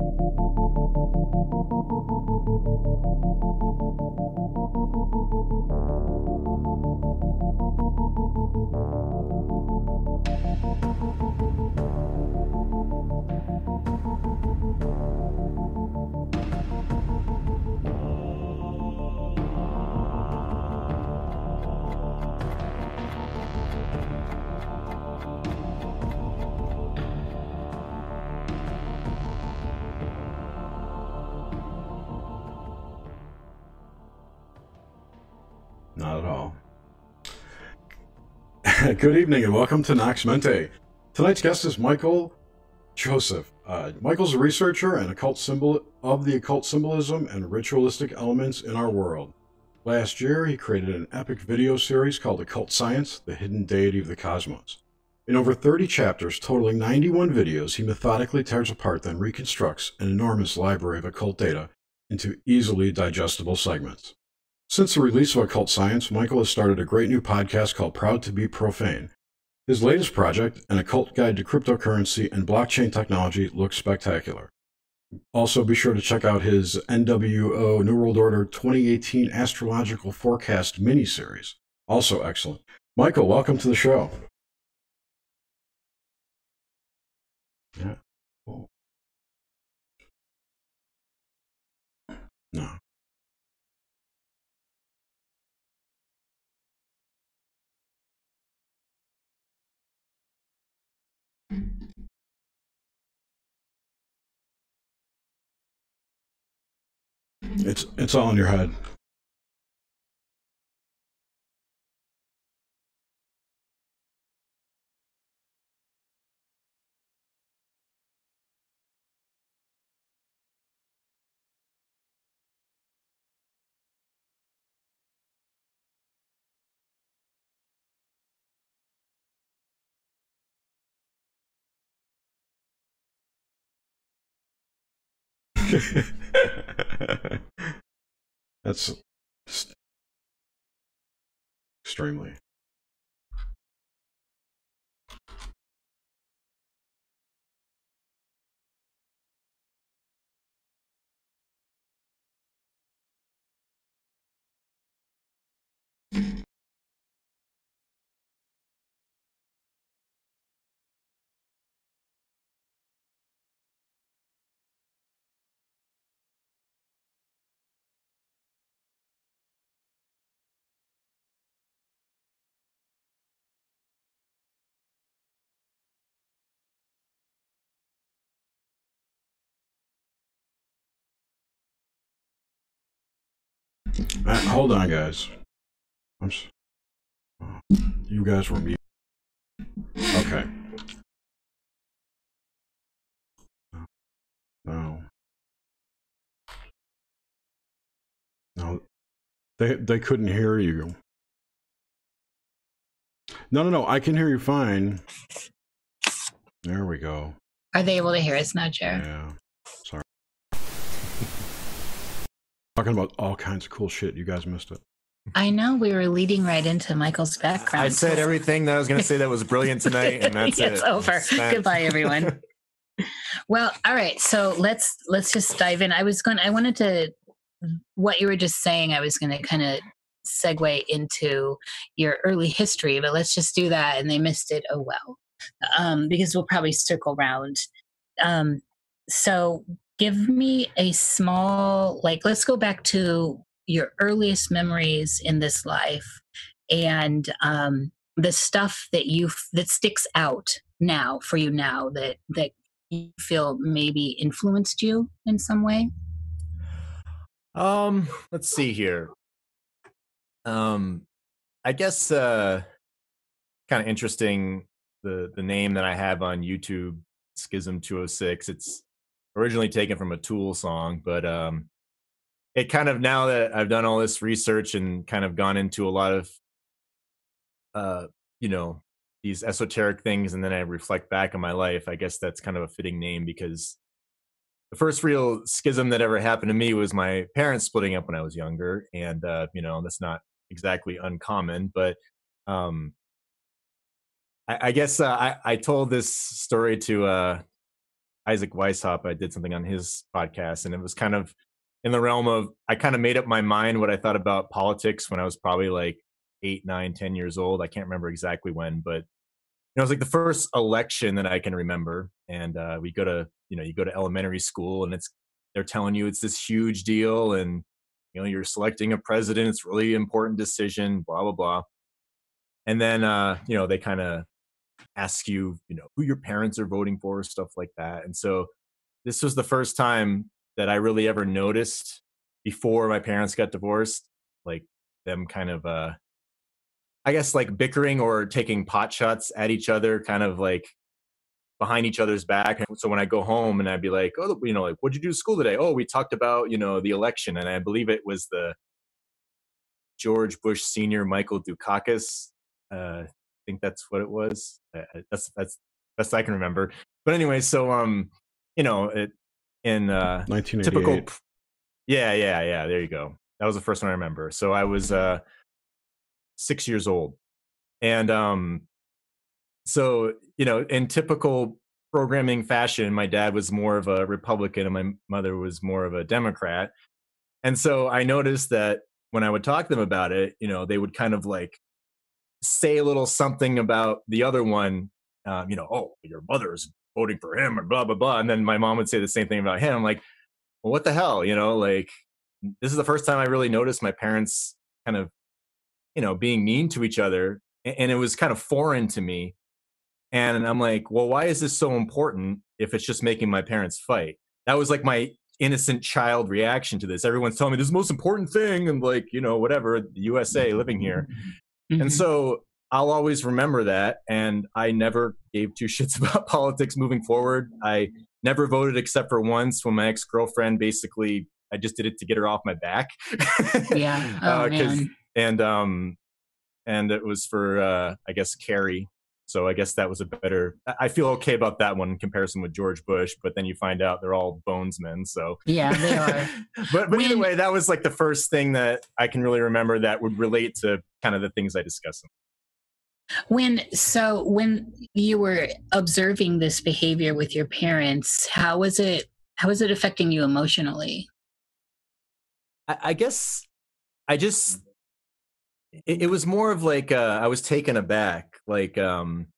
At all. Good evening and welcome to Nox Mente. Tonight's guest is Michael Joseph. Uh, Michael's a researcher and occult symbol of the occult symbolism and ritualistic elements in our world. Last year, he created an epic video series called Occult Science: The Hidden Deity of the Cosmos. In over 30 chapters, totaling 91 videos, he methodically tears apart then reconstructs an enormous library of occult data into easily digestible segments. Since the release of Occult Science, Michael has started a great new podcast called Proud to be Profane. His latest project, An Occult Guide to Cryptocurrency and Blockchain Technology, looks spectacular. Also, be sure to check out his NWO New World Order 2018 Astrological Forecast mini-series. Also excellent. Michael, welcome to the show. Yeah. Cool. No. It's it's all in your head. That's extremely. Uh, hold on, guys. I'm s- you guys were me. Okay. No. No. They they couldn't hear you. No, no, no. I can hear you fine. There we go. Are they able to hear us now, Jared? Yeah. Sorry. Talking about all kinds of cool shit. You guys missed it. I know we were leading right into Michael's background. I said everything that I was going to say that was brilliant tonight, and that's it. it's it. over. Spent. Goodbye, everyone. well, all right. So let's let's just dive in. I was going. I wanted to what you were just saying. I was going to kind of segue into your early history, but let's just do that. And they missed it. Oh well, um, because we'll probably circle round. Um, so give me a small like. Let's go back to your earliest memories in this life and um, the stuff that you that sticks out now for you now that that you feel maybe influenced you in some way Um, let's see here. Um, I guess uh, kind of interesting the the name that I have on YouTube, Schism Two Hundred Six. It's originally taken from a Tool song, but um, it kind of now that I've done all this research and kind of gone into a lot of, uh, you know, these esoteric things, and then I reflect back on my life. I guess that's kind of a fitting name because the first real schism that ever happened to me was my parents splitting up when I was younger, and uh, you know that's not exactly uncommon. But um, I, I guess uh, I, I told this story to uh, Isaac Weishaupt. I did something on his podcast, and it was kind of in the realm of I kind of made up my mind what I thought about politics when I was probably like eight, nine, ten years old. I can't remember exactly when, but you know, it was like the first election that I can remember. And uh, we go to, you know, you go to elementary school, and it's they're telling you it's this huge deal, and you know, you're selecting a president. It's really important decision. Blah blah blah. And then, uh, you know, they kind of ask you, you know, who your parents are voting for, stuff like that. And so, this was the first time that I really ever noticed before my parents got divorced, like them kind of uh I guess like bickering or taking pot shots at each other, kind of like behind each other's back. So when I go home and I'd be like, oh, you know, like, what'd you do to school today? Oh, we talked about, you know, the election. And I believe it was the George Bush Senior, Michael Dukakis. Uh, think that's what it was. That's, that's best I can remember. But anyway, so, um, you know, it, in uh, typical, yeah, yeah, yeah, there you go. That was the first one I remember. So I was, uh, six years old. And um, so, you know, in typical programming fashion, my dad was more of a Republican and my mother was more of a Democrat. And so I noticed that when I would talk to them about it, you know, they would kind of like say a little something about the other one, um, you know, oh, your mother's voting for him or blah, blah, blah. And then my mom would say the same thing about him. I'm like, well, what the hell? You know, like this is the first time I really noticed my parents kind of you know, being mean to each other. And it was kind of foreign to me. And I'm like, well, why is this so important if it's just making my parents fight? That was like my innocent child reaction to this. Everyone's telling me this is the most important thing, and like, you know, whatever, the USA living here. Mm-hmm. And so I'll always remember that. And I never gave two shits about politics moving forward. I never voted except for once when my ex girlfriend basically, I just did it to get her off my back. yeah. Oh, uh, man and um and it was for uh I guess Kerry. So I guess that was a better. I feel okay about that one in comparison with George Bush, but then you find out they're all bonesmen. So yeah, they are. but but when, either way, that was like the first thing that I can really remember that would relate to kind of the things I discussed. When so when you were observing this behavior with your parents, how was it? How was it affecting you emotionally? I, I guess I just it, it was more of like uh, I was taken aback. Like um,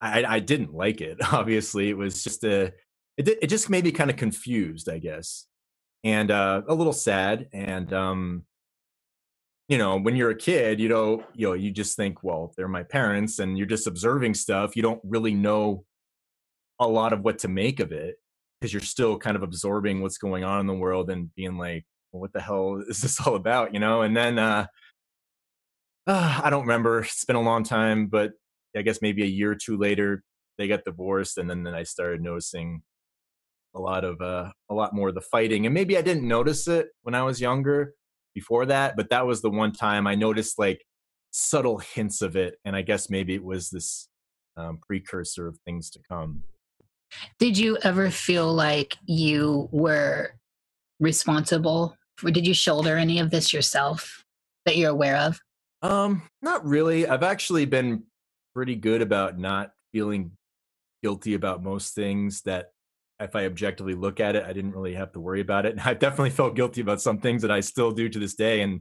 I, I didn't like it. Obviously, it was just a it it just made me kind of confused, I guess, and uh, a little sad. And um, you know, when you're a kid, you know, you know, you just think, well, they're my parents, and you're just observing stuff. You don't really know a lot of what to make of it because you're still kind of absorbing what's going on in the world and being like, well, what the hell is this all about? You know, and then uh, uh, I don't remember. It's been a long time, but I guess maybe a year or two later, they got divorced, and then, then I started noticing a lot of uh, a lot more of the fighting. And maybe I didn't notice it when I was younger before that, but that was the one time I noticed like subtle hints of it, and I guess maybe it was this um, precursor of things to come. Did you ever feel like you were responsible? For, did you shoulder any of this yourself that you're aware of? Um, not really. I've actually been pretty good about not feeling guilty about most things that if I objectively look at it, I didn't really have to worry about it. And I've definitely felt guilty about some things that I still do to this day. And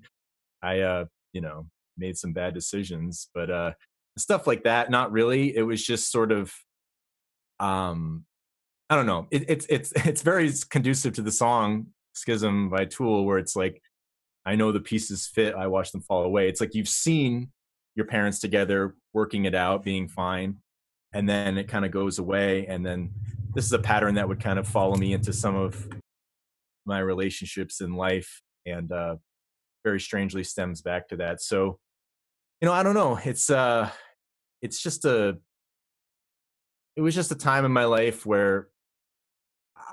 I, uh, you know, made some bad decisions, but, uh, stuff like that, not really. It was just sort of, um, I don't know. It, it's, it's, it's very conducive to the song Schism by Tool, where it's like, I know the pieces fit. I watch them fall away. It's like you've seen your parents together working it out, being fine, and then it kind of goes away. And then this is a pattern that would kind of follow me into some of my relationships in life, and uh, very strangely stems back to that. So, you know, I don't know. It's uh, it's just a. It was just a time in my life where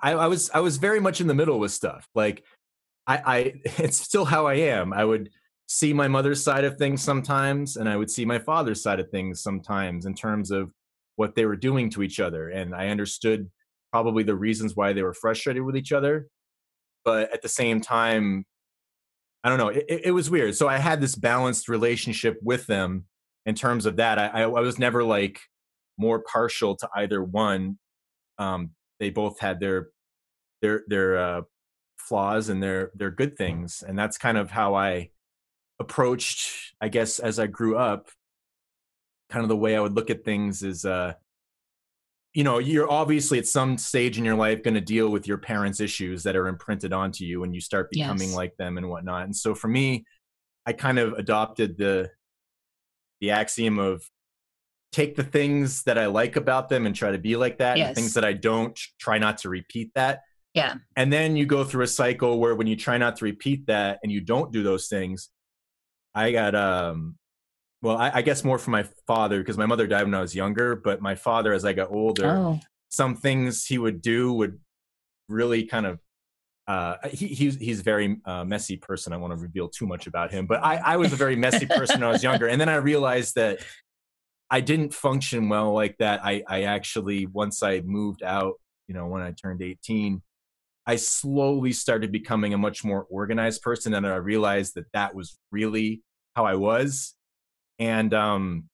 I, I was I was very much in the middle with stuff. Like I, I it's still how I am. I would see my mother's side of things sometimes, and I would see my father's side of things sometimes in terms of what they were doing to each other. And I understood probably the reasons why they were frustrated with each other. But at the same time, I don't know, it, it was weird. So I had this balanced relationship with them in terms of that. I, I was never like more partial to either one um, they both had their their their uh, flaws and their their good things, and that's kind of how I approached. I guess as I grew up, kind of the way I would look at things is, uh, you know, you're obviously at some stage in your life going to deal with your parents' issues that are imprinted onto you, and you start becoming Yes. like them and whatnot. And so for me, I kind of adopted the the axiom of take the things that I like about them and try to be like that. And Yes. the things that I don't, try not to repeat that. Yeah. And then you go through a cycle where when you try not to repeat that and you don't do those things, I got um well, I, I guess more from my father because my mother died when I was younger, but my father as I got older, Oh, some things he would do would really kind of uh, he, he's he's a very uh, messy person. I want to reveal too much about him, but I, I was a very messy person when I was younger, and then I realized that I didn't function well like that. I I actually once I moved out, you know, when I turned eighteen, I slowly started becoming a much more organized person, and I realized that that was really how I was, and um,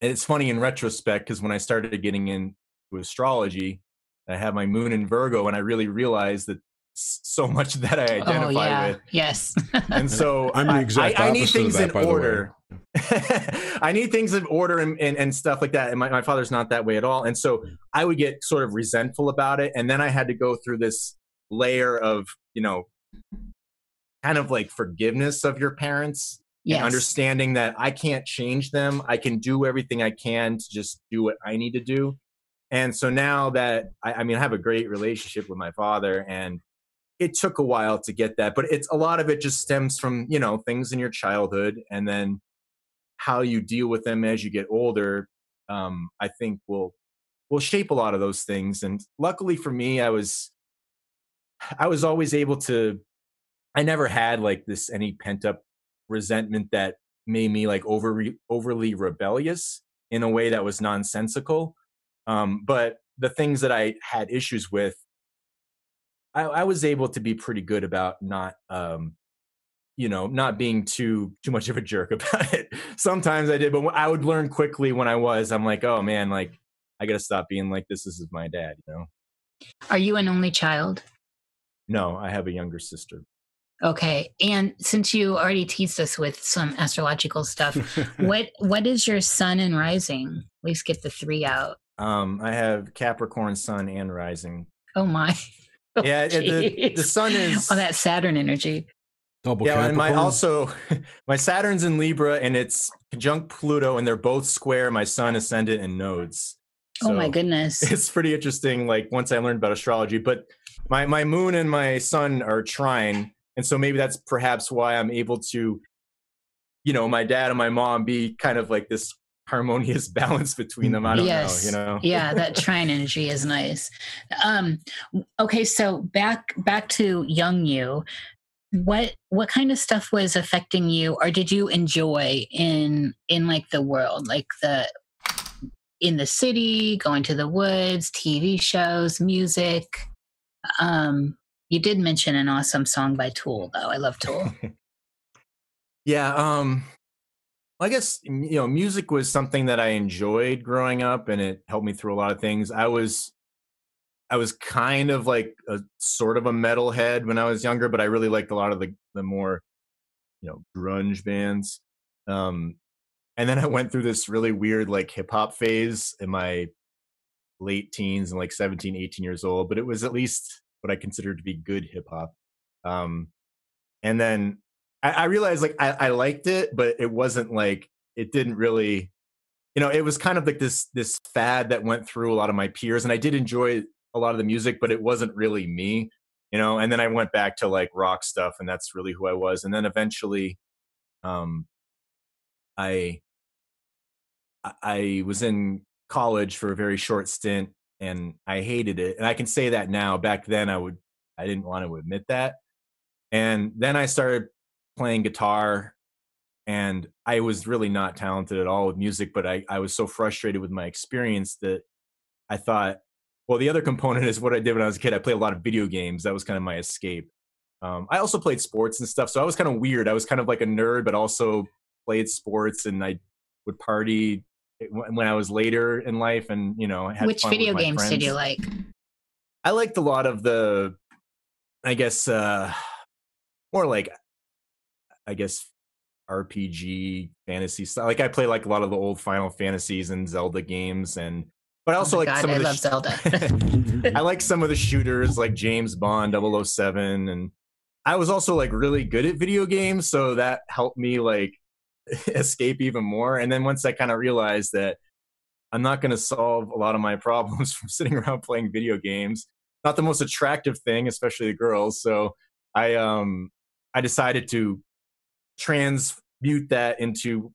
and it's funny in retrospect because when I started getting into astrology, I have my moon in Virgo, and I really realized that so much that I oh identify yeah. with. Yes. And so I'm the I- exact I, I, need opposite of things that, in by order. I need things in order and, and, and stuff like that. And my, my father's not that way at all. And so I would get sort of resentful about it. And then I had to go through this layer of, you know, kind of like forgiveness of your parents yes. and understanding that I can't change them. I can do everything I can to just do what I need to do. And so now that I, I mean, I have a great relationship with my father, and it took a while to get that, but it's a lot of it just stems from you know things in your childhood, and then how you deal with them as you get older. Um, I think will will shape a lot of those things. And luckily for me, I was I was always able to. I never had like this any pent up resentment that made me like over overly rebellious in a way that was nonsensical. Um, but the things that I had issues with, I, I was able to be pretty good about not, um, you know, not being too too much of a jerk about it. Sometimes I did, but I would learn quickly when I was. I'm like, oh man, like I got to stop being like this. This is my dad, you know. Are you an only child? No, I have a younger sister. Okay. And since you already teased us with some astrological stuff, what what is your sun and rising? At least get the three out. Um, I have Capricorn Sun and Rising. Oh my. Oh, Yeah, it- the, the sun is. Oh, that Saturn energy. Double yeah, and my also my Saturn's in Libra and it's conjunct Pluto, and they're both square. My Sun, Ascendant, and nodes. oh my goodness. It's pretty interesting. Like once I learned about astrology, but my my Moon and my Sun are trine, and so maybe that's perhaps why I'm able to, you know, my dad and my mom be kind of like this harmonious balance between them. I don't Yes. know, you know. yeah, that trine energy is nice. Um okay, so back back to young you. What what kind of stuff was affecting you or did you enjoy in in like the world? Like the in the city, going to the woods, TV shows, music. Um you did mention an awesome song by Tool though. I love Tool. Yeah, um I guess you know, music was something that I enjoyed growing up and it helped me through a lot of things. I was I was kind of like a sort of a metalhead when I was younger, but I really liked a lot of the the more you know, grunge bands. Um and then I went through this really weird like hip hop phase in my late teens and like 17, 18 years old, but it was at least what I considered to be good hip hop. Um and then I, I realized like I, I liked it, but it wasn't like it didn't really, you know, it was kind of like this this fad that went through a lot of my peers, and I did enjoy a lot of the music, but it wasn't really me, you know. And then I went back to like rock stuff, and that's really who I was. And then eventually, um, I I- was in college for a very short stint, and I hated it. And I can say that now. Back then, I would I didn't want to admit that. And then I started playing guitar and I was really not talented at all with music, but I, I was so frustrated with my experience that I thought, well, the other component is what I did when I was a kid. I played a lot of video games. That was kind of my escape. Um, I also played sports and stuff. So I was kind of weird. I was kind of like a nerd, but also played sports and I would party when I was later in life and, you know, had Which video games did you like? I liked a lot of the, I guess, uh more like, I guess, RPG fantasy stuff. Like I play like a lot of the old Final Fantasies and Zelda games, and but I also oh like God, some I of the love sh- Zelda. I like some of the shooters like James Bond 007 and I was also like really good at video games so that helped me like escape even more and then once I kind of realized that I'm not going to solve a lot of my problems from sitting around playing video games not the most attractive thing especially the girls so I um I decided to transmute that into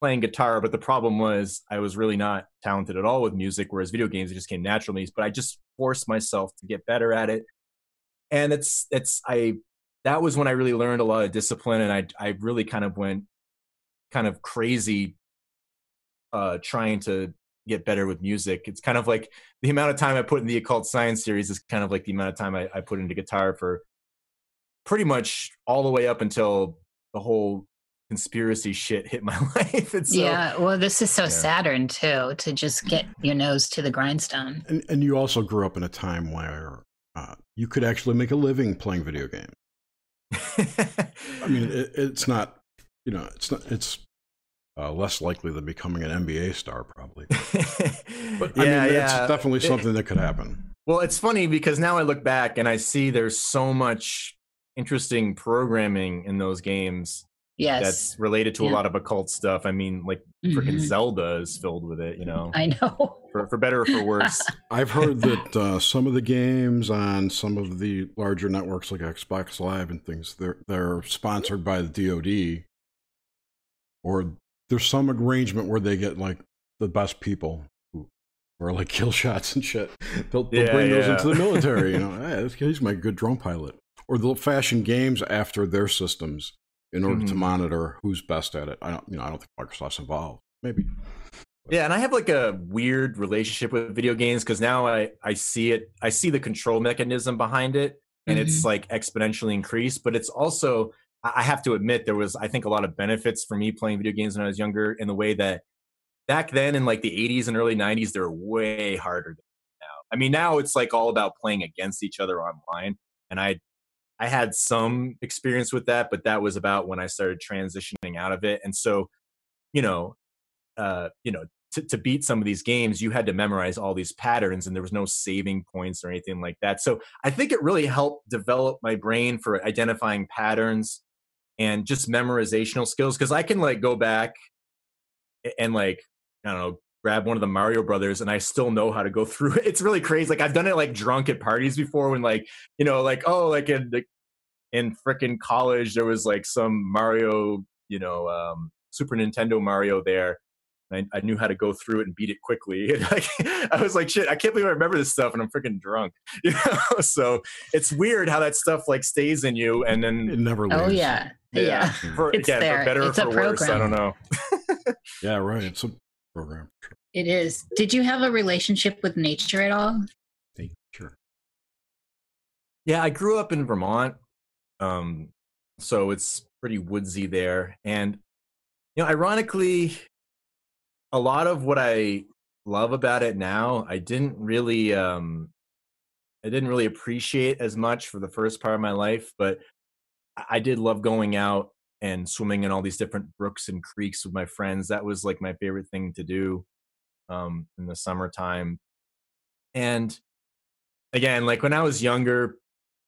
playing guitar, but the problem was I was really not talented at all with music, whereas video games it just came naturally. But I just forced myself to get better at it, and it's it's I that was when I really learned a lot of discipline, and I I really kind of went kind of crazy uh, trying to get better with music. It's kind of like the amount of time I put in the occult science series is kind of like the amount of time I, I put into guitar for pretty much all the way up until the whole conspiracy shit hit my life. And so, yeah, well, this is so Yeah. Saturn too to just get your nose to the grindstone. And, and you also grew up in a time where uh, you could actually make a living playing video games. I mean, it, it's not, you know, it's not, it's uh, less likely than becoming an NBA star, probably. But I yeah, mean, yeah. it's definitely It- something that could happen. Well, it's funny because now I look back and I see there's so much interesting programming in those games Yes, that's related to a lot of occult stuff. I mean, like freaking Mhm. Zelda is filled with it, you know, I know. for, for better or for worse. I've heard that uh, some of the games on some of the larger networks like Xbox Live and things, they're they're sponsored by the DoD, or there's some arrangement where they get like the best people who or like kill shots and shit. They'll, they'll Yeah, bring those into the military. You know, hey, this guy's my good drone pilot. Or they'll fashion games after their systems in order to Mhm. monitor who's best at it. I don't, you know, I don't think Microsoft's involved. Maybe. Yeah, and I have like a weird relationship with video games because now I I see it, I see the control mechanism behind it, and it's like exponentially increased. But it's also, I I have to admit, there was I think a lot of benefits for me playing video games when I was younger in the way that back then in like the 80s and early 90s they're way harder than now. I mean, now it's like all about playing against each other online, and I I had some experience with that, but that was about when I started transitioning out of it, and so you know, uh, you know, to, to beat some of these games, you had to memorize all these patterns, and there was no saving points or anything like that. So I think it really helped develop my brain for identifying patterns and just memorizational skills because I can like go back and like I don't know grab one of the Mario Brothers and I still know how to go through it. It's really crazy. Like I've done it like drunk at parties before when like you know like oh like in the in frickin' college there was like some Mario you know um Super Nintendo Mario there. I, I knew how to go through it and beat it quickly. And like, I was like, shit, I can't believe I remember this stuff and I'm freaking drunk. You know? So it's weird how that stuff like stays in you and then It never leaves. Oh yeah, yeah. for, It's again, there. for better It's or a for worse. I don't know. Yeah, right. It's a program. It is. Did you have a relationship with nature at all? Sure. Yeah, I grew up in Vermont, um, so it's pretty woodsy there. And you know, ironically, a lot of what I love about it now, I didn't really, um, I didn't really appreciate as much for the first part of my life. But I did love going out and swimming in all these different brooks and creeks with my friends. That was like my favorite thing to do um, in the summertime. And again, like when I was younger,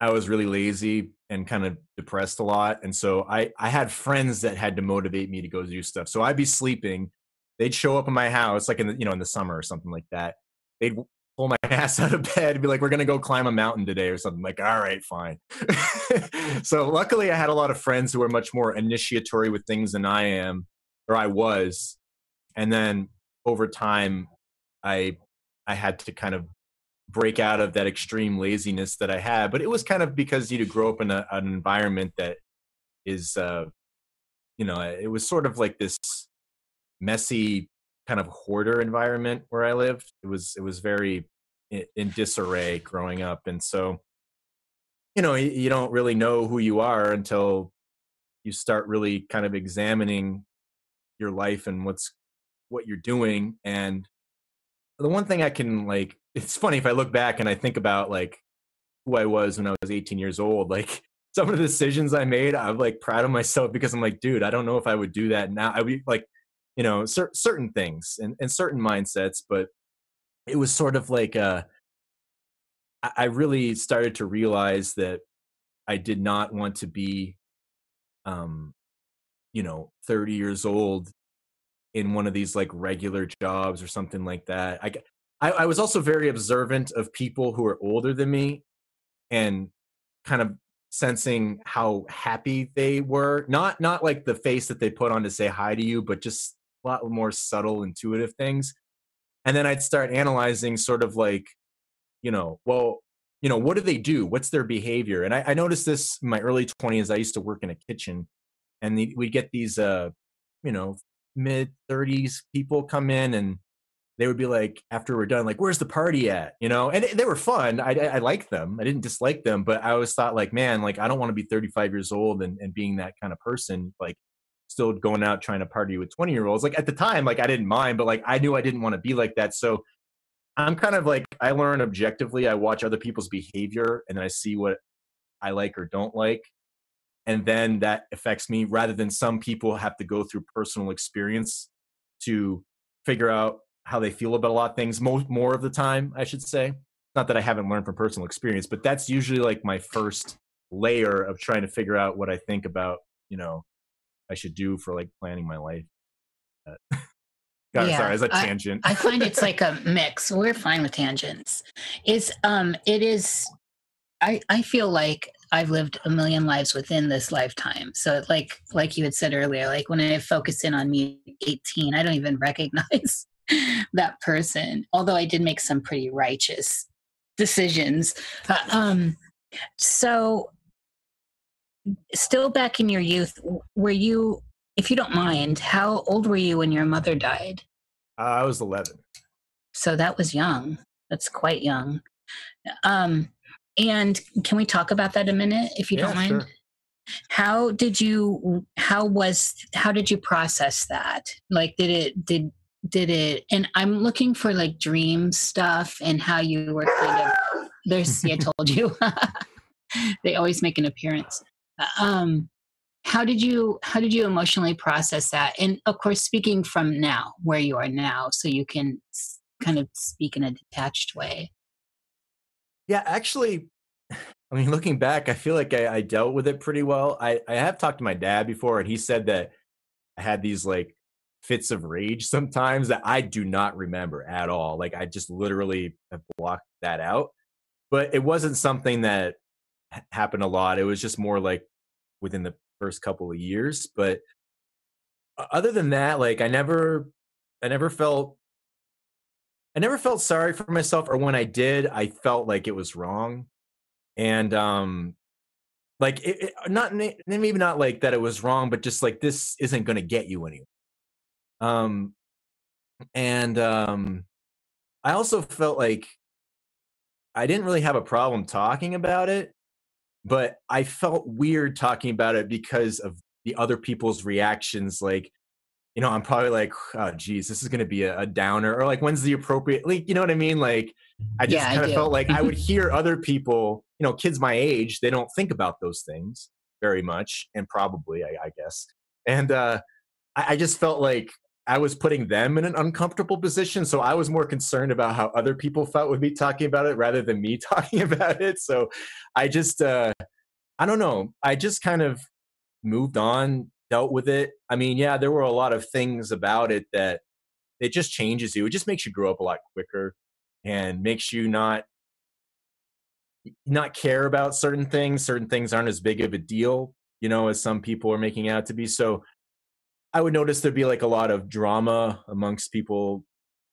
I was really lazy and kind of depressed a lot. And so I, I had friends that had to motivate me to go do stuff. So I'd be sleeping. They'd show up in my house, like in the, you know, in the summer or something like that. They'd pull my ass out of bed and be like, we're going to go climb a mountain today or something like, all right, fine. so luckily I had a lot of friends who were much more initiatory with things than I am, or I was. And then over time, I, I had to kind of break out of that extreme laziness that I had. But it was kind of because you grow up in a, an environment that is, uh, you know, it was sort of like this messy kind of hoarder environment where I lived. It was it was very in, disarray growing up, and so you know you, you don't really know who you are until you start really kind of examining your life and what's what you're doing and the one thing i can like it's funny if i look back and i think about like who I was when I was 18 years old. Like some of the decisions I made, I'm like proud of myself because I'm like, dude, I don't know if I would do that now. I would like, you know, cer- certain things and, and certain mindsets, but it was sort of like uh, I really started to realize that I did not want to be, um, you know, 30 years old in one of these like regular jobs or something like that. I, I, I was also very observant of people who are older than me and kind of sensing how happy they were not not like the face that they put on to say hi to you but just lot more subtle intuitive things and then i'd start analyzing sort of like you know well you know what do they do? What's their behavior? And i, I noticed this in my early 20s i used to work in a kitchen and the, we get these uh you know mid 30s people come in and they would be like after we're done like where's the party at? You know and they were fun i, I liked them i didn't dislike them but i always thought like man like i don't want to be 35 years old and, and being that kind of person like still going out trying to party with 20 year olds like at the time like i didn't mind but like i knew i didn't want to be like that. So i'm kind of like i learn objectively i watch other people's behavior and then i see what i like or don't like and then that affects me rather than some people have to go through personal experience to figure out how they feel about a lot of things more, more of the time i should say. Not that i haven't learned from personal experience but that's usually like my first layer of trying to figure out what i think about you know i should do for like planning my life God, yeah, sorry, as a tangent. I, I find it's like a mix. We're fine with tangents. Is um, it is. I I feel like I've lived a million lives within this lifetime. So like like you had said earlier, like when I focus in on me 18, I don't even recognize that person. Although I did make some pretty righteous decisions. Uh, um, so still back in your youth, were you, if you don't mind, how old were you when your mother died? Uh, I was 11. So that was young. That's quite young. Um, and can we talk about that a minute, if you yeah, don't mind? Sure. How did you? How was? How did you process that? Like, did it? Did did it? And I'm looking for like dream stuff and how you were kind of. There's. I told you. they always make an appearance. Um, how did you how did you emotionally process that and of course speaking from now where you are now so you can kind of speak in a detached way yeah, actually, I mean, looking back, I feel like I, I dealt with it pretty well. I, I have talked to my dad before, and he said that I had these like fits of rage sometimes that I do not remember at all. Like I just literally have blocked that out. But it wasn't something that happened a lot. It was just more like within the first couple of years. But other than that, like I never, I never felt I never felt sorry for myself, or when I did, I felt like it was wrong. And um, like it, it, not maybe not like that it was wrong, but just like this isn't going to get you anywhere. Um, and um, I also felt like I didn't really have a problem talking about it, but I felt weird talking about it because of the other people's reactions. Like you know, I'm probably like, oh, geez, this is going to be a, a, downer, or like, when's the appropriate, like, you know what I mean? Like, I just yeah, kind of felt like I would hear other people, you know, kids my age, they don't think about those things very much, and probably, I, I guess. And uh, I, I just felt like I was putting them in an uncomfortable position. So I was more concerned about how other people felt with me talking about it rather than me talking about it. So I just, uh, I don't know. I just kind of moved on dealt with it. I mean, yeah, there were a lot of things about it that it just changes you. It just makes you grow up a lot quicker and makes you not not care about certain things. Certain things aren't as big of a deal, you know, as some people are making out to be. So I would notice there'd be like a lot of drama amongst people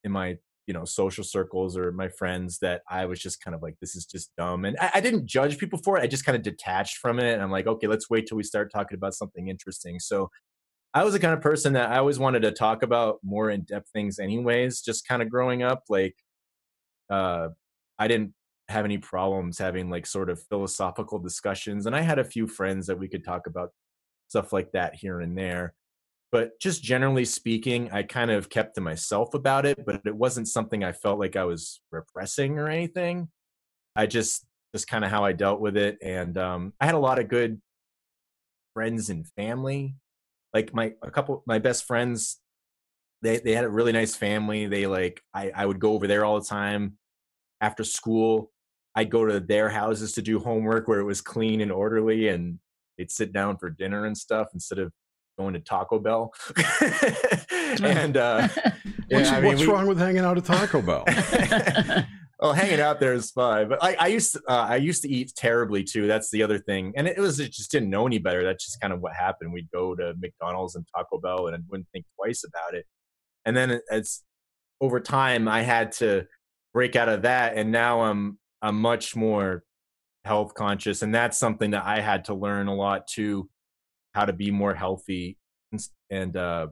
in my you know social circles or my friends that i was just kind of like this is just dumb and i, I didn't judge people for it i just kind of detached from it and i'm like okay let's wait till we start talking about something interesting. So i was the kind of person that i always wanted to talk about more in-depth things anyways just kind of growing up like uh i didn't have any problems having like sort of philosophical discussions and i had a few friends that we could talk about stuff like that here and there but just generally speaking i kind of kept to myself about it but it wasn't something i felt like i was repressing or anything i just just kind of how I dealt with it. And um, I had a lot of good friends and family. Like my a couple my best friends, they they had a really nice family. They like I I would go over there all the time after school. I'd go to their houses to do homework where it was clean and orderly, and they'd sit down for dinner and stuff instead of going to Taco Bell. and uh, yeah, what's, I mean, what's we, wrong with hanging out at Taco Bell? well, hanging out there is fine, but I, I used to, uh, I used to eat terribly too. That's the other thing, and it, was it just didn't know any better. That's just kind of what happened. We'd go to McDonald's and Taco Bell, and I wouldn't think twice about it. And then as over time, I had to break out of that, and now I'm I'm much more health conscious, and that's something that I had to learn a lot too, how to be more healthy and, uh,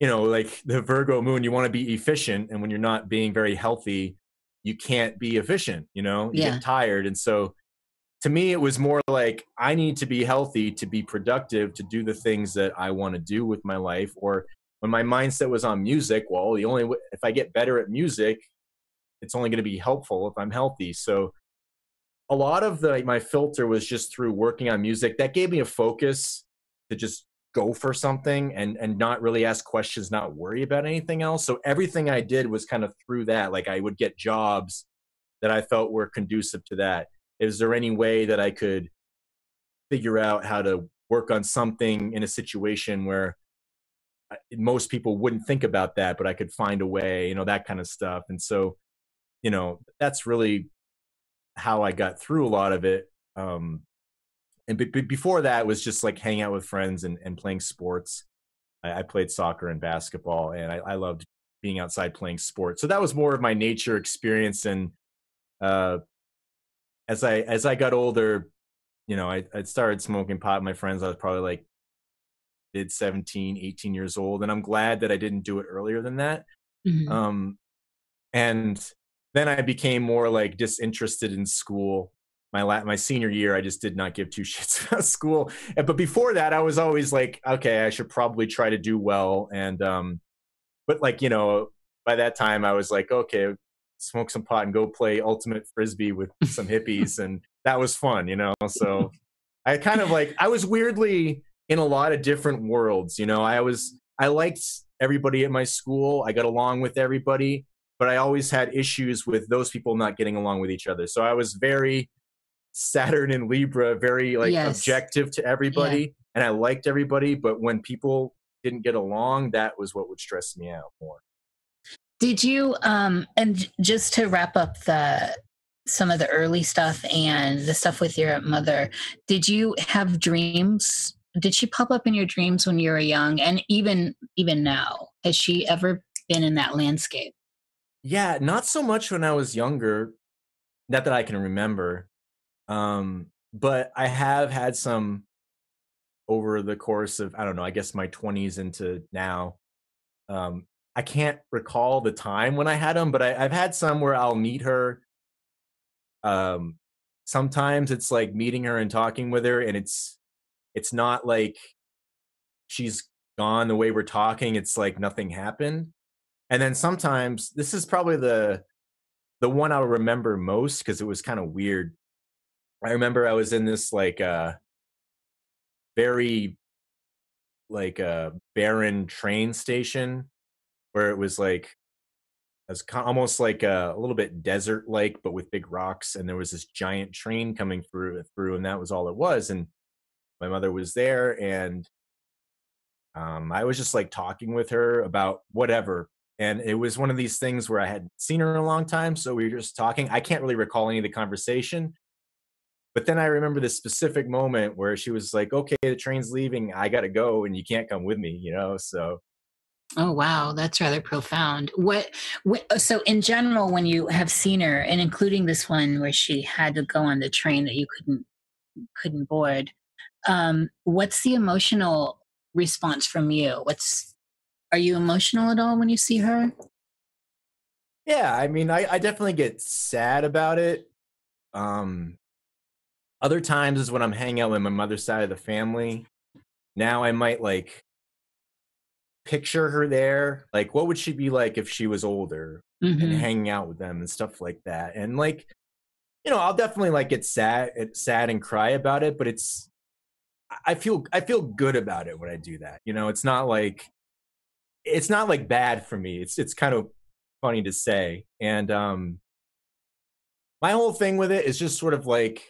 you know, like the Virgo moon, you want to be efficient, and when you're not being very healthy, you can't be efficient. You know, you yeah. get tired, and so to me, it was more like I need to be healthy to be productive to do the things that I want to do with my life, or when my mindset was on music, well, the only way, if I get better at music, it's only going to be helpful if I'm healthy. So a lot of the my filter was just through working on music. That gave me a focus to just go for something and and not really ask questions, not worry about anything else. So everything I did was kind of through that. Like I would get jobs that I felt were conducive to that. Is there any way that I could figure out how to work on something in a situation where uh, most people wouldn't think about that, but I could find a way, you know, that kind of stuff. And so, you know, that's really how I got through a lot of it. Um, and b- b- before that was just like hanging out with friends and, and playing sports. I, I played soccer and basketball, and I, I, loved being outside playing sports. So that was more of my nature experience. And uh, as I as I got older, you know, I, I started smoking pot. With my friends, I was probably like mid 17, 18 years old, and I'm glad that I didn't do it earlier than that. Mm-hmm. Um, and then I became more like disinterested in school. My la- my senior year, I just did not give two shits about school. But before that, I was always like, okay, I should probably try to do well. And um, but like you know, by that time, I was like, okay, smoke some pot and go play ultimate frisbee with some hippies, and that was fun, you know. So I kind of like I was weirdly in a lot of different worlds. You know, I was I liked everybody at my school. I got along with everybody, but I always had issues with those people not getting along with each other. So I was very Saturn and Libra, very like yes. objective to everybody, yeah. and I liked everybody. But when people didn't get along, that was what would stress me out more. Did you um and just to wrap up the some of the early stuff and the stuff with your mother, did you have dreams? Did she pop up in your dreams when you were young and even even now? Has she ever been in that landscape? Yeah, not so much when I was younger, not that I can remember. Um, but I have had some over the course of I don't know, I guess my 20s into now. Um, I can't recall the time when I had them, but I, I've had some where I'll meet her. Um, sometimes it's like meeting her and talking with her, and it's it's not like she's gone the way we're talking. It's like nothing happened. And then sometimes this is probably the the one I'll remember most because it was kind of weird. I remember I was in this like uh very like a uh, barren train station where it was like it was almost like a, a little bit desert like but with big rocks and there was this giant train coming through through and that was all it was and my mother was there and um, I was just like talking with her about whatever and it was one of these things where I hadn't seen her in a long time, so we were just talking. I can't really recall any of the conversation, but then I remember this specific moment where she was like, "Okay, the train's leaving. I got to go, and you can't come with me," you know. So, oh wow, that's rather profound. What, what? Uh, so, in general, when you have seen her, and including this one where she had to go on the train that you couldn't couldn't board, um, what's the emotional response from you? What's are you emotional at all when you see her? Yeah, I mean, I, I definitely get sad about it. Um, other times is when I'm hanging out with my mother's side of the family. Now I might like picture her there. Like, what would she be like if she was older mm-hmm. and hanging out with them and stuff like that? And like, you know, I'll definitely like get sad, sad and cry about it, but it's, I feel, I feel good about it when I do that. You know, it's not like, it's not like bad for me. It's, it's kind of funny to say. And, um, my whole thing with it is just sort of like,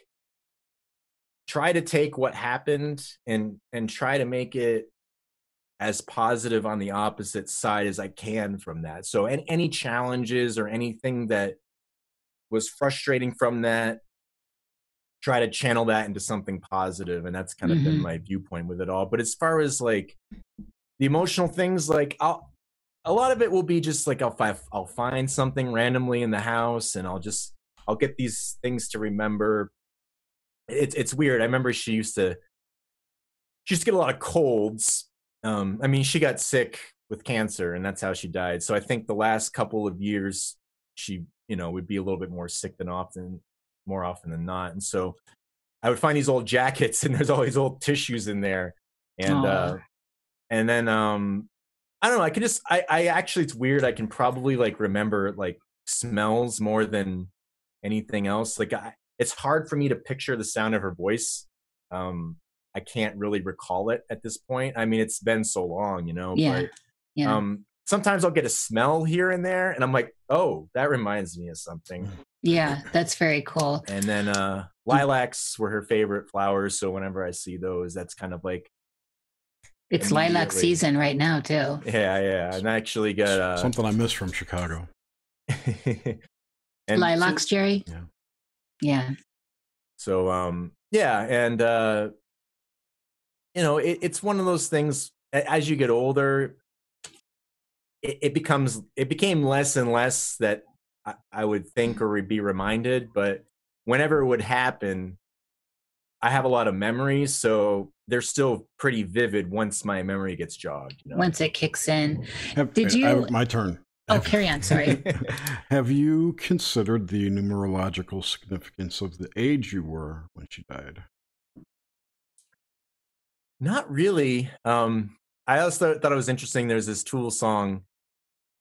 try to take what happened and and try to make it as positive on the opposite side as I can from that. So any, any challenges or anything that was frustrating from that try to channel that into something positive and that's kind of mm-hmm. been my viewpoint with it all but as far as like the emotional things like i'll a lot of it will be just like I'll, I'll find something randomly in the house and i'll just i'll get these things to remember. It's it's weird. I remember she used to she used to get a lot of colds. Um i mean she got sick with cancer and that's how she died. So i think the last couple of years she you know would be a little bit more sick than often more often than not. And so i would find these old jackets and there's all these old tissues in there. And uh and then um i don't know i can just i i actually it's weird i can probably like remember like smells more than anything else like i it's hard for me to picture the sound of her voice um i can't really recall it at this point i mean it's been so long you know yeah but, yeah. um sometimes I'll get a smell here and there, and I'm like, oh, that reminds me of something. Yeah, that's very cool. And then uh, lilacs were her favorite flowers, so whenever I see those, that's kind of like it's lilac season right now too. Yeah, yeah, and I actually got uh, something I missed from Chicago. Lilacs, so, Jerry. Yeah. Yeah. So um, yeah, and uh, you know, it, it's one of those things. As you get older, it, it becomes it became less and less that I, I would think or be reminded, but whenever it would happen, I have a lot of memories, so they're still pretty vivid once my memory gets jogged. You know? Once it kicks in. Have, Did you? I, my turn. Oh, carry on. Sorry. have you considered the numerological significance of the age you were when she died? Not really. Um, I also thought it was interesting. There's this Tool song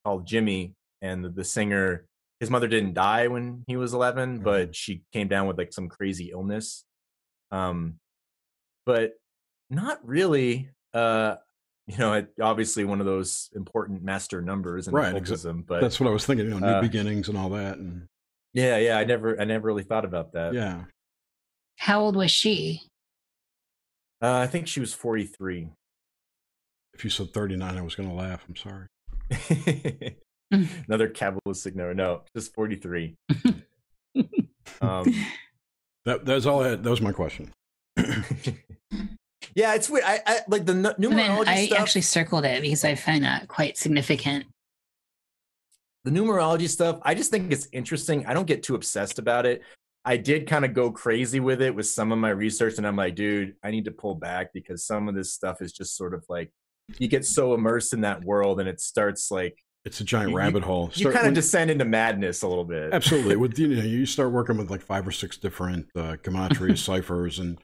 called Jimmy, and the, the singer, his mother didn't die when he was 11, mm-hmm. but she came down with like some crazy illness. Um, but not really. Uh, you know, it, obviously one of those important master numbers in right, occultism. But that's what I was thinking. You know, new uh, beginnings and all that. And yeah, yeah, I never, I never really thought about that. Yeah. How old was she? Uh, I think she was forty-three. If you said thirty-nine, I was going to laugh. I'm sorry. Another Kabbalistic number. No, just 43. um, that that's all I had. That was my question. Yeah, it's weird. I, I like the numerology I stuff. actually circled it because I find that quite significant. The numerology stuff, I just think it's interesting. I don't get too obsessed about it. I did kind of go crazy with it with some of my research, and I'm like, dude, I need to pull back because some of this stuff is just sort of like you get so immersed in that world and it starts like it's a giant you, rabbit hole. Start, you kind of descend into madness a little bit. Absolutely. With you know, you start working with like five or six different uh, gematria ciphers, and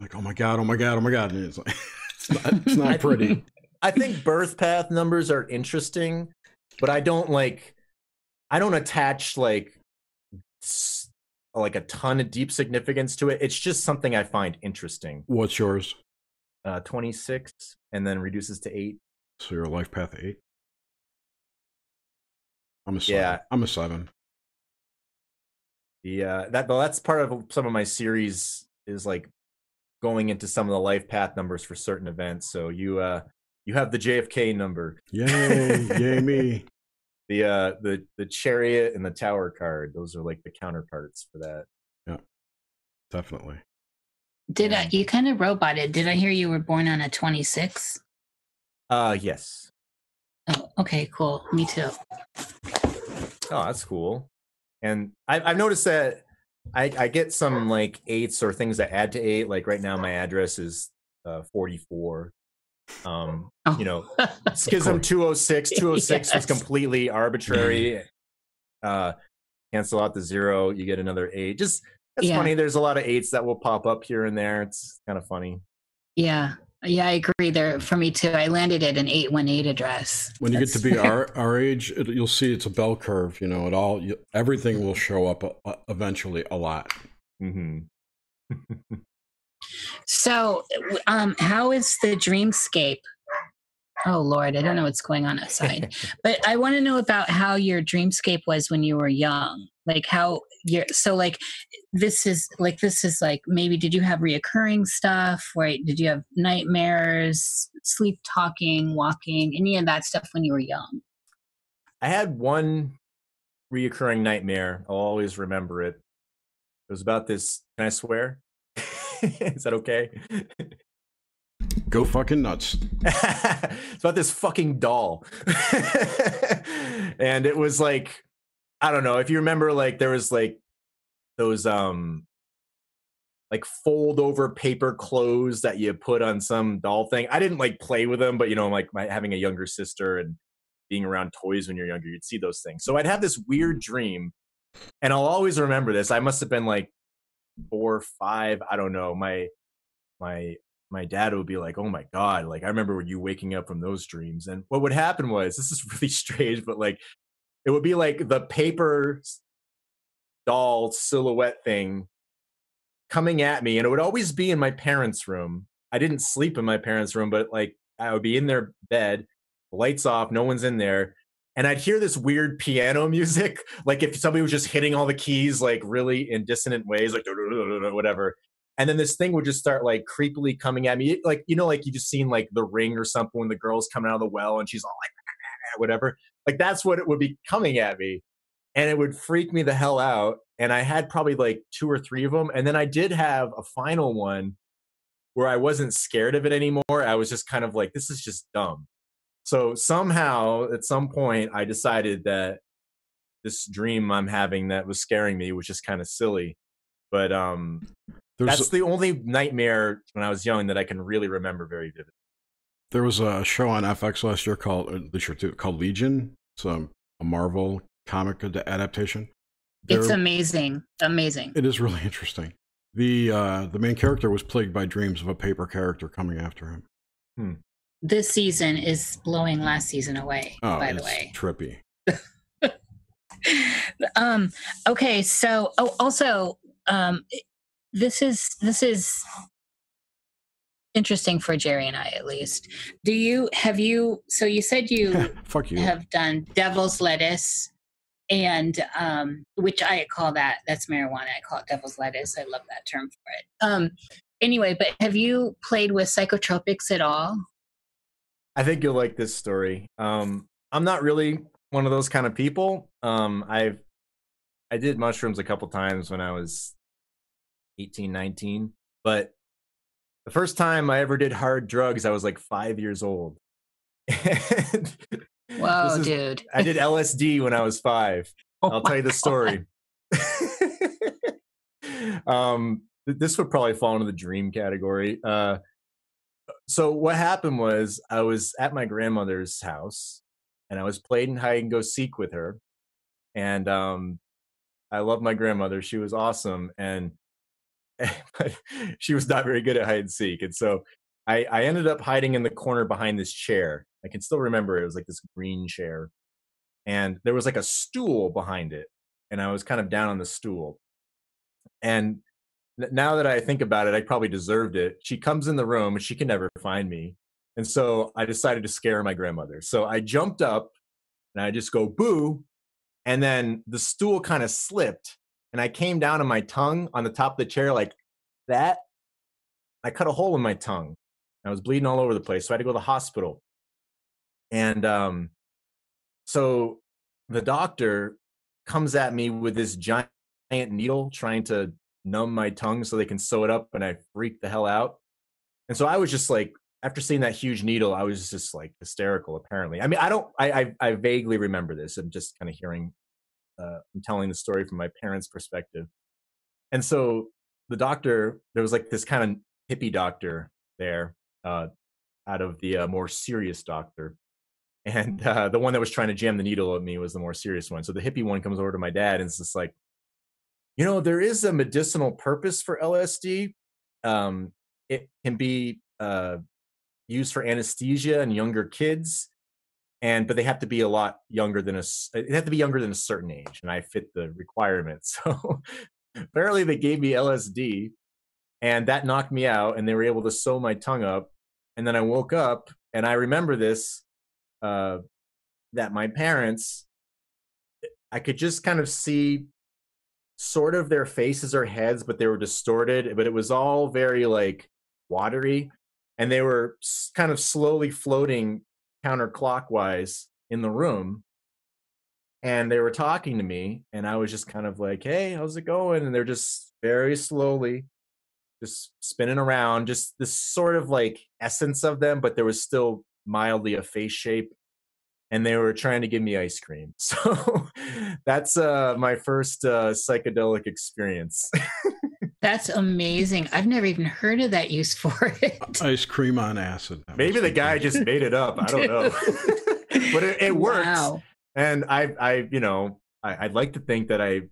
like, oh my god, oh my god, oh my god, and it's like it's not, it's not pretty. I think birth path numbers are interesting, but I don't like. I don't attach like like a ton of deep significance to it. It's just something I find interesting. What's yours? uh, 26 and then reduces to 8. So you're a life path 8? I'm a 7. Yeah. I'm a 7. Yeah, that well, that's part of some of my series is like going into some of the life path numbers for certain events. So you uh you have the JFK number. Yay, yay me. The uh the the chariot and the tower card, those are like the counterparts for that. Yeah. Definitely. Did I, you kind of roboted? Did I hear you were born on a 26? Uh, yes. Oh, okay, cool. Me too. Oh, that's cool. And I, I've noticed that I, I get some like eights or things that add to eight. Like right now, my address is uh, 44. Um, oh. you know, Schism 206. 206 yes. is completely arbitrary. Uh, cancel out the zero, you get another eight. Just it's yeah. funny. There's a lot of eights that will pop up here and there. It's kind of funny. Yeah. Yeah, I agree. There for me too. I landed at an eight one eight address. When you get to be our our age, it, you'll see it's a bell curve. You know, it all you, everything will show up uh, eventually a lot. Mm-hmm. so, um, how is the dreamscape Oh Lord, I don't know what's going on outside. but I want to know about how your dreamscape was when you were young. Like how you're so like this is like this is like maybe did you have reoccurring stuff? Right? Did you have nightmares, sleep talking, walking, any of that stuff when you were young? I had one reoccurring nightmare. I'll always remember it. It was about this. Can I swear? is that okay? Go fucking nuts. it's about this fucking doll. and it was like, I don't know if you remember, like, there was like those, um, like fold over paper clothes that you put on some doll thing. I didn't like play with them, but you know, like my, having a younger sister and being around toys when you're younger, you'd see those things. So I'd have this weird dream, and I'll always remember this. I must have been like four, five, I don't know. My my my dad would be like, "Oh my god!" Like I remember you waking up from those dreams, and what would happen was this is really strange, but like it would be like the paper doll silhouette thing coming at me, and it would always be in my parents' room. I didn't sleep in my parents' room, but like I would be in their bed, lights off, no one's in there, and I'd hear this weird piano music, like if somebody was just hitting all the keys like really in dissonant ways, like whatever and then this thing would just start like creepily coming at me. Like you know like you just seen like the ring or something when the girl's coming out of the well and she's all like whatever. Like that's what it would be coming at me. And it would freak me the hell out. And i had probably like two or three of them and then i did have a final one where i wasn't scared of it anymore. I was just kind of like this is just dumb. So somehow at some point i decided that this dream i'm having that was scaring me was just kind of silly. But um there's That's the only nightmare when I was young that I can really remember very vividly. There was a show on FX last year called uh, this year too, called Legion. It's a, a Marvel comic adaptation. There, it's amazing, amazing. It is really interesting. The uh, the main character was plagued by dreams of a paper character coming after him. Hmm. This season is blowing last season away. Oh, by the way, trippy. um. Okay. So, oh, also, um, this is this is interesting for Jerry and I at least. Do you have you so you said you fuck you have done devil's lettuce and um which I call that that's marijuana. I call it devil's lettuce. I love that term for it. Um anyway, but have you played with psychotropics at all? I think you'll like this story. Um I'm not really one of those kind of people. Um I've I did mushrooms a couple times when I was 18, 19. But the first time I ever did hard drugs, I was like five years old. Whoa, is, dude. I did LSD when I was five. Oh I'll tell you the story. um, this would probably fall into the dream category. Uh, so what happened was I was at my grandmother's house and I was playing hide and go seek with her. And um, I love my grandmother. She was awesome. And but she was not very good at hide and seek. And so I, I ended up hiding in the corner behind this chair. I can still remember it was like this green chair. And there was like a stool behind it. And I was kind of down on the stool. And now that I think about it, I probably deserved it. She comes in the room and she can never find me. And so I decided to scare my grandmother. So I jumped up and I just go boo. And then the stool kind of slipped and I came down on my tongue on the top of the chair like that. I cut a hole in my tongue. I was bleeding all over the place, so I had to go to the hospital. And um, so the doctor comes at me with this giant needle trying to numb my tongue so they can sew it up, and I freaked the hell out. And so I was just like, after seeing that huge needle, I was just like hysterical. Apparently, I mean, I don't, I, I, I vaguely remember this. I'm just kind of hearing uh, I'm telling the story from my parents' perspective. And so the doctor, there was like this kind of hippie doctor there, uh, out of the uh, more serious doctor. And uh, the one that was trying to jam the needle at me was the more serious one. So the hippie one comes over to my dad and it's just like, you know, there is a medicinal purpose for LSD. Um, it can be uh, used for anesthesia in younger kids and but they have to be a lot younger than a they have to be younger than a certain age and i fit the requirements so apparently they gave me lsd and that knocked me out and they were able to sew my tongue up and then i woke up and i remember this uh, that my parents i could just kind of see sort of their faces or heads but they were distorted but it was all very like watery and they were kind of slowly floating counterclockwise in the room and they were talking to me and i was just kind of like hey how's it going? And they're just very slowly just spinning around just this sort of like essence of them but there was still mildly a face shape and they were trying to give me ice cream. So that's uh my first uh psychedelic experience That's amazing. I've never even heard of that use for it. Ice cream on acid. That Maybe the guy just made it up. I don't know. but it, it works. Wow. And I, I, you know, I, I'd like to think that I,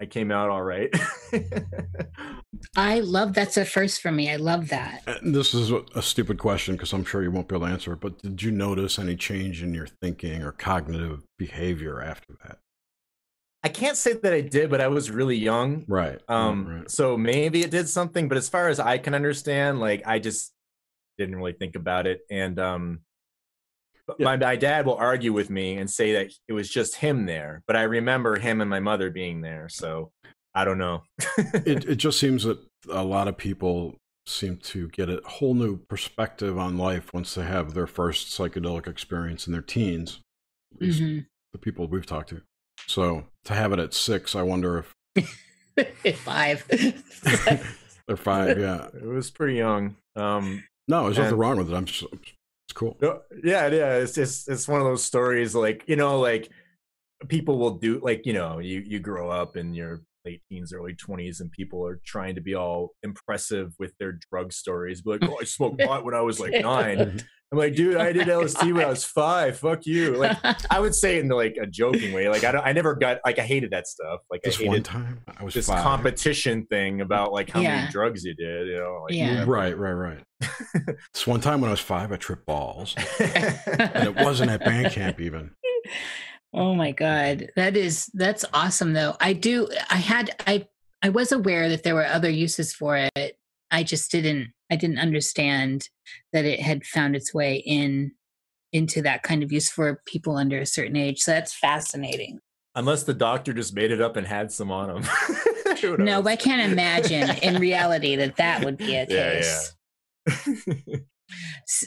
I came out all right. I love that's a first for me. I love that. And this is a stupid question because I'm sure you won't be able to answer it. But did you notice any change in your thinking or cognitive behavior after that? I can't say that I did, but I was really young. Right. Um, right. so maybe it did something, but as far as I can understand, like I just didn't really think about it. And um yeah. my, my dad will argue with me and say that it was just him there, but I remember him and my mother being there. So I don't know. it it just seems that a lot of people seem to get a whole new perspective on life once they have their first psychedelic experience in their teens. Mm-hmm. The people we've talked to. So to have it at six, I wonder if five. They're five, yeah. It was pretty young. Um, no, there's and, nothing wrong with it. I'm just, it's cool. Yeah, yeah. It's just it's one of those stories like you know, like people will do like you know, you you grow up and you're late teens, early 20s, and people are trying to be all impressive with their drug stories. But like, oh, I smoked pot when I was like nine. I'm like, dude, I did LSD when I was five. Fuck you. Like, I would say it in like a joking way. Like, I don't, I never got like I hated that stuff. Like, this I hated one time I was this five. competition thing about like how yeah. many drugs you did. You know, like, yeah. right, right, right. this one time when I was five, I tripped balls, and it wasn't at band camp even. Oh my god, that is that's awesome though. I do. I had I I was aware that there were other uses for it. I just didn't I didn't understand that it had found its way in into that kind of use for people under a certain age. So that's fascinating. Unless the doctor just made it up and had some on him. no, I can't imagine in reality that that would be a case. Yeah, yeah.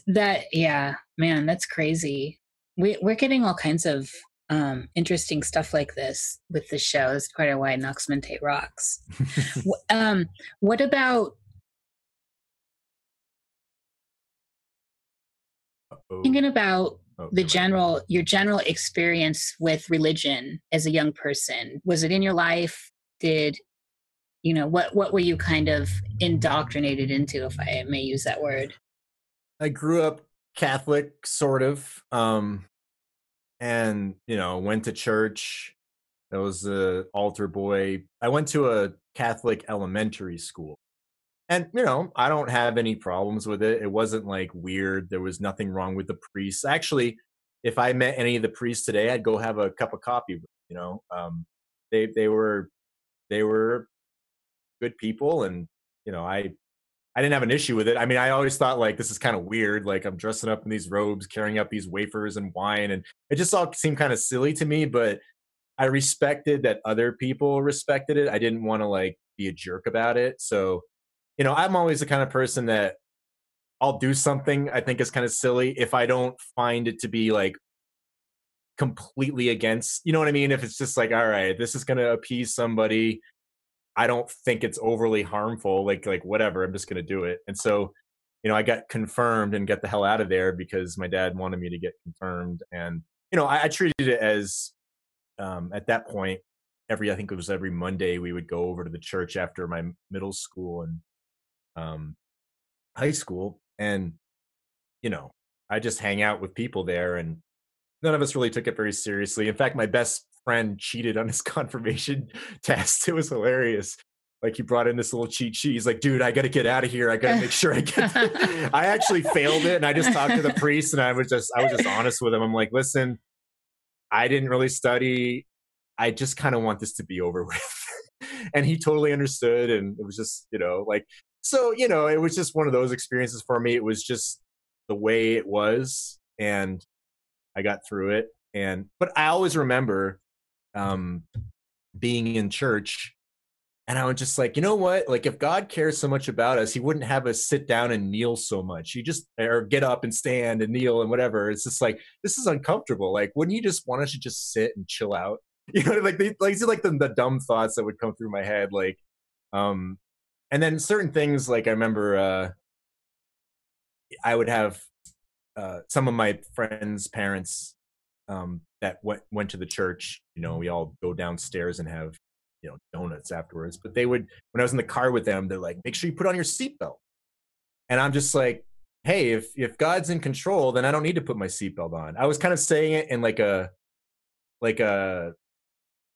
that yeah, man, that's crazy. We we're getting all kinds of um, interesting stuff like this with the show. That's quite a why Nox Mente rocks. um, what about thinking about oh, the general your general experience with religion as a young person. Was it in your life? Did you know what what were you kind of indoctrinated into if i may use that word? I grew up catholic sort of um and you know went to church. I was a altar boy. I went to a catholic elementary school and you know i don't have any problems with it it wasn't like weird there was nothing wrong with the priests actually if i met any of the priests today i'd go have a cup of coffee you know um, they they were they were good people and you know i i didn't have an issue with it i mean i always thought like this is kind of weird like i'm dressing up in these robes carrying up these wafers and wine and it just all seemed kind of silly to me but i respected that other people respected it i didn't want to like be a jerk about it so you know, I'm always the kind of person that I'll do something I think is kind of silly if I don't find it to be like completely against, you know what I mean? If it's just like, all right, this is going to appease somebody, I don't think it's overly harmful, like like whatever, I'm just going to do it. And so, you know, I got confirmed and get the hell out of there because my dad wanted me to get confirmed and you know, I, I treated it as um at that point every I think it was every Monday we would go over to the church after my middle school and um, high school, and you know, I just hang out with people there, and none of us really took it very seriously. In fact, my best friend cheated on his confirmation test. It was hilarious. like he brought in this little cheat sheet. He's like, dude, I got to get out of here. I got to make sure I get. I actually failed it, and I just talked to the priest, and I was just, I was just honest with him. I'm like, listen, I didn't really study. I just kind of want this to be over with. and he totally understood, and it was just, you know, like, so you know, it was just one of those experiences for me. It was just the way it was, and I got through it. And but I always remember um, being in church and I was just like, you know what? Like, if God cares so much about us, He wouldn't have us sit down and kneel so much. He just or get up and stand and kneel and whatever. It's just like this is uncomfortable. Like, wouldn't you just want us to just sit and chill out? You know, like they, like like the, the dumb thoughts that would come through my head. Like, um, and then certain things like I remember, uh, I would have uh, some of my friends' parents um, that went went to the church. You know, we all go downstairs and have you know donuts afterwards. But they would when I was in the car with them, they're like, "Make sure you put on your seatbelt." And I'm just like, "Hey, if if God's in control, then I don't need to put my seatbelt on." I was kind of saying it in like a like a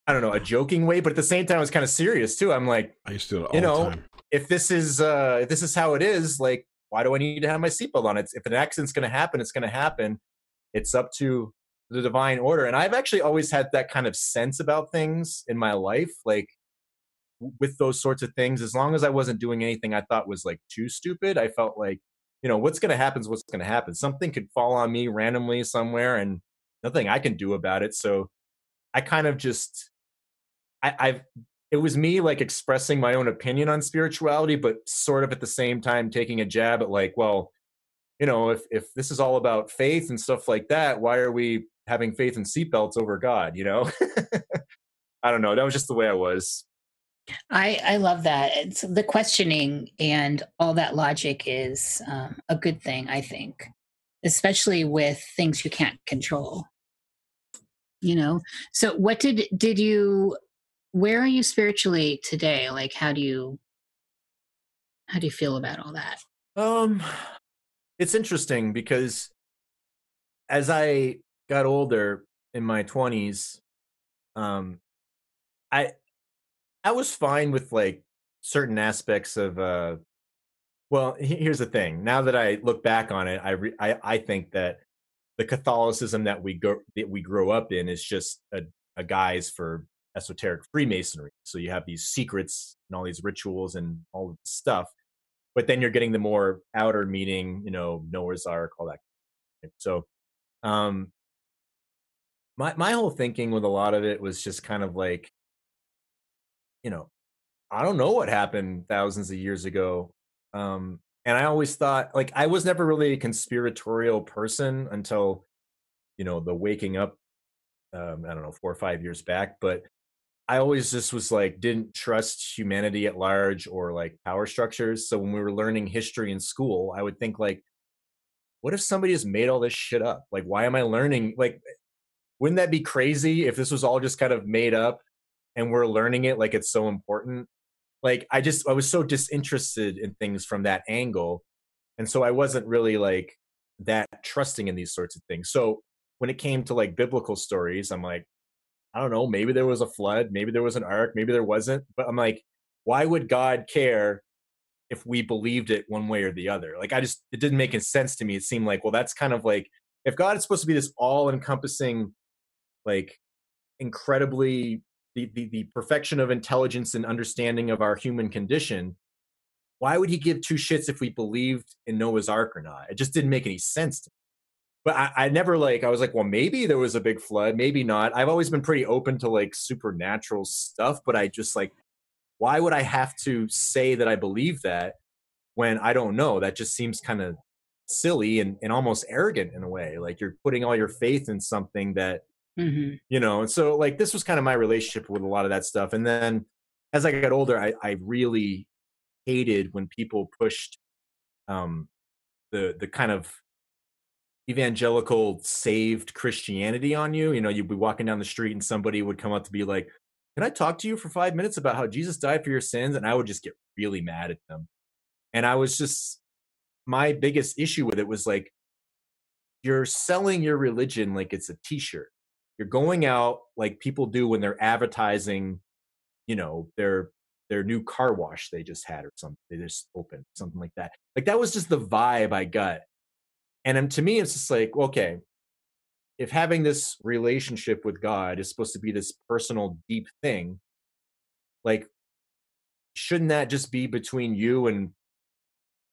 I don't know, a joking way, but at the same time, I was kind of serious too. I'm like, I used to you know, if this is uh if this is how it is, like, why do I need to have my seatbelt on? It's if an accident's going to happen, it's going to happen. It's up to the divine order. And I've actually always had that kind of sense about things in my life, like with those sorts of things. As long as I wasn't doing anything I thought was like too stupid, I felt like, you know, what's going to happen is what's going to happen. Something could fall on me randomly somewhere and nothing I can do about it. So I kind of just, I, I've, it was me like expressing my own opinion on spirituality, but sort of at the same time taking a jab at like, well, you know, if if this is all about faith and stuff like that, why are we having faith in seatbelts over God, you know? I don't know. That was just the way I was. I I love that. It's the questioning and all that logic is um, a good thing, I think, especially with things you can't control. You know. So, what did did you? Where are you spiritually today? Like, how do you? How do you feel about all that? Um, it's interesting because as I got older in my 20s um i i was fine with like certain aspects of uh well here's the thing now that i look back on it i re- I, I think that the catholicism that we go that we grow up in is just a, a guise for esoteric freemasonry. So you have these secrets and all these rituals and all of this stuff but then you're getting the more outer meaning you know noah's ark all that so um my my whole thinking with a lot of it was just kind of like you know i don't know what happened thousands of years ago um and i always thought like i was never really a conspiratorial person until you know the waking up um i don't know 4 or 5 years back but i always just was like didn't trust humanity at large or like power structures. So when we were learning history in school i would think like what if somebody has made all this shit up? Like why am i learning? Like wouldn't that be crazy if this was all just kind of made up and we're learning it like it's so important? Like i just i was so disinterested in things from that angle. And so i wasn't really like that trusting in these sorts of things. So when it came to like biblical stories i'm like i don't know maybe there was a flood maybe there was an ark maybe there wasn't but i'm like why would god care if we believed it one way or the other? Like i just it didn't make any sense to me. It seemed like well that's kind of like if god is supposed to be this all encompassing like incredibly the, the, the perfection of intelligence and understanding of our human condition why would he give two shits if we believed in noah's ark or not? It just didn't make any sense to me but I, I never like i was like well maybe there was a big flood maybe not i've always been pretty open to like supernatural stuff but i just like why would i have to say that i believe that when i don't know that just seems kind of silly and, and almost arrogant in a way like you're putting all your faith in something that Mm-hmm. You know, and so like this was kind of my relationship with a lot of that stuff. And then as I got older, I, I really hated when people pushed um, the the kind of evangelical saved Christianity on you. You know, you'd be walking down the street and somebody would come up to be like, "Can I talk to you for five minutes about how Jesus died for your sins?" And I would just get really mad at them. And I was just my biggest issue with it was like, you're selling your religion like it's a T-shirt you're going out like people do when they're advertising, you know, their their new car wash they just had or something they just opened something like that like that was just the vibe i got and um, to me it's just like okay if having this relationship with god is supposed to be this personal deep thing like shouldn't that just be between you and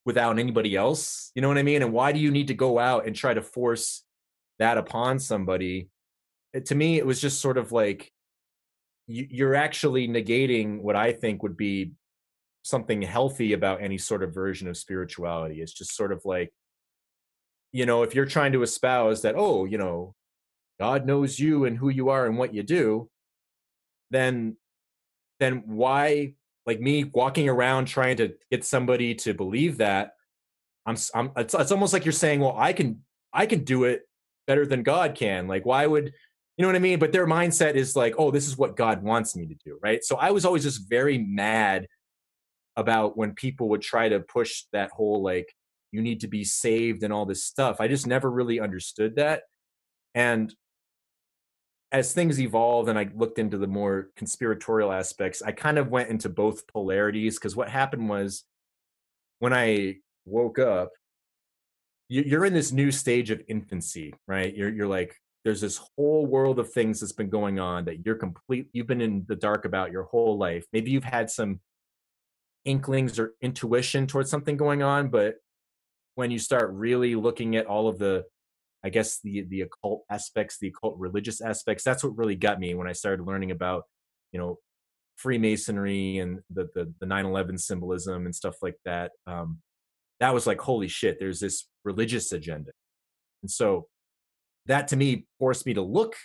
without anybody else? You know what i mean? And why do you need to go out and try to force that upon somebody? It, to me it was just sort of like you, you're actually negating what I think would be something healthy about any sort of version of spirituality. It's just sort of like, you know, if you're trying to espouse that, oh, you know, God knows you and who you are and what you do, then then why like me walking around trying to get somebody to believe that I'm, I'm it's, it's almost like you're saying, well, I can I can do it better than God can. Like why would you know what I mean? But their mindset is like, oh, this is what God wants me to do, right? So I was always just very mad about when people would try to push that whole like, you need to be saved and all this stuff. I just never really understood that. And as things evolved and I looked into the more conspiratorial aspects, I kind of went into both polarities because what happened was when I woke up, you're in this new stage of infancy, right? You're you're like, there's this whole world of things that's been going on that you're complete you've been in the dark about your whole life maybe you've had some inklings or intuition towards something going on but when you start really looking at all of the i guess the the occult aspects the occult religious aspects that's what really got me when i started learning about you know freemasonry and the the, the 9-11 symbolism and stuff like that um that was like holy shit there's this religious agenda. And so that to me forced me to look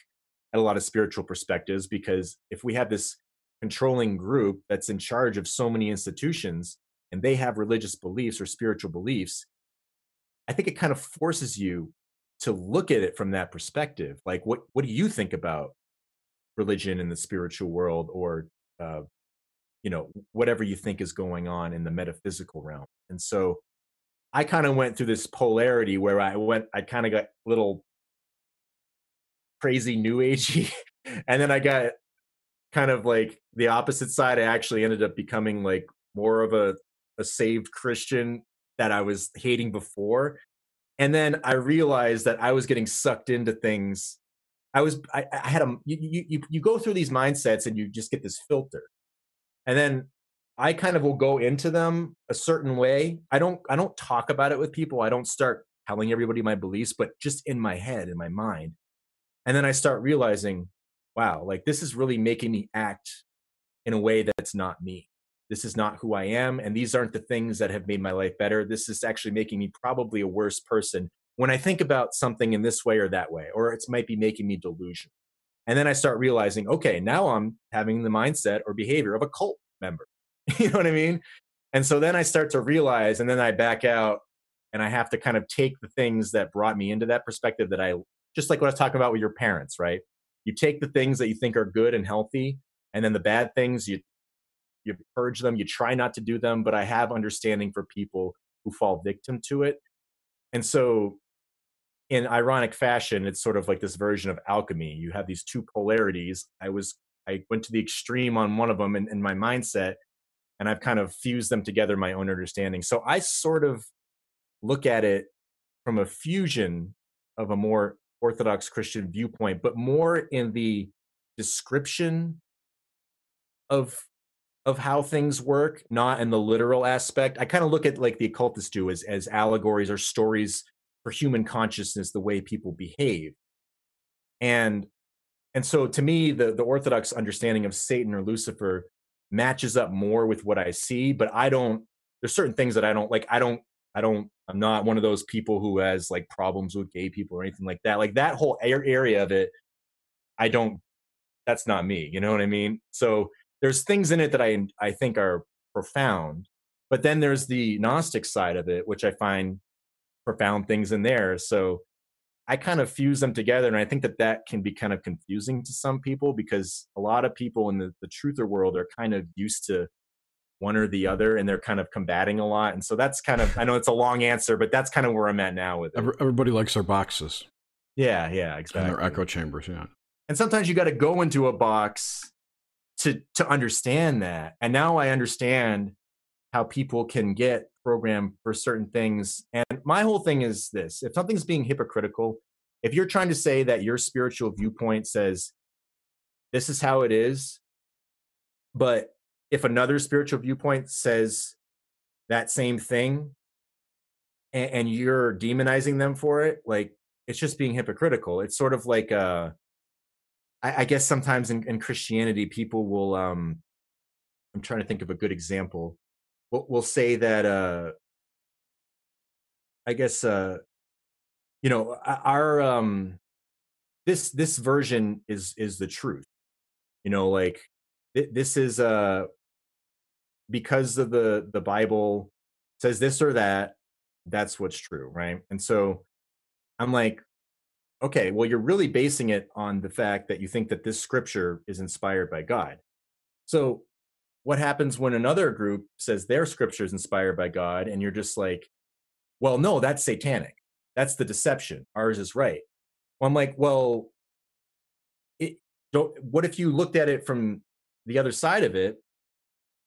at a lot of spiritual perspectives because if we have this controlling group that's in charge of so many institutions and they have religious beliefs or spiritual beliefs, I think it kind of forces you to look at it from that perspective. Like, what what do you think about religion in the spiritual world, or uh, you know, whatever you think is going on in the metaphysical realm? And so, I kind of went through this polarity where I went, I kind of got little crazy new agey and then i got kind of like the opposite side i actually ended up becoming like more of a, a saved christian that i was hating before and then i realized that i was getting sucked into things. I was i, I had a you, you you go through these mindsets and you just get this filter and then i kind of will go into them a certain way. I don't i don't talk about it with people. I don't start telling everybody my beliefs but just in my head in my mind and then i start realizing wow like this is really making me act in a way that's not me this is not who i am and these aren't the things that have made my life better. This is actually making me probably a worse person when i think about something in this way or that way or it might be making me delusional. And then i start realizing okay now i'm having the mindset or behavior of a cult member. You know what i mean? And so then i start to realize and then i back out and i have to kind of take the things that brought me into that perspective that i just like what I was talking about with your parents, right? You take the things that you think are good and healthy, and then the bad things you you purge them. You try not to do them, but I have understanding for people who fall victim to it. And so, in ironic fashion, it's sort of like this version of alchemy. You have these two polarities. I was I went to the extreme on one of them in, in my mindset, and I've kind of fused them together my own understanding. So I sort of look at it from a fusion of a more Orthodox Christian viewpoint, but more in the description of of how things work, not in the literal aspect. I kind of look at like the occultists do as as allegories or stories for human consciousness, the way people behave. And and so to me, the the Orthodox understanding of Satan or Lucifer matches up more with what I see, but I don't there's certain things that I don't like. I don't I don't I'm not one of those people who has like problems with gay people or anything like that. Like that whole area of it, I don't that's not me, you know what I mean? So there's things in it that I I think are profound, but then there's the gnostic side of it which I find profound things in there. So I kind of fuse them together and I think that that can be kind of confusing to some people because a lot of people in the, the truther world are kind of used to one or the other and they're kind of combating a lot and so that's kind of i know it's a long answer but that's kind of where i'm at now with it. Everybody likes their boxes. Yeah yeah exactly and their echo chambers yeah. And sometimes you got to go into a box to to understand that and now i understand how people can get programmed for certain things and my whole thing is this if something's being hypocritical if you're trying to say that your spiritual viewpoint says this is how it is but if another spiritual viewpoint says that same thing and, and you're demonizing them for it like it's just being hypocritical. It's sort of like uh I, I guess sometimes in, in Christianity, people will. Um, I'm trying to think of a good example. We'll, we'll say that. Uh, I guess uh, you know our um, this this version is is the truth. You know, like this is uh because of the the Bible says this or that. That's what's true, right? And so I'm like, okay, well, you're really basing it on the fact that you think that this scripture is inspired by God. So, what happens when another group says their scripture is inspired by God, and you're just like, well, no, that's satanic. That's the deception. Ours is right. Well, I'm like, well, it, what if you looked at it from the other side of it?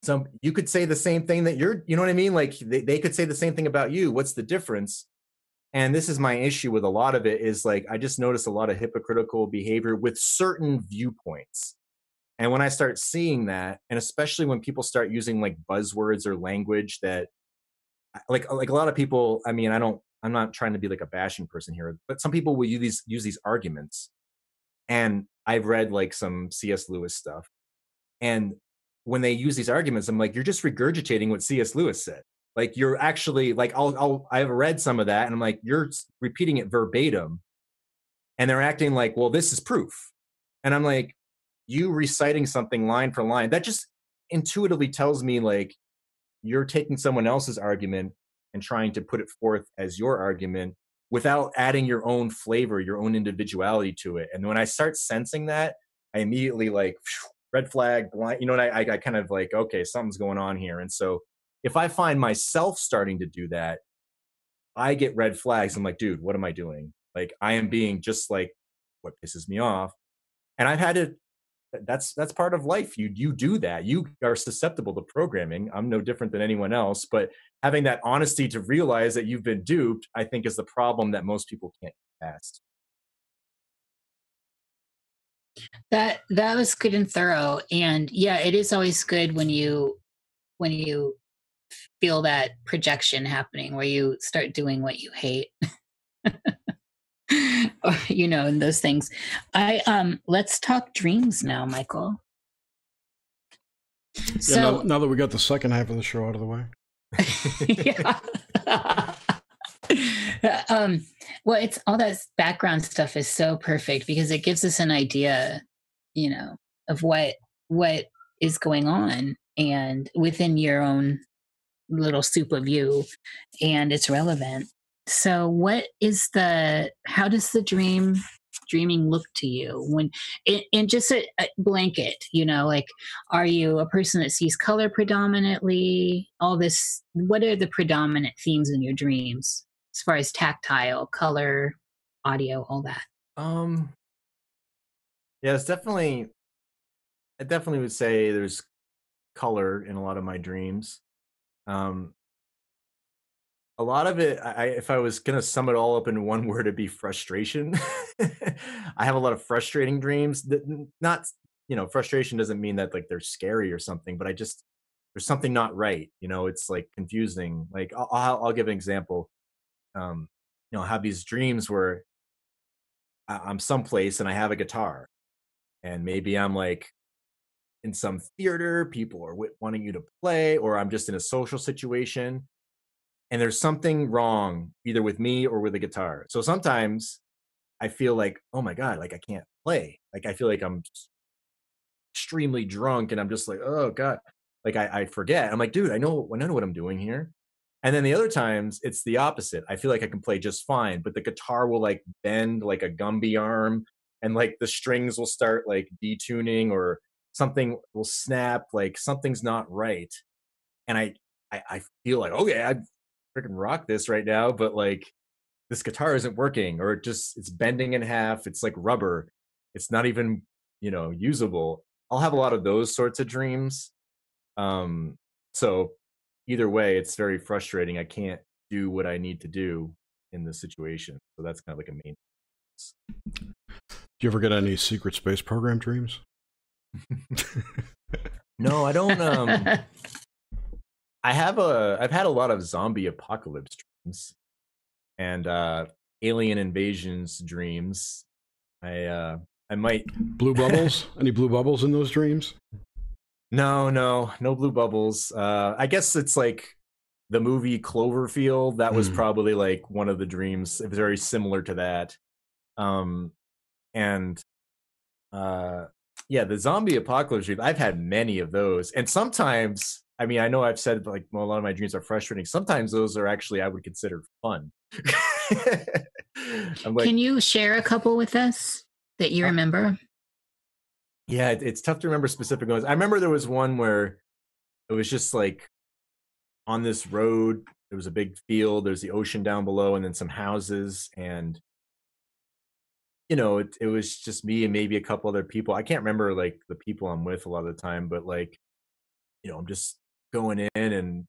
Some you could say the same thing that you're, you know what I mean? Like they, they could say the same thing about you. What's the difference? And this is my issue with a lot of it is like i just notice a lot of hypocritical behavior with certain viewpoints. And when i start seeing that and especially when people start using like buzzwords or language that like like a lot of people i mean i don't i'm not trying to be like a bashing person here but some people will use these use these arguments. And i've read like some cs lewis stuff. And when they use these arguments i'm like you're just regurgitating what cs lewis said like you're actually like I'll, I'll I've read some of that and I'm like you're repeating it verbatim. And they're acting like well this is proof. And I'm like you reciting something line for line that just intuitively tells me like you're taking someone else's argument and trying to put it forth as your argument without adding your own flavor your own individuality to it. And when I start sensing that I immediately like red flag blind you know what I, I kind of like okay something's going on here. And so if I find myself starting to do that, I get red flags. I'm like, dude, what am I doing? Like, I am being just like what pisses me off. And I've had to that's that's part of life you you do that you are susceptible to programming i'm no different than anyone else but having that honesty to realize that you've been duped i think is the problem that most people can't get past that that was good and thorough and yeah it is always good when you when you feel that projection happening where you start doing what you hate? Or, you know and those things. I um let's talk dreams now michael. Yeah, so now, now that we got the second half of the show out of the way. Yeah. Um well it's all that background stuff is so perfect because it gives us an idea you know of what what is going on and within your own little soup of you and it's relevant. So what is the how does the dream dreaming look to you when in, in just a, a, blanket you know like are you a person that sees color predominantly? All this what are the predominant themes in your dreams as far as tactile color audio all that? Um yeah it's definitely i definitely would say there's color in a lot of my dreams um, a lot of it, I, if I was going to sum it all up in one word, it'd be frustration. I have a lot of frustrating dreams. That not, you know, frustration doesn't mean that like they're scary or something, but I just there's something not right. You know, it's like confusing. Like I'll, I'll, I'll give an example. Um, you know, I have these dreams where I'm someplace and I have a guitar, and maybe I'm like in some theater, people are wanting you to play, or I'm just in a social situation and there's something wrong either with me or with the guitar. So sometimes I feel like, oh my God, like I can't play. Like I feel like I'm extremely drunk and I'm just like, oh God. Like I, I forget. I'm like, dude, I know I know what I'm doing here. And then the other times it's the opposite. I feel like I can play just fine, but the guitar will like bend like a Gumby arm and like the strings will start like detuning or something will snap, like something's not right. And I, I, I feel like, okay, I freaking rock this right now, but like this guitar isn't working or it just, it's bending in half. It's like rubber. It's not even, you know, usable. I'll have a lot of those sorts of dreams. Um, so either way, it's very frustrating. I can't do what I need to do in this situation. So that's kind of like a main. Do you ever get any secret space program dreams? No, I don't. Um, I have a. I've had a lot of zombie apocalypse dreams, and uh, alien invasions dreams. I uh, I might blue bubbles. Any blue bubbles in those dreams? No, no, no blue bubbles. Uh, I guess it's like the movie Cloverfield. That was mm. probably like one of the dreams. It was very similar to that. Um, and uh, yeah, the zombie apocalypse dream. I've had many of those, and sometimes. I mean, I know I've said like well, a lot of my dreams are frustrating. Sometimes those are actually I would consider fun. like, Can you share a couple with us that you uh, remember? Yeah, it's tough to remember specific ones. I remember there was one where it was just like on this road. There was a big field. There's the ocean down below, and then some houses. And you know, it, it was just me and maybe a couple other people. I can't remember like the people I'm with a lot of the time, but like, you know, I'm just going in and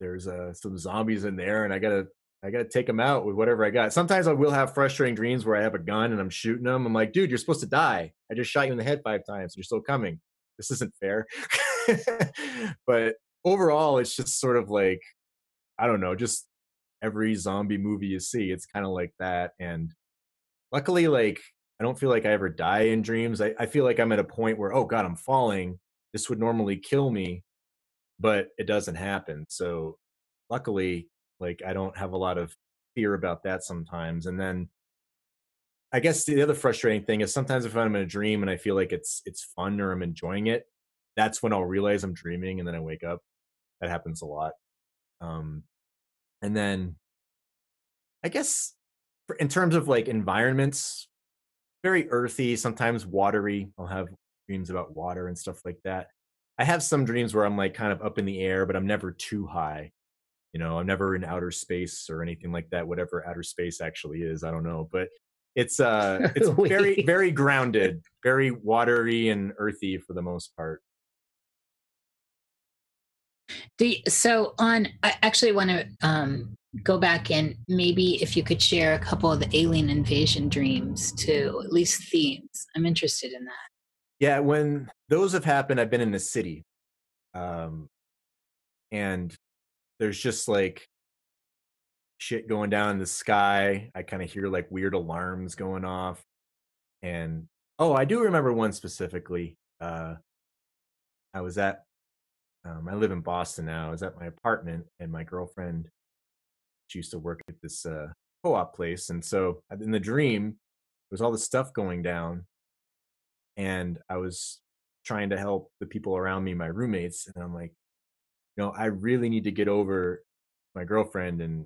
there's uh, some zombies in there, and I gotta I gotta take them out with whatever I got. Sometimes I will have frustrating dreams where I have a gun and I'm shooting them. I'm like, dude, you're supposed to die. I just shot you in the head five times. You're still coming. This isn't fair. but overall, it's just sort of like, I don't know, just every zombie movie you see, it's kind of like that. And luckily, like, I don't feel like I ever die in dreams. I, I feel like I'm at a point where, oh God, I'm falling. This would normally kill me, but it doesn't happen. So luckily, like I don't have a lot of fear about that sometimes. And then I guess the other frustrating thing is sometimes if I'm in a dream and I feel like it's it's fun or I'm enjoying it, that's when I'll realize I'm dreaming and then I wake up. That happens a lot. Um, and then I guess in terms of like environments, very earthy, sometimes watery. I'll have dreams about water and stuff like that. I have some dreams where I'm like kind of up in the air, but I'm never too high you know i'm never in outer space or anything like that whatever outer space actually is i don't know but it's uh it's very very grounded very watery and earthy for the most part so on i actually want to um go back and maybe if you could share a couple of the alien invasion dreams too at least themes i'm interested in that yeah when those have happened i've been in the city um and there's just like shit going down in the sky. I kind of hear like weird alarms going off. And oh, I do remember one specifically. Uh I was at um I live in Boston now. I was at my apartment and my girlfriend she used to work at this uh co-op place and so in the dream there was all this stuff going down and I was trying to help the people around me, my roommates, and I'm like, you know, I really need to get over my girlfriend and,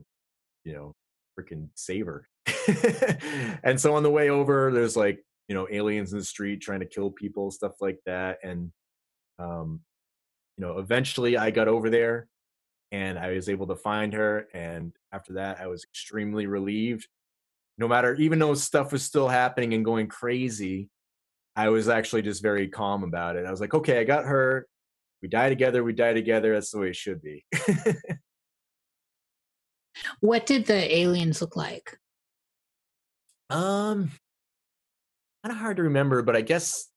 you know, freaking save her. and so on the way over, there's like, you know, aliens in the street trying to kill people, stuff like that. And, um, you know, eventually I got over there and I was able to find her. And after that, I was extremely relieved. No matter, even though stuff was still happening and going crazy, I was actually just very calm about it. I was like, okay, I got her we die together, we die together. That's the way it should be. what did the aliens look like? Um, kind of hard to remember, but I guess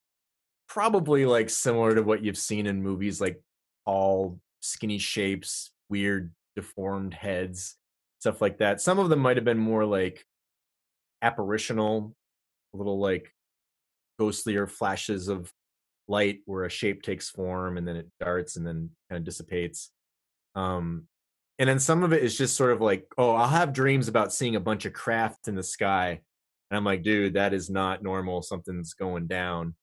probably like similar to what you've seen in movies, like all skinny shapes, weird deformed heads, stuff like that. Some of them might have been more like apparitional, a little like ghostlier flashes of light where a shape takes form and then it darts and then kind of dissipates. Um, and then some of it is just sort of like, oh, I'll have dreams about seeing a bunch of craft in the sky. And I'm like, dude, that is not normal. Something's going down.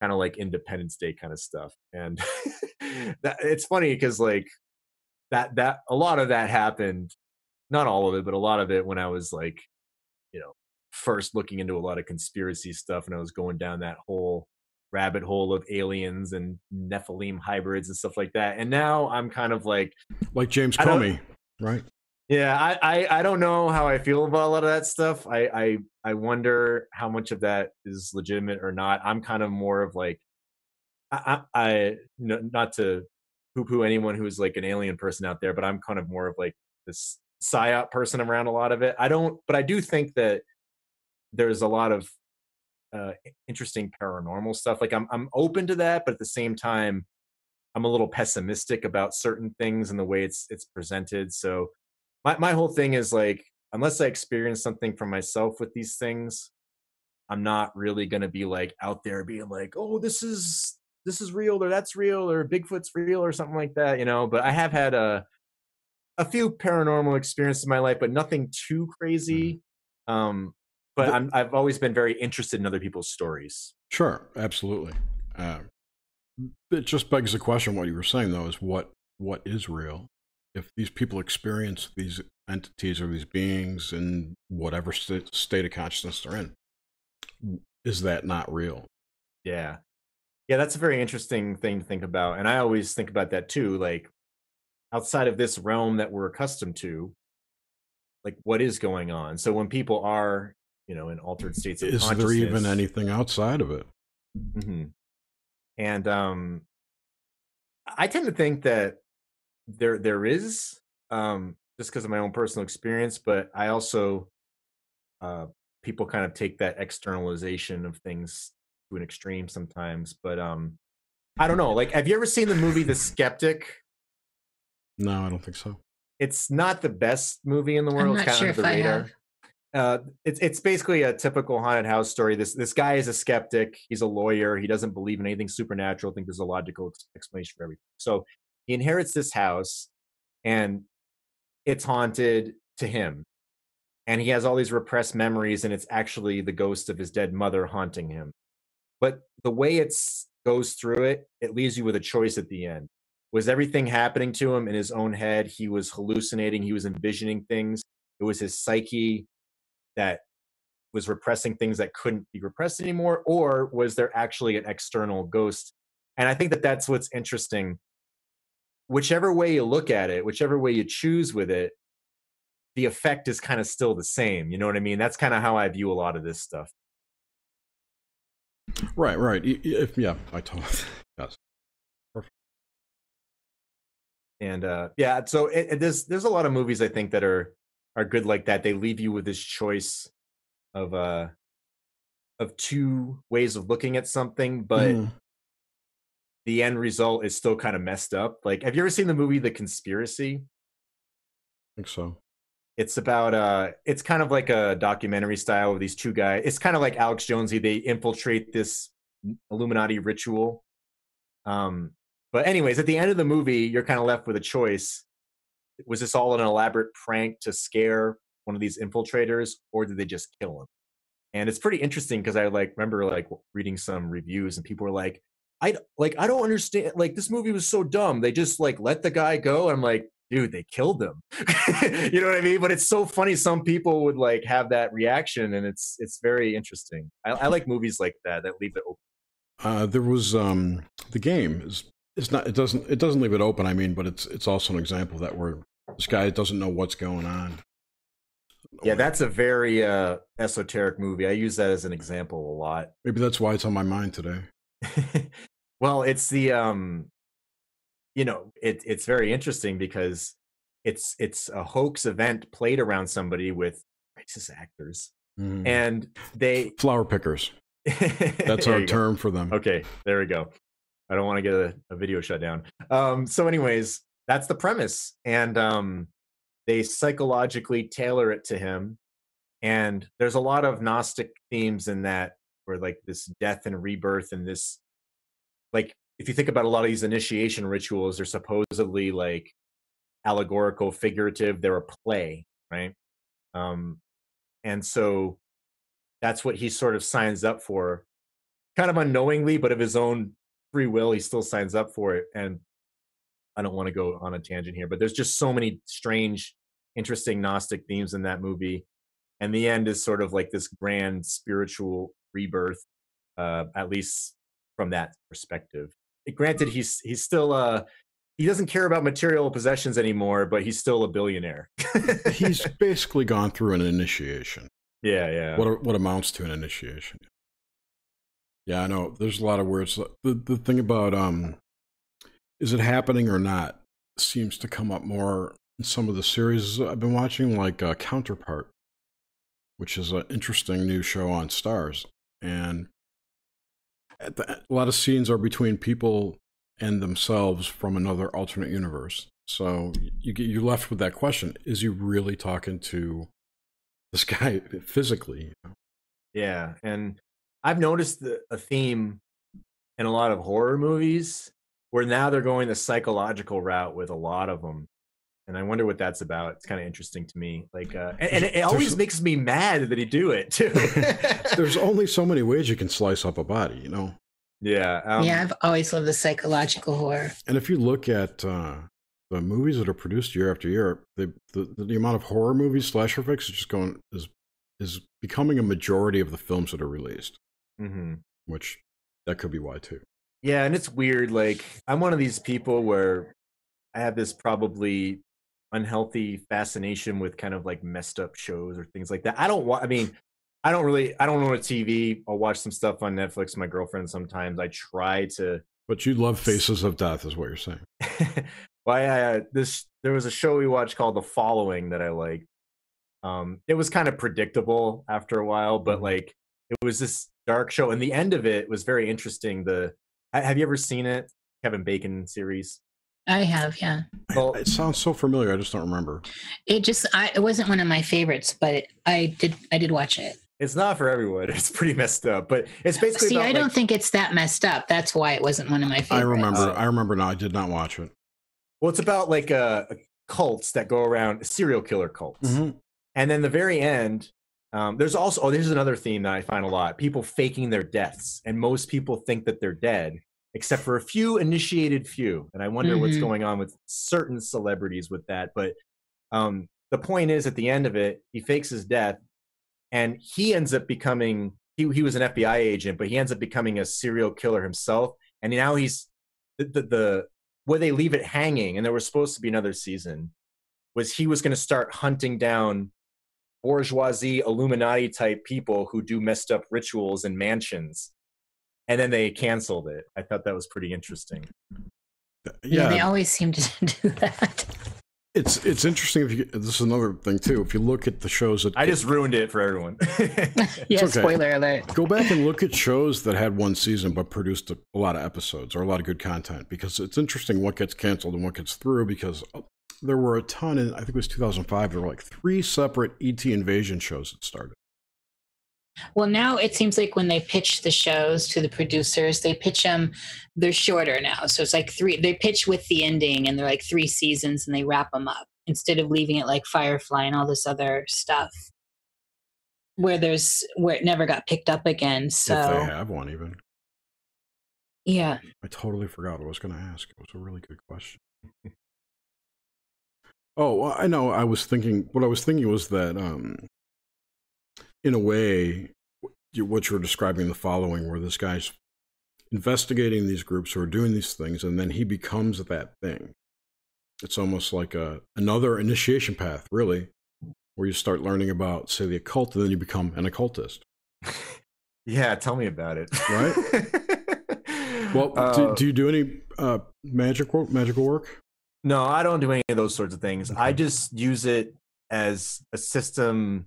Kind of like Independence Day kind of stuff. And that, it's funny because like that that a lot of that happened, not all of it, but a lot of it when I was like, you know, first looking into a lot of conspiracy stuff and I was going down that whole rabbit hole of aliens and Nephilim hybrids and stuff like that. And now I'm kind of like like James Comey, right? Yeah, I, I I don't know how I feel about a lot of that stuff. I I I wonder how much of that is legitimate or not. I'm kind of more of like I, I, not to poo poo anyone who's like an alien person out there, but I'm kind of more of like this psyop person around a lot of it. I don't, but I do think that there's a lot of uh, interesting paranormal stuff. Like I'm, I'm open to that, but at the same time, I'm a little pessimistic about certain things and the way it's it's presented. So my my whole thing is like unless I experience something for myself with these things, I'm not really going to be like out there being like, "Oh, this is this is real or that's real or Bigfoot's real or something like that," you know, but I have had a a few paranormal experiences in my life, but nothing too mm-hmm. crazy. Um but I'm I've always been very interested in other people's stories. Sure, absolutely. Uh, it just begs the question: what you were saying though is what what is real? If these people experience these entities or these beings in whatever st- state of consciousness they're in, is that not real? Yeah. Yeah, that's a very interesting thing to think about. And I always think about that too. Like outside of this realm that we're accustomed to, like what is going on? So when people are, you know, in altered states of is there even anything outside of it? Mm-hmm. And um I tend to think that there there is um just because of my own personal experience, but I also uh people kind of take that externalization of things to an extreme sometimes. But um, I don't know. Like, have you ever seen the movie The Skeptic? No, I don't think so. It's not the best movie in the world. I'm not it's sure if I have. Uh, it's it's basically a typical haunted house story. This this guy is a skeptic. He's a lawyer. He doesn't believe in anything supernatural. I Think there's a logical explanation for everything. So he inherits this house, and it's haunted to him and he has all these repressed memories and it's actually the ghost of his dead mother haunting him. But the way it goes through it it leaves you with a choice at the end. Was everything happening to him in his own head? He was hallucinating he was envisioning things. It was his psyche that was repressing things that couldn't be repressed anymore or was there actually an external ghost? And i think that that's what's interesting whichever way you look at it whichever way you choose with it the effect is kind of still the same. You know what I mean? That's kind of how I view a lot of this stuff. Right, right. If, yeah, I totally yes. Perfect. And uh, yeah, so it, it, there's there's a lot of movies I think that are are good like that. They leave you with this choice of uh of two ways of looking at something, but mm. The end result is still kind of messed up. Like, have you ever seen the movie The Conspiracy? I think so. It's about uh it's kind of like a documentary style of these two guys. It's kind of like Alex Jonesy. They infiltrate this Illuminati ritual. Um but anyways, at the end of the movie, you're kind of left with a choice. Was this all an elaborate prank to scare one of these infiltrators or did they just kill him? And it's pretty interesting because I like remember like reading some reviews and people were like, I like I don't understand like this movie was so dumb. They just like let the guy go. I'm like, dude, they killed him. you know what I mean? But it's so funny. Some people would like have that reaction, and it's it's very interesting. I, I like movies like that that leave it open. Uh, there was um, the game is it's not it doesn't it doesn't leave it open. I mean, but it's it's also an example that where this guy doesn't know what's going on. Yeah, that's a very uh, esoteric movie. I use that as an example a lot. Maybe that's why it's on my mind today. well, it's the um you know it, it's very interesting because it's it's a hoax event played around somebody with racist actors mm. and they flower pickers that's our term go. for them okay there we go i don't want to get a, a video shut down um so anyways that's the premise and um they psychologically tailor it to him and there's a lot of gnostic themes in that where like this death and rebirth and this like if you think about a lot of these initiation rituals, they're supposedly like allegorical, figurative. They're a play, right? Um, and so that's what he sort of signs up for, kind of unknowingly, but of his own free will, he still signs up for it. And I don't want to go on a tangent here, but there's just so many strange, interesting Gnostic themes in that movie. And the end is sort of like this grand spiritual rebirth, uh, at least from that perspective granted he's he's still uh he doesn't care about material possessions anymore, but he's still a billionaire. he's basically gone through an initiation. Yeah, yeah. What what amounts to an initiation? Yeah, I know. There's a lot of words. The the thing about um, is it happening or not seems to come up more in some of the series I've been watching, like uh, Counterpart, which is an interesting new show on Starz, and the, a lot of scenes are between people and themselves from another alternate universe. So you get you left with that question: Is he really talking to this guy physically? Yeah, and I've noticed the, a theme in a lot of horror movies where now they're going the psychological route with a lot of them. And I wonder what that's about. It's kind of interesting to me. Like, uh, and, and, it always makes me mad that he do it too. There's only so many ways you can slice up a body, you know. Yeah. Um, yeah, I've always loved the psychological horror. And if you look at uh, the movies that are produced year after year, the, the the amount of horror movies, slasher flicks, is just going is is becoming a majority of the films that are released. Mm-hmm. Which that could be why too. Yeah, and it's weird. Like I'm one of these people where I have this probably unhealthy fascination with kind of like messed up shows or things like that. I don't want. I mean, I don't really. I don't own a TV. I'll watch some stuff on Netflix. My girlfriend sometimes. I try to. But you love Faces of Death, is what you're saying. Why? Uh, this there was a show we watched called The Following that I liked. Um, it was kind of predictable after a while, but mm-hmm. like it was this dark show, and the end of it was very interesting. The have you ever seen it? Kevin Bacon series. I have, yeah. Well, it sounds so familiar. I just don't remember. It just, I, it wasn't one of my favorites, but I did, I did watch it. It's not for everyone. It's pretty messed up, but it's basically. See, about, I don't think it's that messed up. That's why it wasn't one of my favorites. I remember. I remember now. I did not watch it. Well, it's about like uh, cults that go around serial killer cults, mm-hmm. and then the very end, um, there's also oh, there's another theme that I find a lot: people faking their deaths, and most people think that they're dead, except for a few initiated few. And I wonder mm-hmm. what's going on with certain celebrities with that. But um, the point is, at the end of it, he fakes his death, and he ends up becoming he he was an FBI agent, but he ends up becoming a serial killer himself. And now he's the the, the where they leave it hanging, and there was supposed to be another season. Was he was going to start hunting down bourgeoisie Illuminati type people who do messed up rituals in mansions. And then they canceled it. I thought that was pretty interesting. Yeah, yeah they always seem to do that. It's it's interesting if you this is another thing too. If you look at the shows that I just ruined it for everyone. yeah, okay. spoiler alert. Go back and look at shows that had one season but produced a, a lot of episodes or a lot of good content because it's interesting what gets canceled and what gets through because uh, there were a ton in I think it was 2005 there were like three separate ET invasion shows that started. Well, now it seems like when they pitch the shows to the producers, they pitch them, they're shorter now. So it's like three, they pitch with the ending and they're like three seasons and they wrap them up instead of leaving it like Firefly and all this other stuff where there's, where it never got picked up again. So if they have one even. Yeah. I totally forgot what I was going to ask. It was a really good question. Oh, I know. I was thinking. What I was thinking was that, um, in a way, what you're describing the following, where this guy's investigating these groups who are doing these things, and then he becomes that thing. It's almost like a another initiation path, really, where you start learning about, say, the occult, and then you become an occultist. yeah, tell me about it. Right. well, uh, do, do, you do any uh, magic work, magical work? No, I don't do any of those sorts of things. Okay. I just use it as a system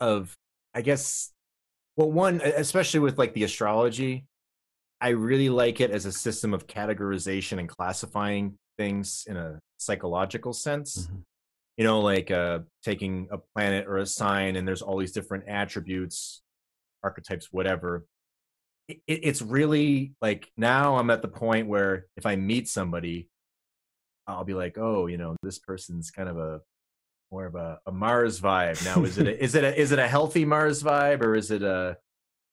of, I guess, well, one, especially with like the astrology, I really like it as a system of categorization and classifying things in a psychological sense. Mm-hmm. You know, like uh, taking a planet or a sign, and there's all these different attributes, archetypes, whatever, it, it's really like now I'm at the point where if I meet somebody, I'll be like, oh, you know, this person's kind of a more of a, a Mars vibe. Now, is it a, is it a, is it a healthy Mars vibe or is it a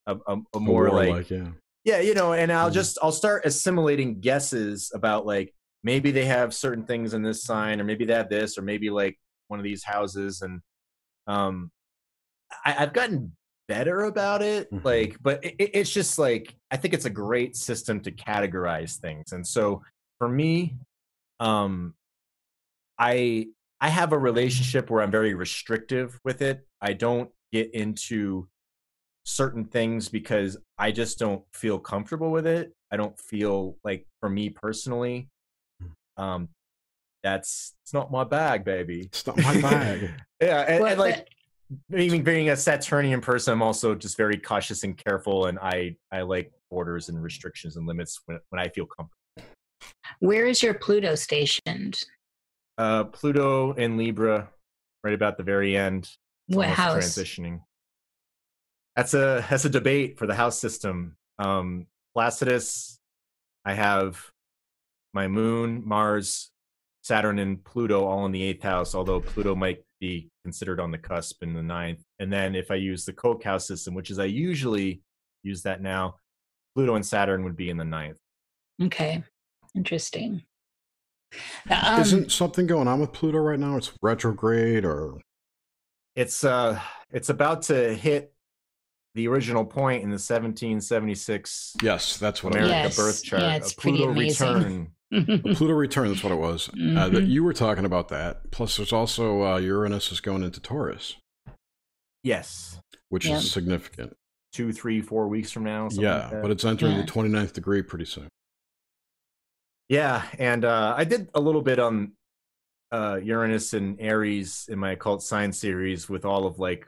a, a, a more, like, like, yeah yeah you know? And I'll mm just I'll start assimilating guesses about like maybe they have certain things in this sign or maybe they have this or maybe like one of these houses and um I, I've gotten better about it mm-hmm. like but it, it's just like i think it's a great system to categorize things and so for me um i i have a relationship where i'm very restrictive with it i don't get into certain things because I just don't feel comfortable with it. I don't feel like for me personally, um, that's it's not my bag, baby. It's not my bag. yeah, and, Well, and like being being a Saturnian person, I'm also just very cautious and careful, and I I like borders and restrictions and limits when when I feel comfortable. Where is your Pluto stationed? Uh, Pluto and Libra, right about the very end. What house? transitioning. That's a that's a debate for the house system. Um, Placidus, I have my Moon, Mars, Saturn, and Pluto all in the eighth house. Although Pluto might be considered on the cusp in the ninth. And then if I use the Koch house system, which is I usually use that now, Pluto and Saturn would be in the ninth. Okay, interesting. Um, Isn't something going on with Pluto right now? It's retrograde or It's uh, it's about to hit the original point in the 1776 yes, that's what America Yes. birth chart. Yeah, it's pretty Pluto amazing. return. was. Pluto return. That's what it was. Uh, that Mhm. you were talking about that. Plus, there's also uh, Uranus is going into Taurus, Yes. which Yeah. is significant. Two, three, four weeks from now. Yeah, like that. but it's entering Yeah. the 29th degree pretty soon. Yeah, and uh, I did a little bit on uh, Uranus and Aries in my occult science series with all of like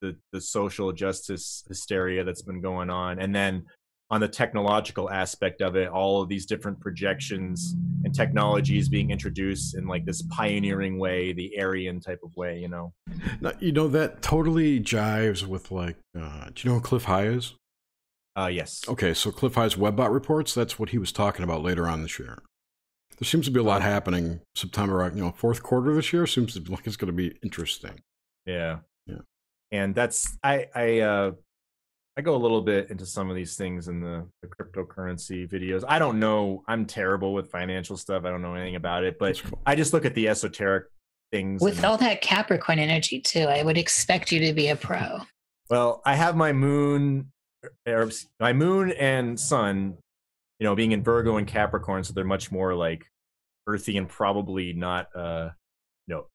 the the social justice hysteria that's been going on, and then on the technological aspect of it, all of these different projections and technologies being introduced in like this pioneering way, the Aryan type of way, you know. Now, you know that totally jives with like. Uh, do you know who Cliff High is? Uh, yes. Okay, so Cliff High's Webbot reports. That's what he was talking about later on this year. There seems to be a lot happening September. You know, fourth quarter this year seems to be like it's going to be interesting. Yeah. Yeah. And that's I I uh I go a little bit into some of these things in the, the cryptocurrency videos. I don't know. I'm terrible with financial stuff. I don't know anything about it, but cool. I just look at the esoteric things. With and- all that Capricorn energy too, I would expect you to be a pro. well, I have my moon, or my moon and sun, you know, being in Virgo and Capricorn, so they're much more like earthy and probably not, uh, you know,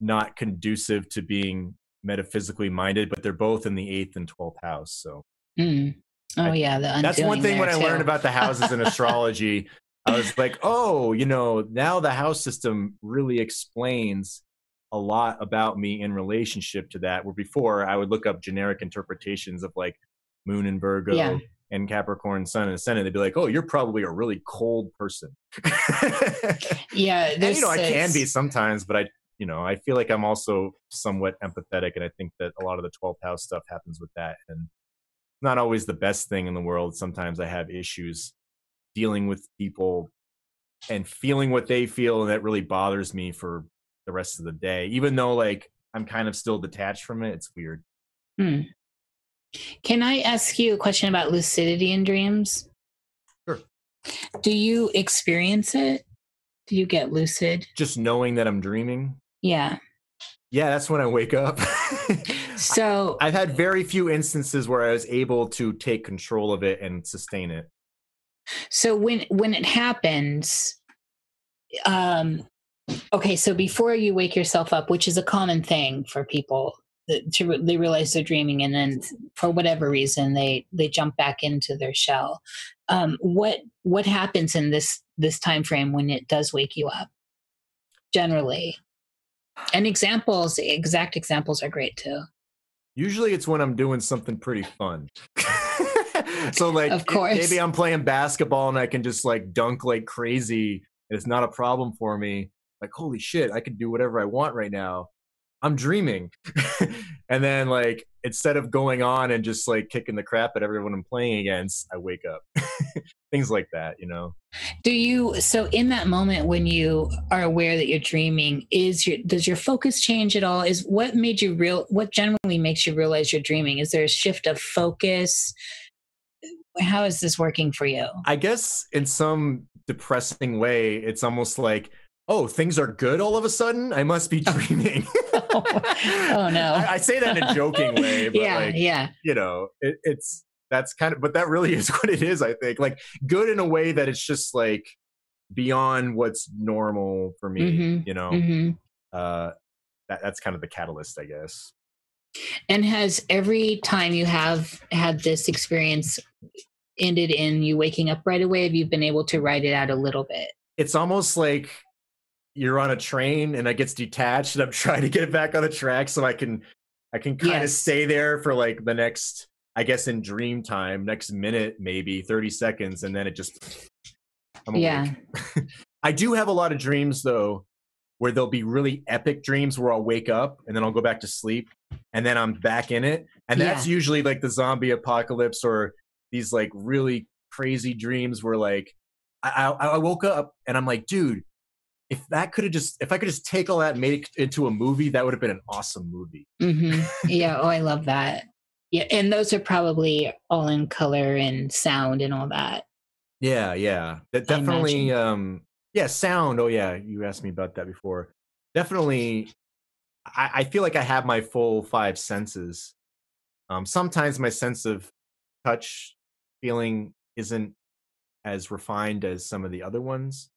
not conducive to being metaphysically minded. But they're both in the eighth and twelfth house, so. Mm. Oh I- yeah, the That's one thing when I learned about the houses in astrology. I was like, oh, you know, now the house system really explains a lot about me in relationship to that. Where before I would look up generic interpretations of like Moon and Virgo Yeah. and Capricorn, Sun and Ascendant. They'd be like, oh, you're probably a really cold person. Yeah, and, you know, I can be sometimes, but I, you know, I feel like I'm also somewhat empathetic, and I think that a lot of the 12th house stuff happens with that, and not always the best thing in the world. Sometimes I have issues dealing with people and feeling what they feel, and that really bothers me for the rest of the day. Even though, like, I'm kind of still detached from it. It's weird. Hmm. Can I ask you a question about lucidity in dreams? Sure. Do you experience it? Do you get lucid? Just knowing that I'm dreaming. Yeah. Yeah, that's when I wake up. So I've had very few instances where I was able to take control of it and sustain it. so when when it happens um okay so before you wake yourself up which is a common thing for people to they realize they're dreaming and then for whatever reason they they jump back into their shell um what what happens in this this time frame when it does wake you up generally and examples exact examples are great too Usually it's when I'm doing something pretty fun. so like Of course. maybe I'm playing basketball and I can just like dunk like crazy and it's not a problem for me. Like holy shit, I can do whatever I want right now. I'm dreaming. and then like instead of going on and just like kicking the crap at everyone I'm playing against, I wake up. Things like that, you know. do you so in that moment when you are aware that you're dreaming is your does your focus change at all is what made you real what generally makes you realize you're dreaming is there a shift of focus how is this working for you I guess in some depressing way, it's almost like, oh, things are good all of a sudden. I must be oh. dreaming. Oh, no. I, I say that in a joking way, but yeah like, yeah you know, it, it's that's kind of, but that really is what it is. I think like good in a way that it's just like beyond what's normal for me. Mhm, You know, hmm uh, that that's kind of the catalyst, I guess. And has every time you have had this experience ended in you waking up right away? Have you been able to write it out a little bit? It's almost like you're on a train and it gets detached and I'm trying to get it back on the track so I can I can kind of stay there for like the next I guess in dream time, next minute maybe 30 seconds and then it just I'm. Yeah. I do have a lot of dreams though where there'll be really epic dreams where I'll wake up and then I'll go back to sleep and then I'm back in it. And that's usually like the zombie apocalypse or these like really crazy dreams where like I, I, I woke up and I'm like, dude, if that could have just if I could just take all that and made it into a movie, that would have been an awesome movie. hmm Yeah. Oh, I love that. Yeah. And those are probably all in color and sound and all that. Yeah, yeah. That definitely um yeah, sound. Oh yeah, you asked me about that before. Definitely I, I feel like I have my full five senses. Um sometimes my sense of touch feeling isn't as refined as some of the other ones.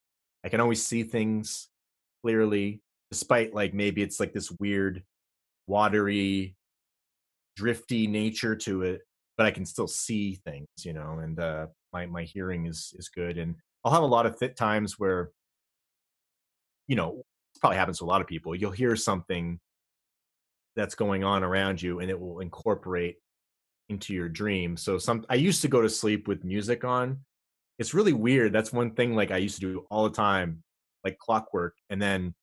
I can always see things clearly, despite like maybe it's like this weird watery drifty nature to it but i can still see things you know and uh my my hearing is is good and i'll have a lot of th- times where you know it probably happens to a lot of people you'll hear something that's going on around you and it will incorporate into your dream so some i used to go to sleep with music on it's really weird that's one thing like i used to do all the time like clockwork and then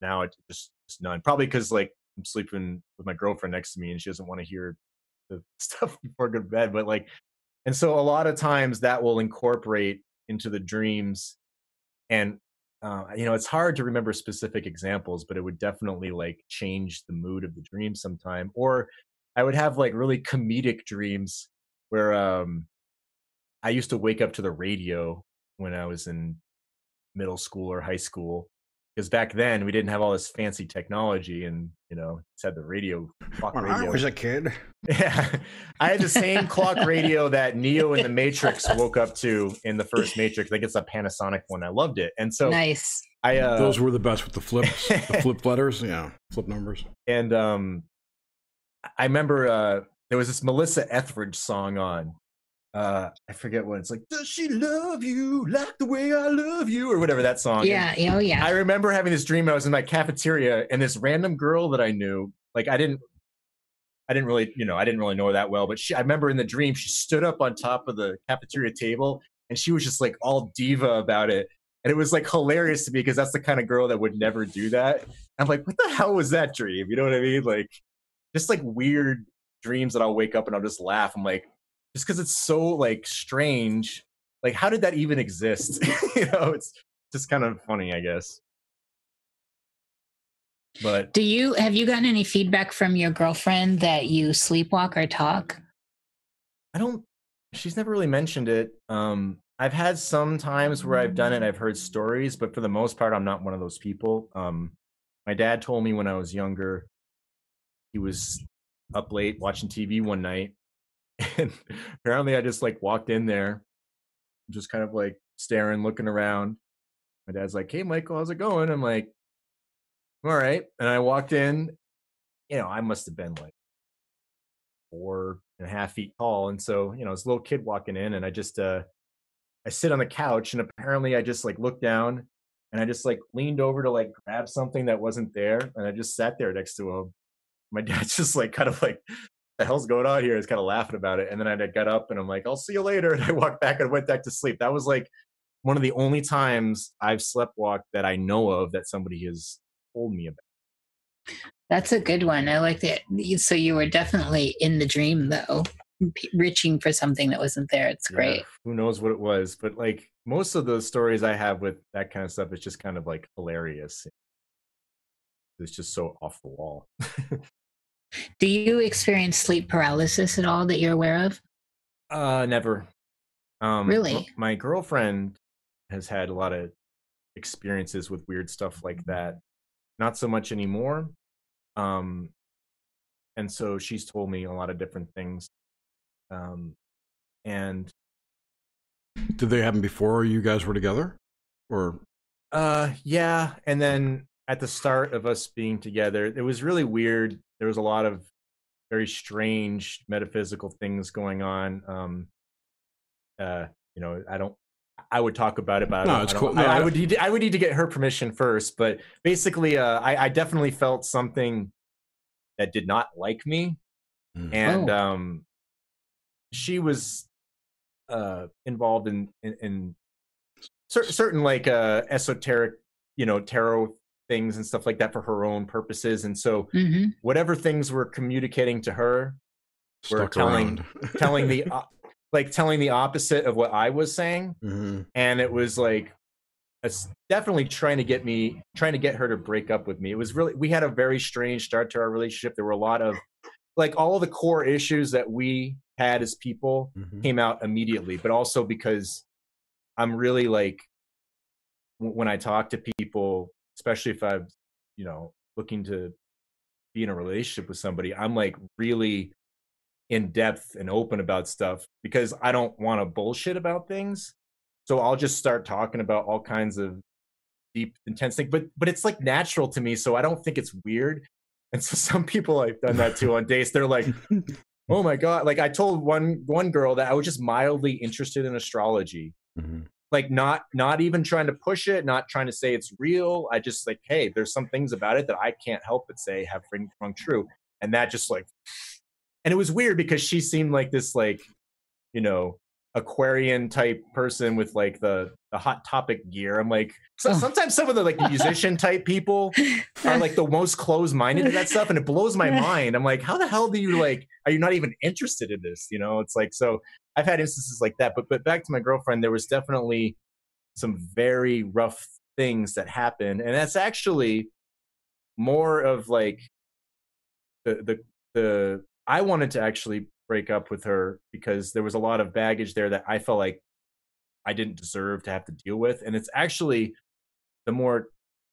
now it's just, none probably because like i'm sleeping with my girlfriend next to me and she doesn't want to hear the stuff before going to bed but like and so a lot of times that will incorporate into the dreams and uh, you know it's hard to remember specific examples but it would definitely like change the mood of the dream sometime or i would have like really comedic dreams where um i used to wake up to the radio when i was in middle school or high school because back then we didn't have all this fancy technology and you know just had the radio clock When radio I was a kid, yeah, I had the same clock radio that Neo in the Matrix woke up to in the first Matrix. I think it's a Panasonic one. I loved it, and so nice. I uh, those were the best with the flips, the flip letters, yeah, flip numbers. and um, I remember uh, there was this Melissa Etheridge song on. Uh, I forget what it's like. Does she love you like the way I love you, or whatever that song? Yeah. yeah, Oh, yeah. I remember having this dream. I was in my cafeteria, and this random girl that I knew, like I didn't, I didn't really, you know, I didn't really know her that well. But she, I remember in the dream, she stood up on top of the cafeteria table, and she was just like all diva about it, and it was like hilarious to me because that's the kind of girl that would never do that. I'm like, what the hell was that dream? You know what I mean? Like, just like weird dreams that I'll wake up and I'll just laugh. I'm like, just because it's so like strange. Like, how did that even exist? you know, it's just kind of funny, I guess. But Do you have you gotten any feedback from your girlfriend that you sleepwalk or talk? I don't. She's never really mentioned it. Um, I've had some times where I've done it. I've heard stories, but for the most part, I'm not one of those people. Um, my dad told me when I was younger, he was up late watching TV one night, and apparently I just like walked in there, just kind of like staring, looking around. My dad's like, "Hey, Michael, how's it going?" I'm like, "All right," and I walked in. You know, I must have been like four and a half feet tall. And so, you know, this little kid walking in and I just uh I sit on the couch and apparently I just like looked down and I just like leaned over to like grab something that wasn't there and I just sat there next to him. My dad's just like kind of like the hell's going on here? He's kind of laughing about it. And then I got up and I'm like, I'll see you later. And I walked back and went back to sleep. That was like one of the only times I've slept walked that I know of that somebody has told me about. That's a good one. I like that. So you were definitely in the dream, though, reaching for something that wasn't there. It's Yeah, great. who knows what it was? But like most of the stories I have with that kind of stuff, it's just kind of like hilarious. It's just so off the wall. Do you experience sleep paralysis at all that you're aware of? uh, never. Um, Really? My girlfriend has had a lot of experiences with weird stuff like that. Not so much anymore. Um, and so she's told me a lot of different things. Um, and Did they happen before you guys were together, or Uh, yeah, and then at the start of us being together, it was really weird. There was a lot of very strange metaphysical things going on. Um, uh, you know, I don't. I would talk about it, but No, I, it's I, cool. No, I, I I- would need to, I would need to get her permission first. But basically, uh, I, I definitely felt something that did not like me, Mm. and Oh. um, she was uh, involved in in, in cer- certain like uh, esoteric, you know, tarot things and stuff like that for her own purposes. And so, hmm whatever things were communicating to her, we're telling- telling the uh, like telling the opposite of what I was saying, Mhm. and it was like it's definitely trying to get me trying to get her to break up with me. It was really we had a very strange start to our relationship. There were a lot of like all the core issues that we had as people Mhm. came out immediately, but also because I'm really like when I talk to people, especially if I'm, you know, looking to be in a relationship with somebody, I'm like really in depth and open about stuff because I don't want to bullshit about things. So I'll just start talking about all kinds of deep, intense things. But but it's like natural to me, so I don't think it's weird. And so some people I've done that to on dates. They're like, oh my god like i told one one girl that i was just mildly interested in astrology Mhm. Like not not even trying to push it not trying to say it's real. I just like hey there's some things about it that i can't help but say have ring rung true. And that just like and it was weird because she seemed like this like you know aquarian type person with like the the hot topic gear. I'm like so Oh. sometimes some of the like musician type people are like the most closed-minded to that stuff and it blows my mind. I'm like how the hell do you like are you not even interested in this? You know it's like so i've had instances like that but but back to my girlfriend there was definitely some very rough things that happened and that's actually more of like the the the i wanted to actually break up with her because there was a lot of baggage there that i felt like i didn't deserve to have to deal with and it's actually the more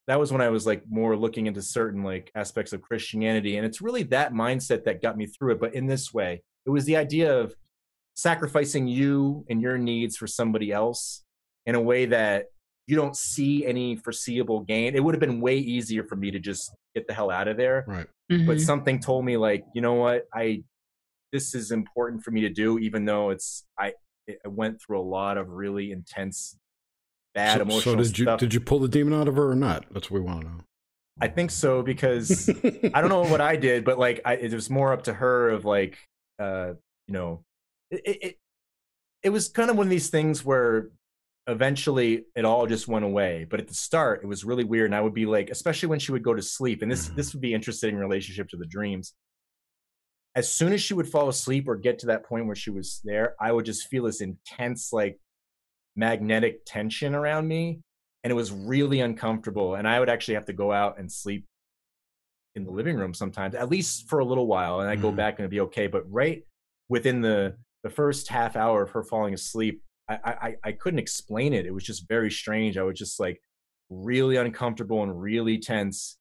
that was when I was like more looking into certain like aspects of Christianity. And it's really that mindset that got me through it. But in this way, it was the idea of sacrificing you and your needs for somebody else in a way that you don't see any foreseeable gain. It would have been way easier for me to just get the hell out of there. Right. But Mhm. something told me like, you know what, I this is important for me to do, even though it's I it- I went through a lot of really intense bad so, emotional so did you stuff. did you pull the demon out of her or not? That's what we want to know. I think so because I don't know what I did, but like I, it was more up to her of like, uh, you know, it, it it- was kind of one of these things where eventually it all just went away. But at the start, it was really weird, and I would be like, especially when she would go to sleep, and this this would be interesting in relationship to the dreams. As soon as she would fall asleep or get to that point where she was there, I would just feel this intense like magnetic tension around me and it was really uncomfortable and i would actually have to go out and sleep in the living room sometimes at least for a little while and i go Mhm. back and it'd be okay but right within the the first half hour of her falling asleep I, I i couldn't explain it. It was just very strange. I was just like really uncomfortable and really tense.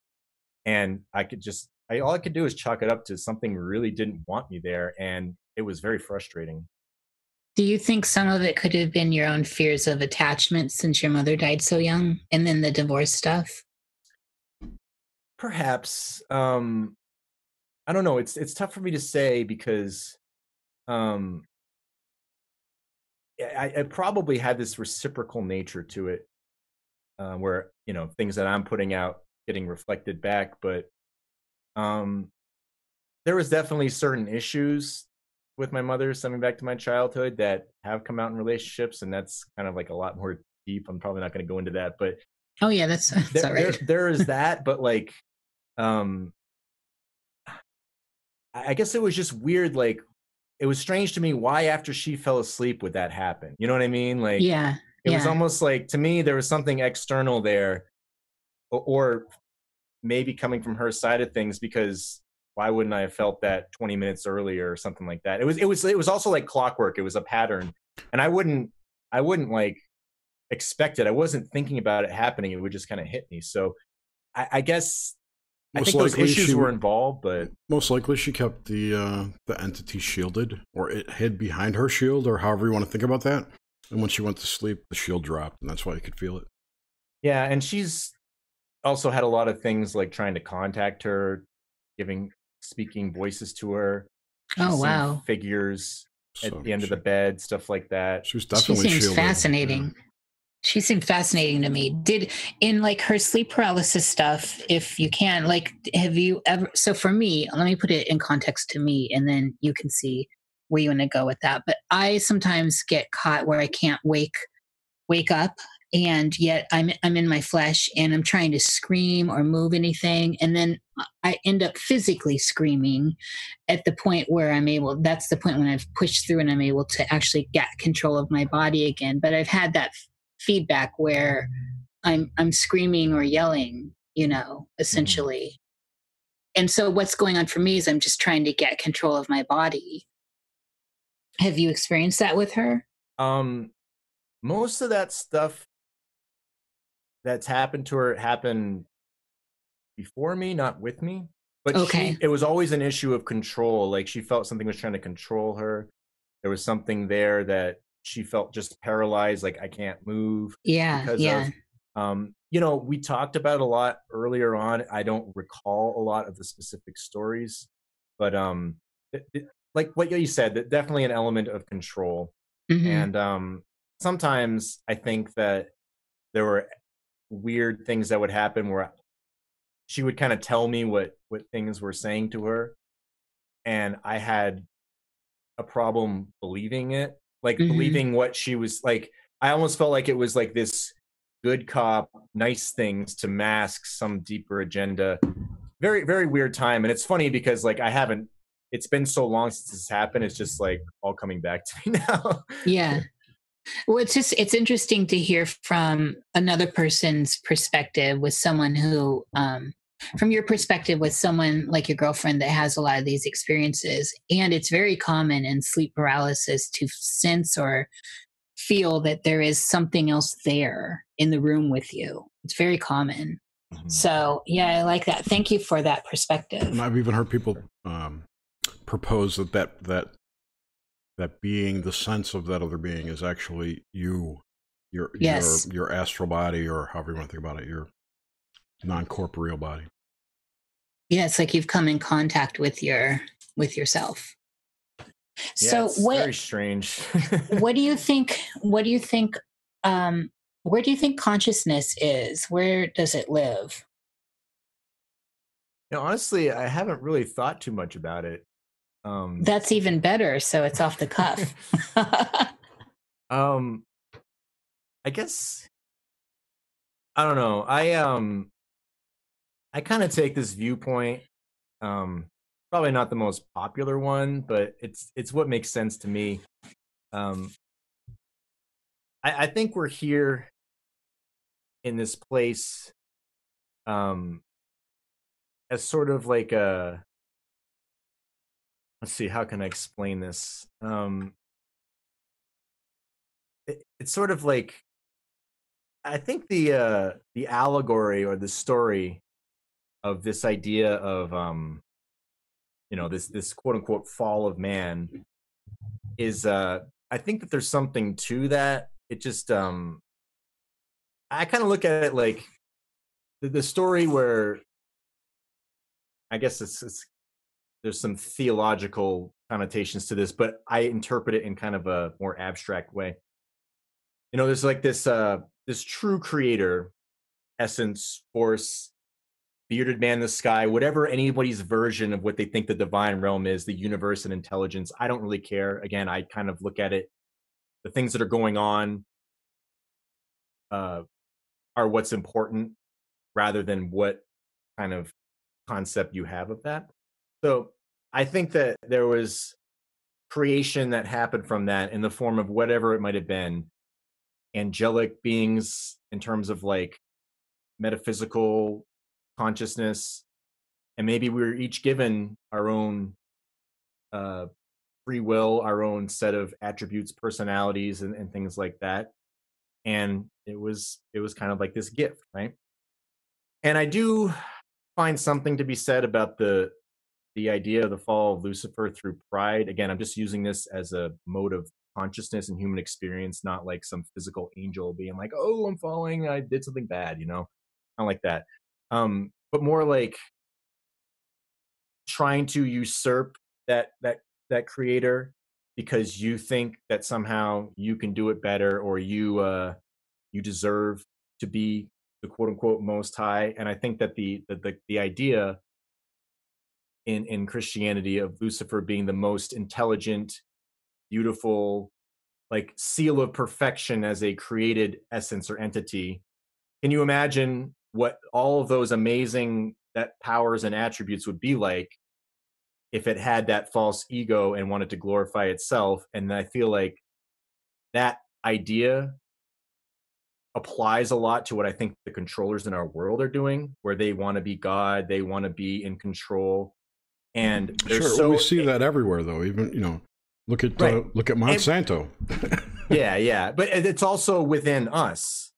And i could just I, all i could do is chalk it up to something really didn't want me there and it was very frustrating. Do you think some of it could have been your own fears of attachment since your mother died so young and then the divorce stuff? perhaps um i don't know. It's it's tough for me to say because um i i probably had this reciprocal nature to it uh, where you know things that i'm putting out getting reflected back but um there was definitely certain issues with my mother stemming back to my childhood that have come out in relationships and that's kind of like a lot more deep i'm probably not going to go into that but Oh yeah, that's, that's there, all there- there is that, but like, um, I guess it was just weird. Like, it was strange to me why after she fell asleep would that happen. You know what I mean? Like, yeah, it was almost like to me there was something external there, or, or maybe coming from her side of things because why wouldn't I have felt that 20 minutes earlier or something like that? It was it was it was also like clockwork. It was a pattern, and I wouldn't I wouldn't like expect it. I wasn't thinking about it happening. It would just kind of hit me. So I, I guess I Most think those likely issues she- were involved, but Most likely, she kept the uh, the entity shielded, or it hid behind her shield, or however you want to think about that. And when she went to sleep, the shield dropped, and that's why you could feel it. yeah, and she's also had a lot of things like trying to contact her, giving speaking voices to her. She's oh wow! Figures so at the end she, of the bed, stuff like that. She was definitely. She seems fascinating. Yeah. She seemed fascinating to me. Did in like her sleep paralysis stuff, if you can, like, have you ever? So for me, let me put it in context to me, and then you can see where you want to go with that. But I sometimes get caught where I can't wake wake up and yet I'm I'm in my flesh and I'm trying to scream or move anything and then I end up physically screaming at the point where I'm able that's the point when I've pushed through and I'm able to actually get control of my body again but I've had that feedback where I'm I'm screaming or yelling you know mm-hmm. essentially and so what's going on for me is I'm just trying to get control of my body have you experienced that with her um most of that stuff that's happened to her happened before me, not with me. But okay. she, it was always an issue of control. Like she felt something was trying to control her. There was something there that she felt just paralyzed, like I can't move. Yeah, yeah. Of, um, you know, we talked about a lot earlier on. I don't recall a lot of the specific stories, but um, it, it, like what you said, that definitely an element of control. Mm-hmm. And um, sometimes I think that there were weird things that would happen where she would kind of tell me what what things were saying to her and i had a problem believing it like mm-hmm. believing what she was like i almost felt like it was like this good cop nice things to mask some deeper agenda. Very very weird time and it's funny because like i haven't it's been so long since this happened it's just like all coming back to me now. Yeah. Well, it's just it's interesting to hear from another person's perspective with someone who, um, from your perspective, with someone like your girlfriend that has a lot of these experiences, and it's very common in sleep paralysis to sense or feel that there is something else there in the room with you. It's very common. Mm-hmm. So yeah, I like that. Thank you for that perspective. And I've even heard people um, propose that that that that being the sense of that other being is actually you your yes. your your astral body or however you want to think about it your non-corporeal body yeah it's like you've come in contact with your with yourself yeah, so what very strange what do you think what do you think um where do you think consciousness is where does it live you know, honestly i haven't really thought too much about it um, That's even better. So it's off the cuff. um, I guess I don't know. I um, I kind of take this viewpoint. Um, probably not the most popular one, but it's it's what makes sense to me. Um, I, I think we're here in this place um as sort of like a let's see how can i explain this um it, it's sort of like i think the uh the allegory or the story of this idea of um you know this this quote unquote fall of man is uh i think that there's something to that it just um i kind of look at it like the, the story where i guess it's it's there's some theological connotations to this, but I interpret it in kind of a more abstract way. You know, there's like this uh this true creator, essence, force, bearded man in the sky, whatever anybody's version of what they think the divine realm is, the universe and intelligence. I don't really care. Again, I kind of look at it, the things that are going on uh are what's important rather than what kind of concept you have of that. So I think that there was creation that happened from that in the form of whatever it might have been angelic beings in terms of like metaphysical consciousness and maybe we're each given our own uh free will our own set of attributes personalities and, and things like that and it was it was kind of like this gift right and i do find something to be said about the the idea of the fall of Lucifer through pride. Again, I'm just using this as a mode of consciousness and human experience, not like some physical angel being like, "Oh, I'm falling. I did something bad," you know, not like that. Um, but more like trying to usurp that that that creator because you think that somehow you can do it better or you uh you deserve to be the quote unquote most high and i think that the the the, the idea in in christianity of lucifer being the most intelligent beautiful like seal of perfection as a created essence or entity can you imagine what all of those amazing that powers and attributes would be like if it had that false ego and wanted to glorify itself and i feel like that idea applies a lot to what i think the controllers in our world are doing where they want to be god they want to be in control and sure so, we see that everywhere though even you know look at right. uh, look at monsanto and, yeah yeah but it's also within us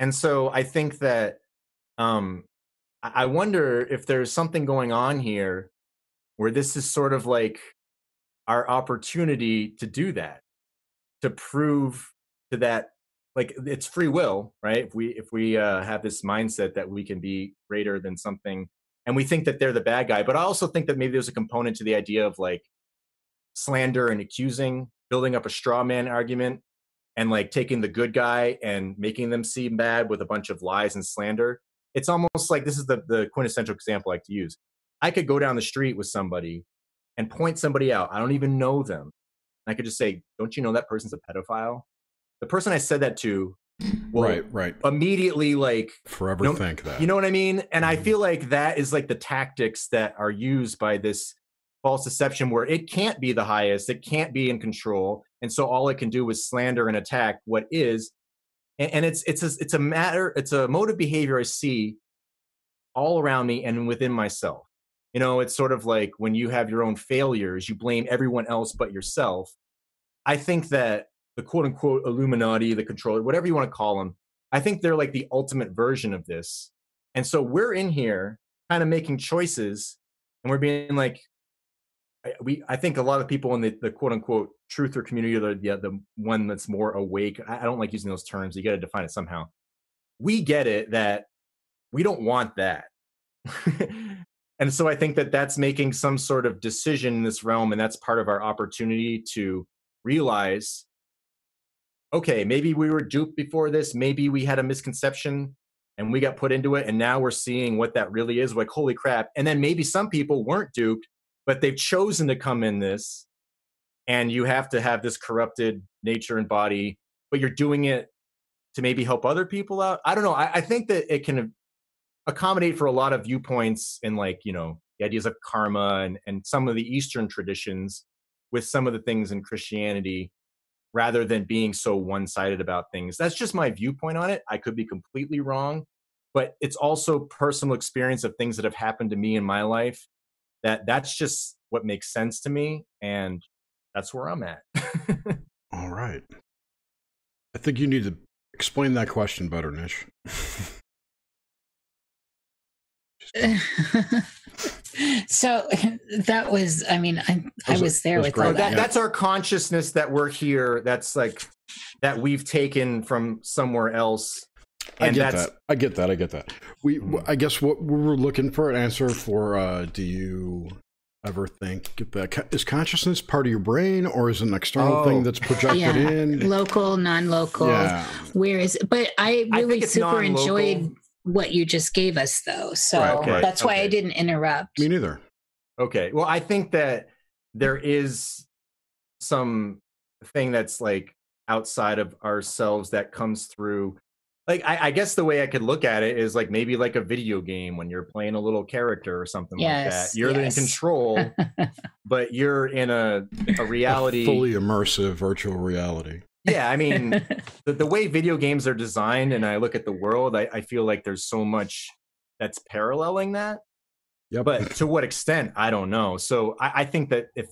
and so i think that um i wonder if there's something going on here where this is sort of like our opportunity to do that to prove to that like it's free will right? If we if we uh, have this mindset that we can be greater than something and we think that they're the bad guy but i also think that maybe there's a component to the idea of like slander and accusing building up a straw man argument and like taking the good guy and making them seem bad with a bunch of lies and slander it's almost like this is the, the quintessential example i like to use I could go down the street with somebody and point somebody out. I don't even know them. I could just say, "Don't you know that person's a pedophile?" The person I said that to, right, right, immediately like forever know, think that. You know what I mean? And I mm-hmm. feel like that is like the tactics that are used by this false deception, where it can't be the highest, it can't be in control, and so all it can do is slander and attack what is. And, and it's it's a, it's a matter, it's a mode of behavior I see all around me and within myself you know, it's sort of like when you have your own failures, you blame everyone else but yourself. I think that the quote unquote Illuminati, the controller, whatever you want to call them, I think they're like the ultimate version of this. And so we're in here kind of making choices and we're being like, we, I think a lot of people in the, the quote unquote truther community, the, the, the one that's more awake, I don't like using those terms. You got to define it somehow. We get it that we don't want that. and so i think that that's making some sort of decision in this realm and that's part of our opportunity to realize okay maybe we were duped before this maybe we had a misconception and we got put into it and now we're seeing what that really is like holy crap and then maybe some people weren't duped but they've chosen to come in this and you have to have this corrupted nature and body but you're doing it to maybe help other people out? I don't know i, I think that it can accommodate for a lot of viewpoints in like you know the ideas of karma and, and some of the eastern traditions with some of the things in christianity rather than being so one-sided about things. That's just my viewpoint on it. I could be completely wrong but it's also personal experience of things that have happened to me in my life that that's just what makes sense to me and that's where i'm at. All right. I think you need to explain that question better nish. So that was i mean i, I was there with all that. that's our consciousness that we're here that's like that we've taken from somewhere else I get that. I get that. I get that. We, mm-hmm. I guess, what we were looking for an answer for. Uh, do you ever think that is consciousness part of your brain, or is it an external oh. thing that's projected yeah. in? Local, non-local. Yeah. Where is? But I really I super non-local. enjoyed what you just gave us though so right, okay, that's why okay. i didn't interrupt me neither okay well i think that there is some thing that's like outside of ourselves that comes through like I, I, guess the way I could look at it is like maybe like a video game when you're playing a little character or something yes, like that. You're yes. in control, but you're in a a reality a fully immersive virtual reality yeah i mean the, the way video games are designed and i look at the world I, I feel like there's so much that's paralleling that yep. but to what extent i don't know so I, I think that if if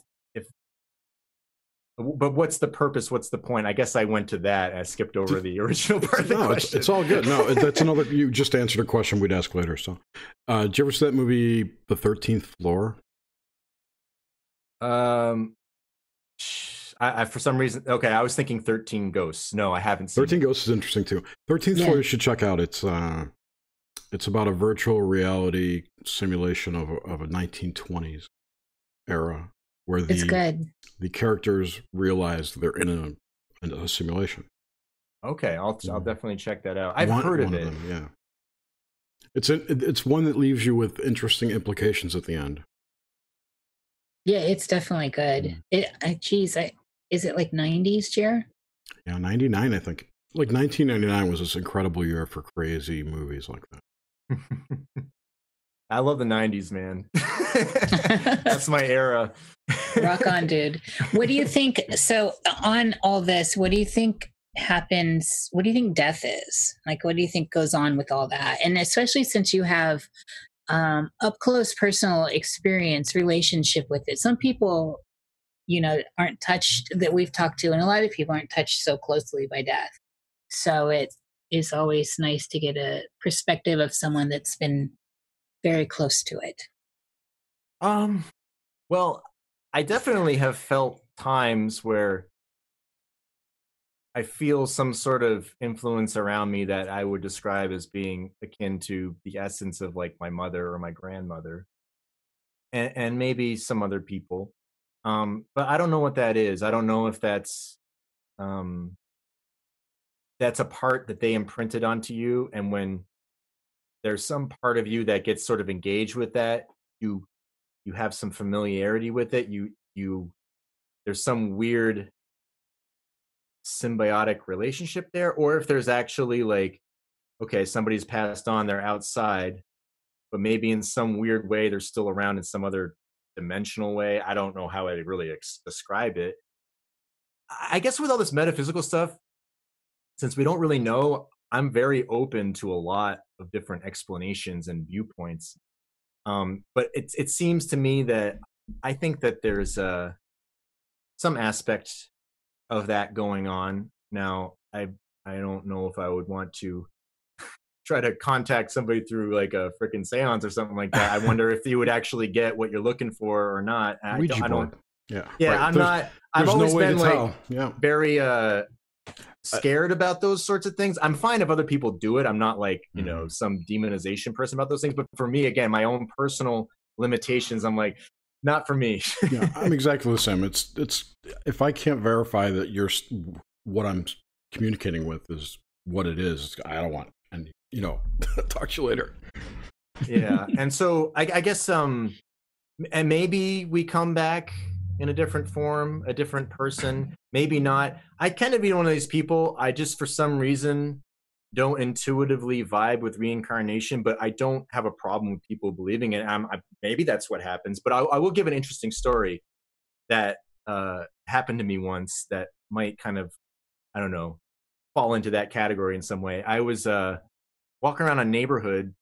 but what's the purpose what's the point i guess i went to that i skipped over the original part of the no, question it's, it's, all good no that's another you just answered a question we'd ask later so uh did you ever see that movie the 13th floor um I, I, for some reason, okay, I was thinking Thirteen Ghosts. No, I haven't seen. Thirteen it. Ghosts is interesting too. Thirteenth yeah. floor you should check out. It's uh, it's about a virtual reality simulation of a, of a 1920s era where the it's good. the characters realize they're in a, in a simulation. Okay, I'll I'll Mm. definitely check that out. I've One- heard of one it. them, yeah. It's a, it's one that leaves you with interesting implications at the end. Yeah, it's definitely good. Mm. It, I, geez, I, is it like 90s, Jer? Yeah, 99, I think. Like 1999 was this incredible year for crazy movies like that. I love the '90s, man. That's my era. Rock on, dude. What do you think? So, on all this, what do you think happens? What do you think death is? Like, what do you think goes on with all that? And especially since you have um, up close personal experience, relationship with it. Some people, you know, aren't touched that we've talked to, and a lot of people aren't touched so closely by death. So, it is always nice to get a perspective of someone that's been very close to it. Um, well, I definitely have felt times where I feel some sort of influence around me that I would describe as being akin to the essence of like my mother or my grandmother, and, and maybe some other people. Um, but I don't know what that is. I don't know if that's um, that's a part that they imprinted onto you, and when there's some part of you that gets sort of engaged with that, you you have some familiarity with it you you there's some weird symbiotic relationship there or if there's actually like okay somebody's passed on they're outside but maybe in some weird way they're still around in some other dimensional way i don't know how i really ex- describe it. I guess with all this metaphysical stuff since we don't really know i'm very open to a lot of different explanations and viewpoints um, but it it seems to me that I think that there's uh, some aspect of that going on. Now, I I don't know if I would want to try to contact somebody through like a freaking séance or something like that. I wonder if you would actually get what you're looking for or not. I don't, I don't. Yeah. yeah, right. I'm There's- not. I've always no been like tell. Yeah. very uh scared about those sorts of things. I'm fine if other people do it. I'm not like, you know, some demonization person about those things. But for me, again, my own personal limitations, I'm like, not for me. yeah, I'm exactly the same. It's it's if I can't verify that you're what I'm communicating with is what it is, I don't want. And you know, talk to you later. yeah. And so I, I guess um and maybe we come back in a different form, a different person, maybe not. I kind of be one of these people. I just for some reason don't intuitively vibe with reincarnation, but I don't have a problem with people believing it. I'm, I, maybe that's what happens. But I, I will give an interesting story that uh, happened to me once that might kind of, I don't know, fall into that category in some way. I was uh, walking around a neighborhood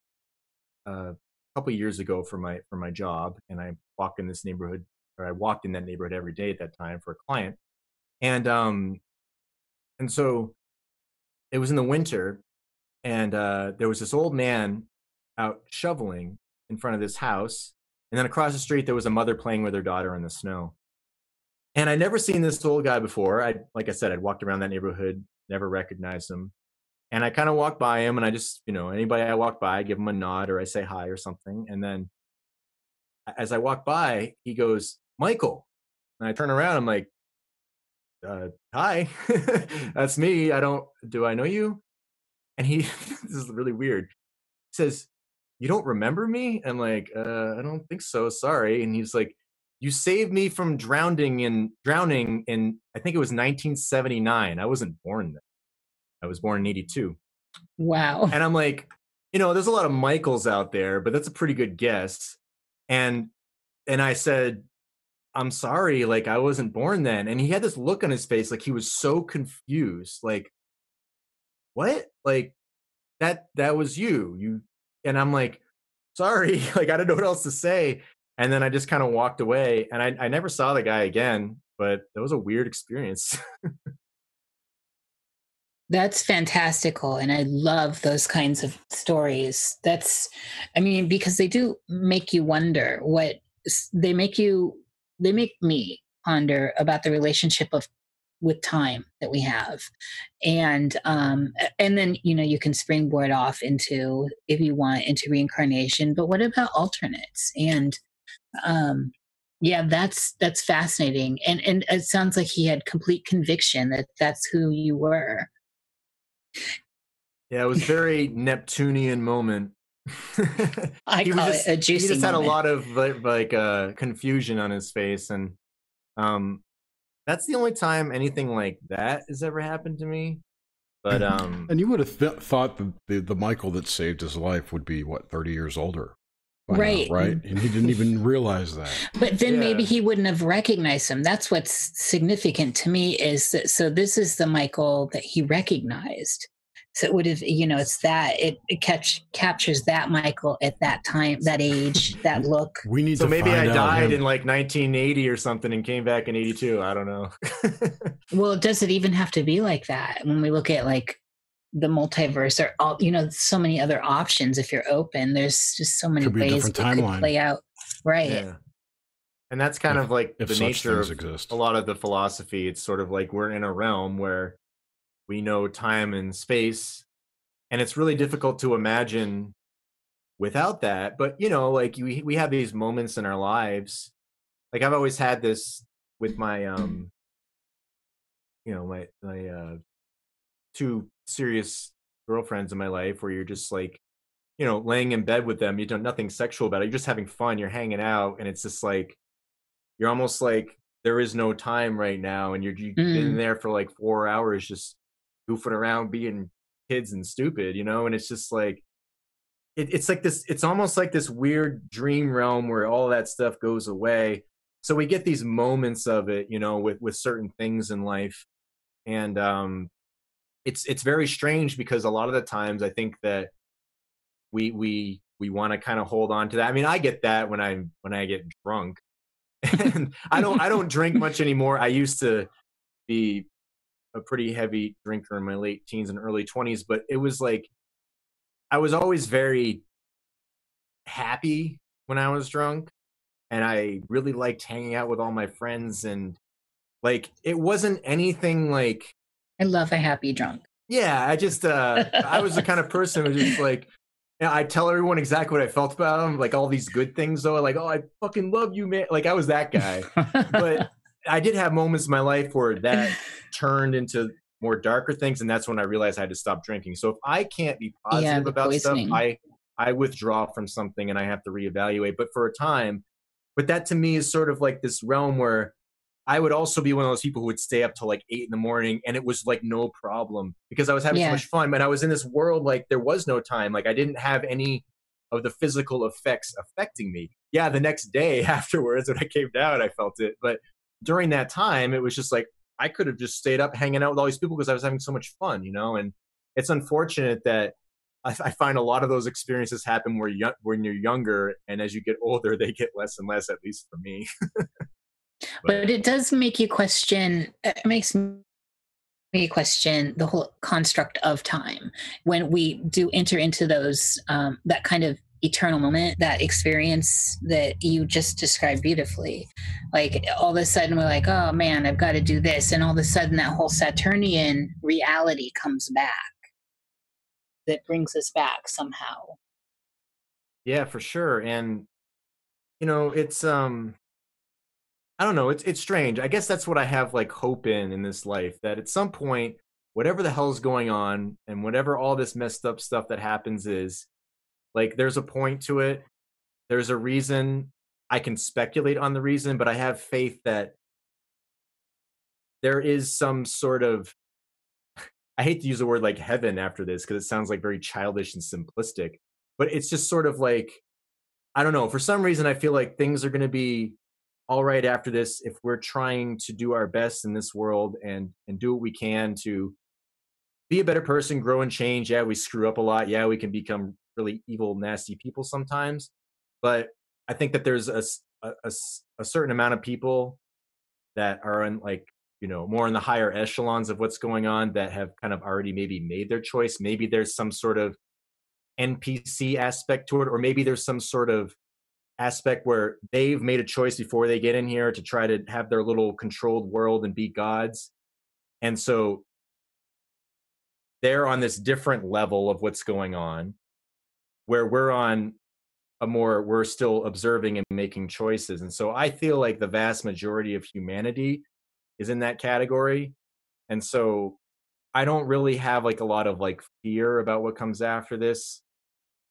uh, a couple years ago for my for my job, and I walk in this neighborhood, or I walked in that neighborhood every day at that time for a client, and um, and so it was in the winter, and uh, there was this old man out shoveling in front of this house, and then across the street there was a mother playing with her daughter in the snow. And I'd never seen this old guy before. I, like I said, I'd walked around that neighborhood, never recognized him. And I kind of walked by him, and I just, you know, anybody I walk by, I give him a nod or I say hi or something. And then as I walk by, he goes, Michael. And I turn around, I'm like, uh, hi, that's me. I don't, do I know you? And he, this is really weird. He says, You don't remember me? I'm like, uh, I don't think so. Sorry. And he's like, You saved me from drowning in drowning in I think it was 1979. I wasn't born then. I was born in 82. Wow. And I'm like, you know, there's a lot of Michaels out there, but that's a pretty good guess. And and I said, I'm sorry, like I wasn't born then. And he had this look on his face, like he was so confused, like, what? Like that that was you. You and I'm like, sorry, like I don't know what else to say. And then I just kind of walked away and I, I never saw the guy again, but that was a weird experience. That's fantastical. And I love those kinds of stories. That's, I mean, because they do make you wonder what they make you, they make me ponder about the relationship of with time that we have and um and then you know you can springboard off into if you want into reincarnation but what about alternates and um Yeah, that's that's fascinating, and and it sounds like he had complete conviction that that's who you were. Yeah, it was very Neptunian moment. I he call was just, it a juicy. He just had a lot of like, like uh, confusion on his face, and um, that's the only time anything like that has ever happened to me. But um, And you would have th- thought that the, the Michael that saved his life would be, what, 30 years older? by now, Right. right? And he didn't even realize that. But then maybe he wouldn't have recognized him. That's what's significant to me is that so this is the Michael that he recognized. So it would have, you know, it's that it, it catch captures that Michael at that time, that age, that look. We need so to maybe I died him. in like 1980 or something and came back in 82. I don't know. Well, does it even have to be like that when we look at like the multiverse or all, you know, so many other options if you're open. There's just so many Could ways different it timeline. could play out. Right. yeah. And that's kind If- of like the nature of exist. a lot of the philosophy. It's sort of like we're in a realm where we know time and space, and it's really difficult to imagine without that. But you know, like we we have these moments in our lives. Like I've always had this with my um, you know, my my uh, two serious girlfriends in my life, where you're just like, you know, laying in bed with them. You don't nothing sexual about it. You're just having fun. You're hanging out, and it's just like you're almost like there is no time right now, and you're you've been Mm. there for like four hours just goofing around, being kids and stupid, you know. And it's just like it, it's like this. It's almost like this weird dream realm where all that stuff goes away. So we get these moments of it, you know, with with certain things in life, and um, it's it's very strange because a lot of the times I think that we we we want to kind of hold on to that. I mean, I get that when I'm when I get drunk. and I don't I don't drink much anymore. I used to be a pretty heavy drinker in my late teens and early 20s, but it was like I was always very happy when I was drunk and I really liked hanging out with all my friends and like it wasn't anything like I love a happy drunk. yeah, I just uh I was the kind of person who just like I tell everyone exactly what I felt about them, like all these good things though, like, oh I fucking love you, man. Like I was that guy. But I did have moments in my life where that turned into more darker things, and that's when I realized I had to stop drinking. So if I can't be positive the about poisoning. stuff, I I withdraw from something and I have to reevaluate. But for a time, but that to me is sort of like this realm where I would also be one of those people who would stay up till like eight in the morning, and it was like no problem because I was having Yeah. so much fun. But I was in this world like there was no time. Like I didn't have any of the physical effects affecting me. Yeah, the next day afterwards when I came down, I felt it. But during that time, it was just like I could have just stayed up hanging out with all these people because I was having so much fun, you know. And it's unfortunate that I, I find a lot of those experiences happen where you, when you're younger, and as you get older, they get less and less. At least for me. but it does make you question it makes me question the whole construct of time when we do enter into those um, that kind of eternal moment that experience that you just described beautifully like all of a sudden we're like oh man i've got to do this and all of a sudden that whole saturnian reality comes back that brings us back somehow Yeah, for sure. And you know, it's um I don't know, it's it's strange. I guess that's what I have like hope in in this life that at some point whatever the hell's going on and whatever all this messed up stuff that happens is like there's a point to it. There's a reason. I can speculate on the reason, but I have faith that there is some sort of I hate to use the word like heaven after this because it sounds like very childish and simplistic, but it's just sort of like I don't know. For some reason, I feel like things are going to be all right after this if we're trying to do our best in this world and and do what we can to be a better person, grow and change. Yeah, we screw up a lot. Yeah, we can become really evil, nasty people sometimes. But I think that there's a a certain amount of people that are in like you know more in the higher echelons of what's going on that have kind of already maybe made their choice. Maybe there's some sort of NPC aspect to it, or maybe there's some sort of aspect where they've made a choice before they get in here to try to have their little controlled world and be gods. And so they're on this different level of what's going on, where we're on a more we're still observing and making choices. And so I feel like the vast majority of humanity is in that category. And so I don't really have like a lot of like fear about what comes after this.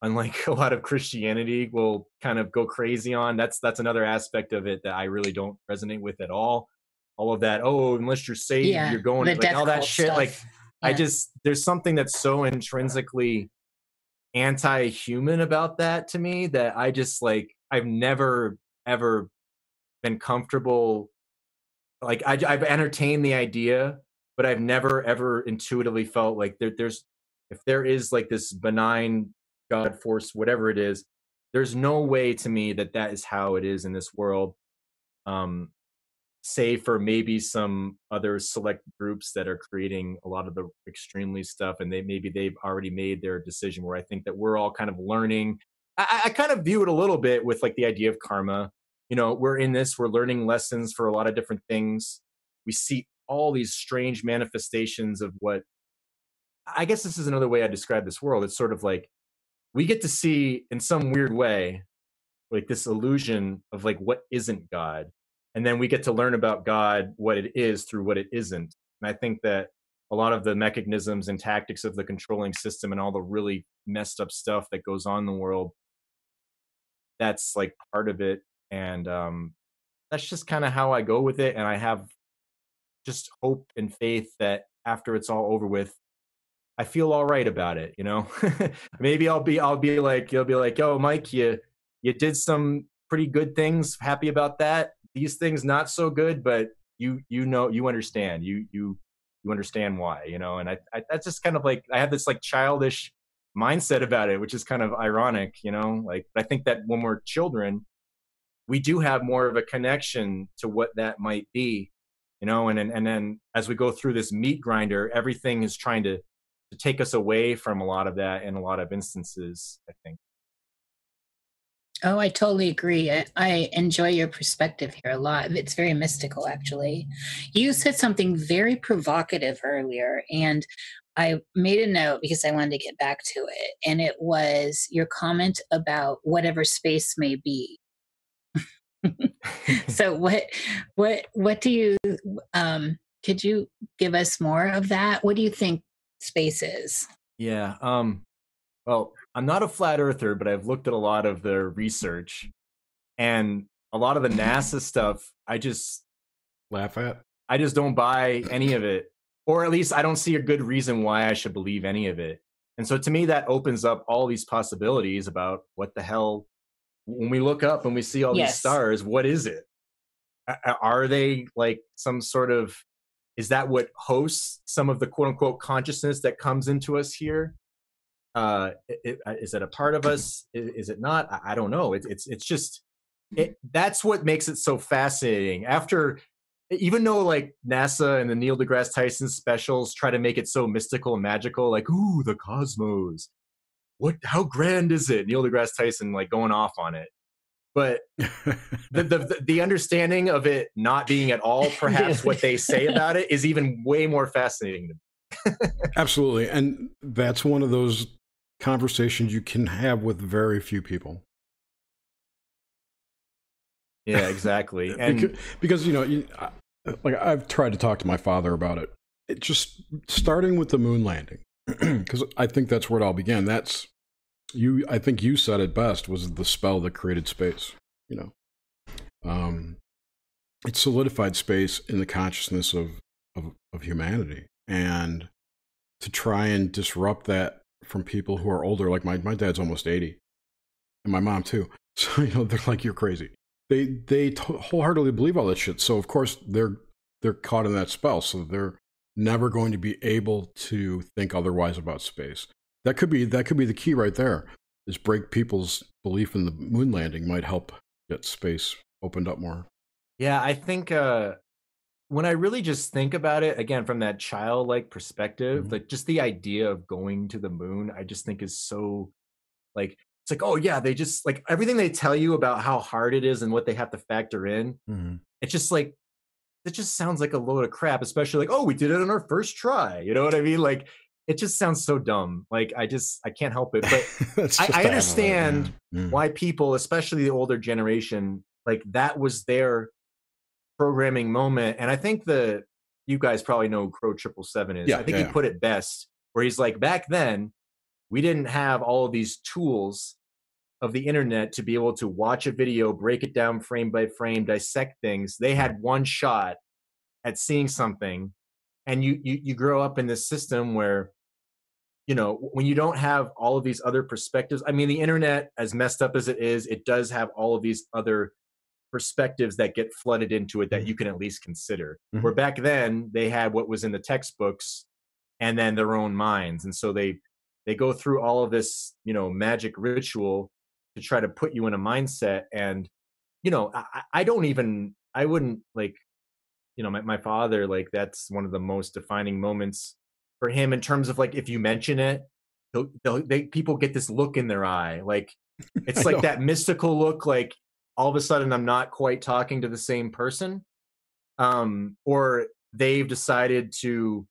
Unlike a lot of Christianity will kind of go crazy on. That's that's another aspect of it that I really don't resonate with at all. All of that, oh, unless you're saved, Yeah, you're going like all that shit. cult Like stuff. I just there's something that's so intrinsically anti-human about that to me that I just like I've never ever been comfortable like I, I've entertained the idea, but I've never ever intuitively felt like there, there's if there is like this benign God force, whatever it is, there's no way to me that that is how it is in this world. Um, save for maybe some other select groups that are creating a lot of the extremely stuff, and they maybe they've already made their decision. Where I think that we're all kind of learning. I I kind of view it a little bit with like the idea of karma. You know, we're in this, we're learning lessons for a lot of different things. We see all these strange manifestations of what I guess this is another way I describe this world. It's sort of like we get to see in some weird way like this illusion of like what isn't God. And then we get to learn about God, what it is through what it isn't. And I think that a lot of the mechanisms and tactics of the controlling system and all the really messed up stuff that goes on in the world, that's like part of it. And um, that's just kind of how I go with it. And I have just hope and faith that after it's all over with, I feel all right about it, you know. Maybe I'll be I'll be like you'll be like, "Yo, Mike, you you did some pretty good things. Happy about that. These things not so good, but you you know you understand. You you you understand why, you know." And I, I that's just kind of like I have this like childish mindset about it, which is kind of ironic, you know. Like I think that when we're children, we do have more of a connection to what that might be, you know. And and, and then as we go through this meat grinder, everything is trying to to take us away from a lot of that in a lot of instances i think Oh, I totally agree. I, I enjoy your perspective here a lot. It's very mystical, actually. You said something very provocative earlier, and I made a note because I wanted to get back to it. And it was your comment about whatever space may be. so, what, what, what do you? Um, could you give us more of that? What do you think space is? yeah um well i'm not a flat earther but i've looked at a lot of the research and a lot of the nasa stuff i just Laugh at. i just don't buy any of it or at least i don't see a good reason why i should believe any of it. And so to me that opens up all these possibilities about what the hell when we look up and we see all these stars what is it? A- a- are they like some sort of is that what hosts some of the quote unquote consciousness that comes into us here uh i- i- is it a part of us? Is it not? I, I don't know. It's it's it's just it that's what makes it so fascinating. After even though like nasa and the neil degrasse tyson specials try to make it so mystical and magical like ooh the cosmos. What how grand is it? Neil degrasse tyson like going off on it. But the, the the understanding of it not being at all perhaps what they say about it is even way more fascinating to me. Absolutely. And that's one of those conversations you can have with very few people. Yeah, exactly. And because, because, you know, you, I- like I've tried to talk to my father about it. It just starting with the moon landing, because I think that's where it all began. That's you. I think you said it best. Was the spell that created space. You know, um, it solidified space in the consciousness of, of of humanity, and to try and disrupt that from people who are older. Like my my dad's almost eighty, and my mom too. So you know, they're like, "You're crazy." they they t- wholeheartedly believe all that shit. So of course they're they're caught in that spell. So they're never going to be able to think otherwise about space. That could be that could be the key right there. Is break people's belief in the moon landing might help get space opened up more. yeah, I think uh when I really just think about it again from that childlike perspective, Mhm. like just the idea of going to the moon, I just think is so like it's like, oh yeah, they just like everything they tell you about how hard it is and what they have to factor in. It's just like it just sounds like a load of crap, especially like, oh, we did it on our first try. You know what I mean? Like it just sounds so dumb. Like I just I can't help it. But I, I understand yeah. Mm. why people, especially the older generation, like that was their programming moment. And I think the you guys probably know who Crow Triple Seven is. Yeah, I think yeah, he put it best, where he's like, back then, we didn't have all of these tools of the internet to be able to watch a video, break it down frame by frame, dissect things. They had one shot at seeing something, and you you, you grow up in this system where you know when you don't have all of these other perspectives i mean the internet as messed up as it is it does have all of these other perspectives that get flooded into it that you can at least consider Mhm. where back then they had what was in the textbooks and then their own minds and so they they go through all of this you know magic ritual to try to put you in a mindset and you know i, I- I don't even i wouldn't like you know my, my father like that's one of the most defining moments for him in terms of like if you mention it they'll, they'll, they people get this look in their eye like it's like that mystical look like all of a sudden i'm not quite talking to the same person um or they've decided to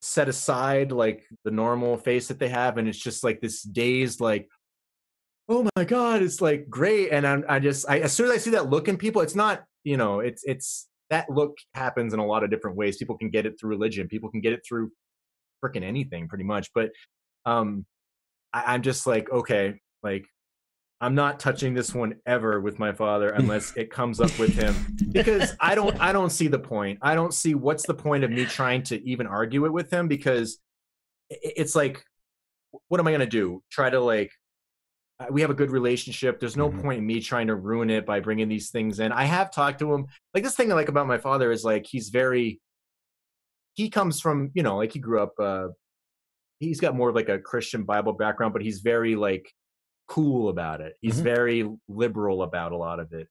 set aside like the normal face that they have and it's just like this dazed like oh my god it's like great and I'm, i just I, as soon as i see that look in people it's not you know it's it's that look happens in a lot of different ways. People can get it through religion. People can get it through freaking anything pretty much but um I, i'm just like okay like i'm not touching this one ever with my father unless it comes up with him. Because i don't i don't see the point. I don't see what's the point of me trying to even argue it with him because it's like what am i going to do? Try to like we have a good relationship. There's no Mhm. point in me trying to ruin it by bringing these things in. I have talked to him. Like this thing i like about my father is like he's very he comes from you know like he grew up uh he's got more of like a christian bible background but he's very like cool about it he's Mhm. very liberal about a lot of it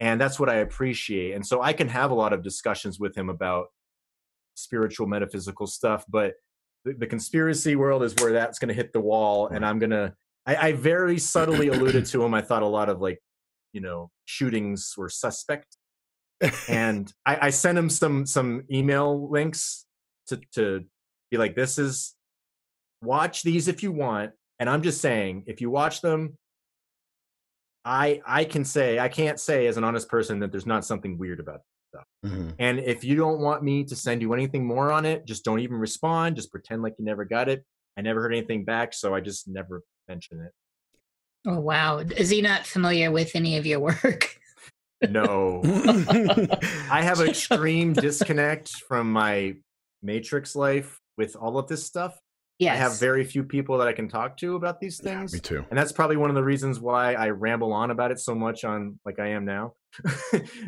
and that's what i appreciate and so i can have a lot of discussions with him about spiritual metaphysical stuff but the, the conspiracy world is where that's going to hit the wall and i'm going to I, I very subtly alluded to him i thought a lot of like you know shootings were suspect and I, I sent him some some email links to to be like, this is watch these if you want. And I'm just saying, if you watch them, I I can say I can't say as an honest person that there's not something weird about it. Mhm. And if you don't want me to send you anything more on it, just don't even respond. Just pretend like you never got it. I never heard anything back, so I just never mention it. Oh wow. Is he not familiar with any of your work? No. I have an extreme disconnect from my matrix life with all of this stuff. Yes. I have very few people that I can talk to about these Yeah, things. me too. and that's probably one of the reasons why I ramble on about it so much on like I am now.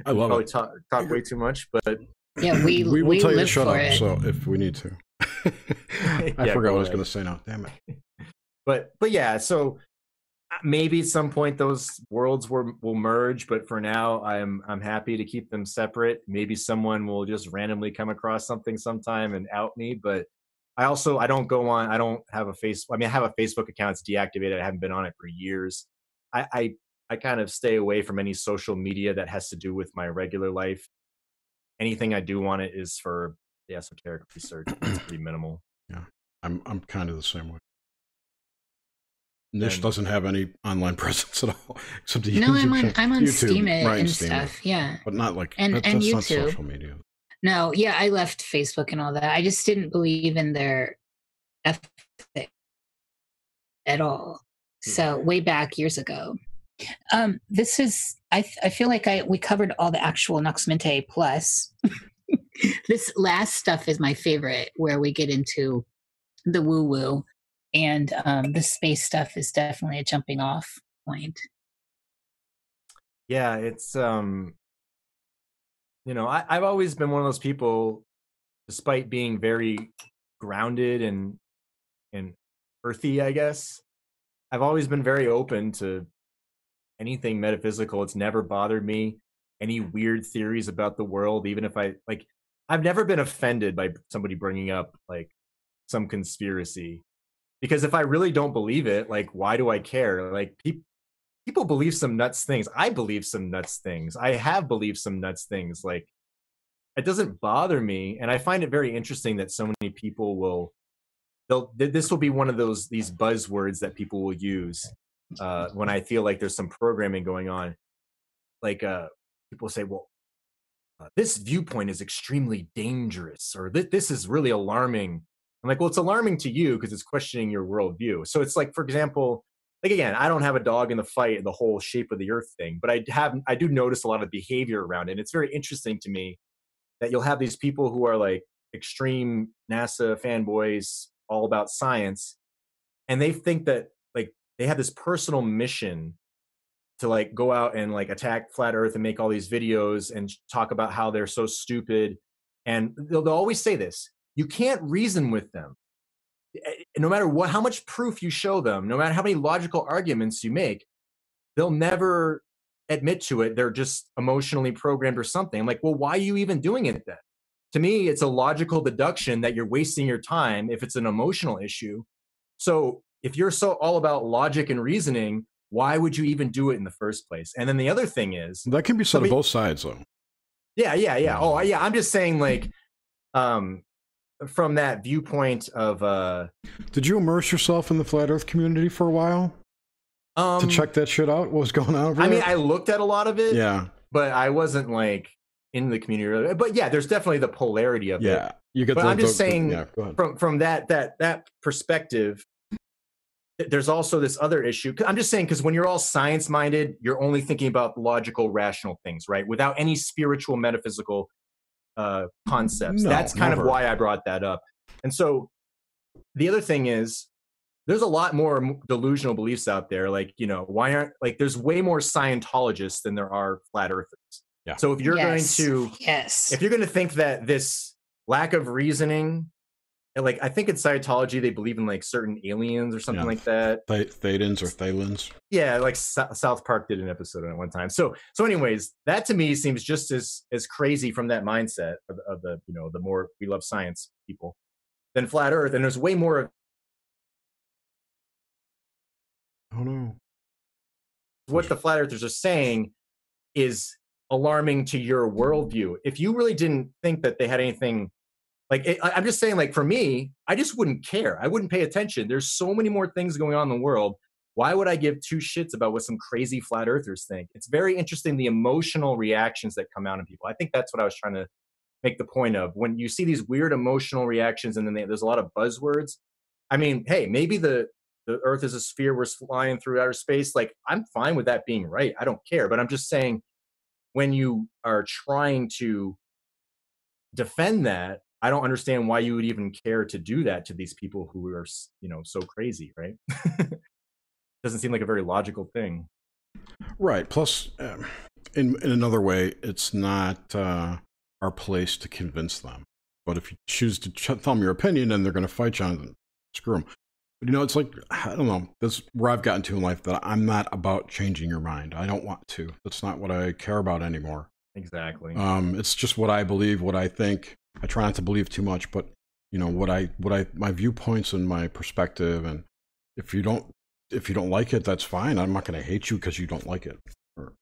I love probably it. talk, talk way too much, but yeah, we we will we tell you to live shut for up it. so if we need to i Yeah, forgot what i was going to say now damn it but but yeah, so uh, maybe at some point those worlds will will merge, but for now I'm I'm happy to keep them separate. Maybe someone will just randomly come across something sometime and out me, but I also I don't go on I don't have a face I mean I have a Facebook account it's deactivated. I haven't been on it for years. I I, I kind of stay away from any social media that has to do with my regular life. Anything I do on it is for the esoteric research. It's pretty minimal. Yeah, I'm i'm kind of the same way nish And- doesn't have any online presence at all except a No, I'm on I'm on YouTube, Steemit right, and Steemit. stuff. Yeah. but not like And- that, and that's not YouTube. social media No, yeah, I left Facebook and all that. I just didn't believe in their ethic at all. So way back years ago. Um, this is I I feel like I we covered all the actual Nox Mente plus. this last stuff is my favorite, where we get into the woo woo, and um, the space stuff is definitely a jumping off point. Yeah, it's um you know, I, I've always been one of those people, despite being very grounded and and earthy, I guess. I've always been very open to anything metaphysical. It's never bothered me. Any weird theories about the world, even if I like I've never been offended by somebody bringing up like some conspiracy. Because if I really don't believe it, like why do I care? Like people people believe some nuts things. I believe some nuts things. I have believed some nuts things. Like it doesn't bother me, and I find it very interesting that so many people will they'll this will be one of those these buzzwords that people will use uh, when I feel like there's some programming going on. Like uh, people say, well, uh, this viewpoint is extremely dangerous, or th- this is really alarming. I'm like, well, it's alarming to you because it's questioning your worldview. So it's like, for example, like again, I don't have a dog in the fight, the whole shape of the earth thing, but I have, I do notice a lot of behavior around it. And it's very interesting to me that you'll have these people who are like extreme NASA fanboys, all about science, and they think that like they have this personal mission to like go out and like attack flat earth and make all these videos and talk about how they're so stupid and they'll, they'll always say this you can't reason with them no matter what how much proof you show them no matter how many logical arguments you make they'll never admit to it. They're just emotionally programmed or something. I'm like well why are you even doing it then? To me it's a logical deduction that you're wasting your time if it's an emotional issue. So if you're so all about logic and reasoning why would you even do it in the first place? And then the other thing is That can be said of both sides, though. yeah yeah. Yeah. Oh yeah i'm just saying like um from that viewpoint of uh Did you immerse yourself in the flat Earth community for a while um to check that shit out? What was going on over i mean i looked at a lot of it yeah, but i wasn't like in the community but yeah there's definitely the polarity of it yeah. You get. But the, I'm just the- the- saying yeah, go ahead. from from that that that perspective there's also this other issue i'm just saying because when you're all science minded you're only thinking about logical rational things right without any spiritual metaphysical uh concepts No, that's kind never. of why i brought that up and so the other thing is there's a lot more delusional beliefs out there like you know why aren't like there's way more scientologists than there are flat earthers Yeah. so if you're Yes. going to Yes. if you're going to think that this lack of reasoning and like i think in scientology they believe in like certain aliens or something Yeah. like that Th- Thadans or Thalens. yeah like Sou- south park did an episode on it one time so so anyways that to me seems just as as crazy from that mindset of, of the you know the more we love science people than flat earth and there's way more of Oh no. what the flat earthers are saying is alarming to your worldview. If you really didn't think that they had anything, like it, I'm just saying, like for me, I just wouldn't care. I wouldn't pay attention. There's so many more things going on in the world. Why would I give two shits about what some crazy flat earthers think? It's very interesting the emotional reactions that come out in people. I think that's what I was trying to make the point of. When you see these weird emotional reactions and then they, there's a lot of buzzwords. I mean, hey, maybe the the earth is a sphere we're flying through outer space like i'm fine with that being right i don't care but i'm just saying when you are trying to defend that i don't understand why you would even care to do that to these people who are you know so crazy right doesn't seem like a very logical thing Right. Plus, um, in in another way, it's not uh, our place to convince them. But if you choose to ch- tell them your opinion and they're going to fight you on it, screw them. But you know, it's like I don't know. That's where I've gotten to in life. That I'm not about changing your mind. I don't want to. That's not what I care about anymore. exactly Um, it's just what I believe, what I think. I try not to believe too much, but you know what I what I my viewpoints and my perspective. And if you don't if you don't like it, that's fine. I'm not going to hate you because you don't like it or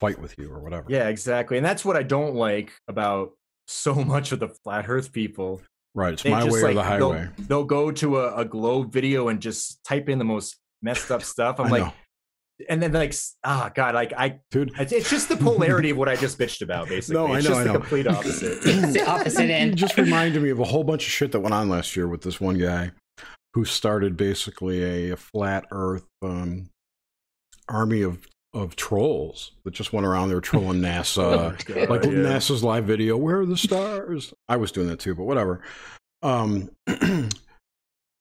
fight with you or whatever. yeah exactly and that's what i don't like about so much of the flat earth people right. It's They my way or like, the highway. They'll, they'll go to a, a globe video and just type in the most messed up stuff. I'm like. And then like, s- ah, God, like I, dude. it's, it's just the polarity of what I just bitched about, basically. No, I it's know, just I the know. complete opposite. It's the opposite You end. just reminded me of a whole bunch of shit that went on last year with this one guy who started basically a, a flat Earth um, army of of trolls that just went around there trolling NASA. Oh, God, like yeah. NASA's live video, where are the stars? I was doing that too, but whatever. Um,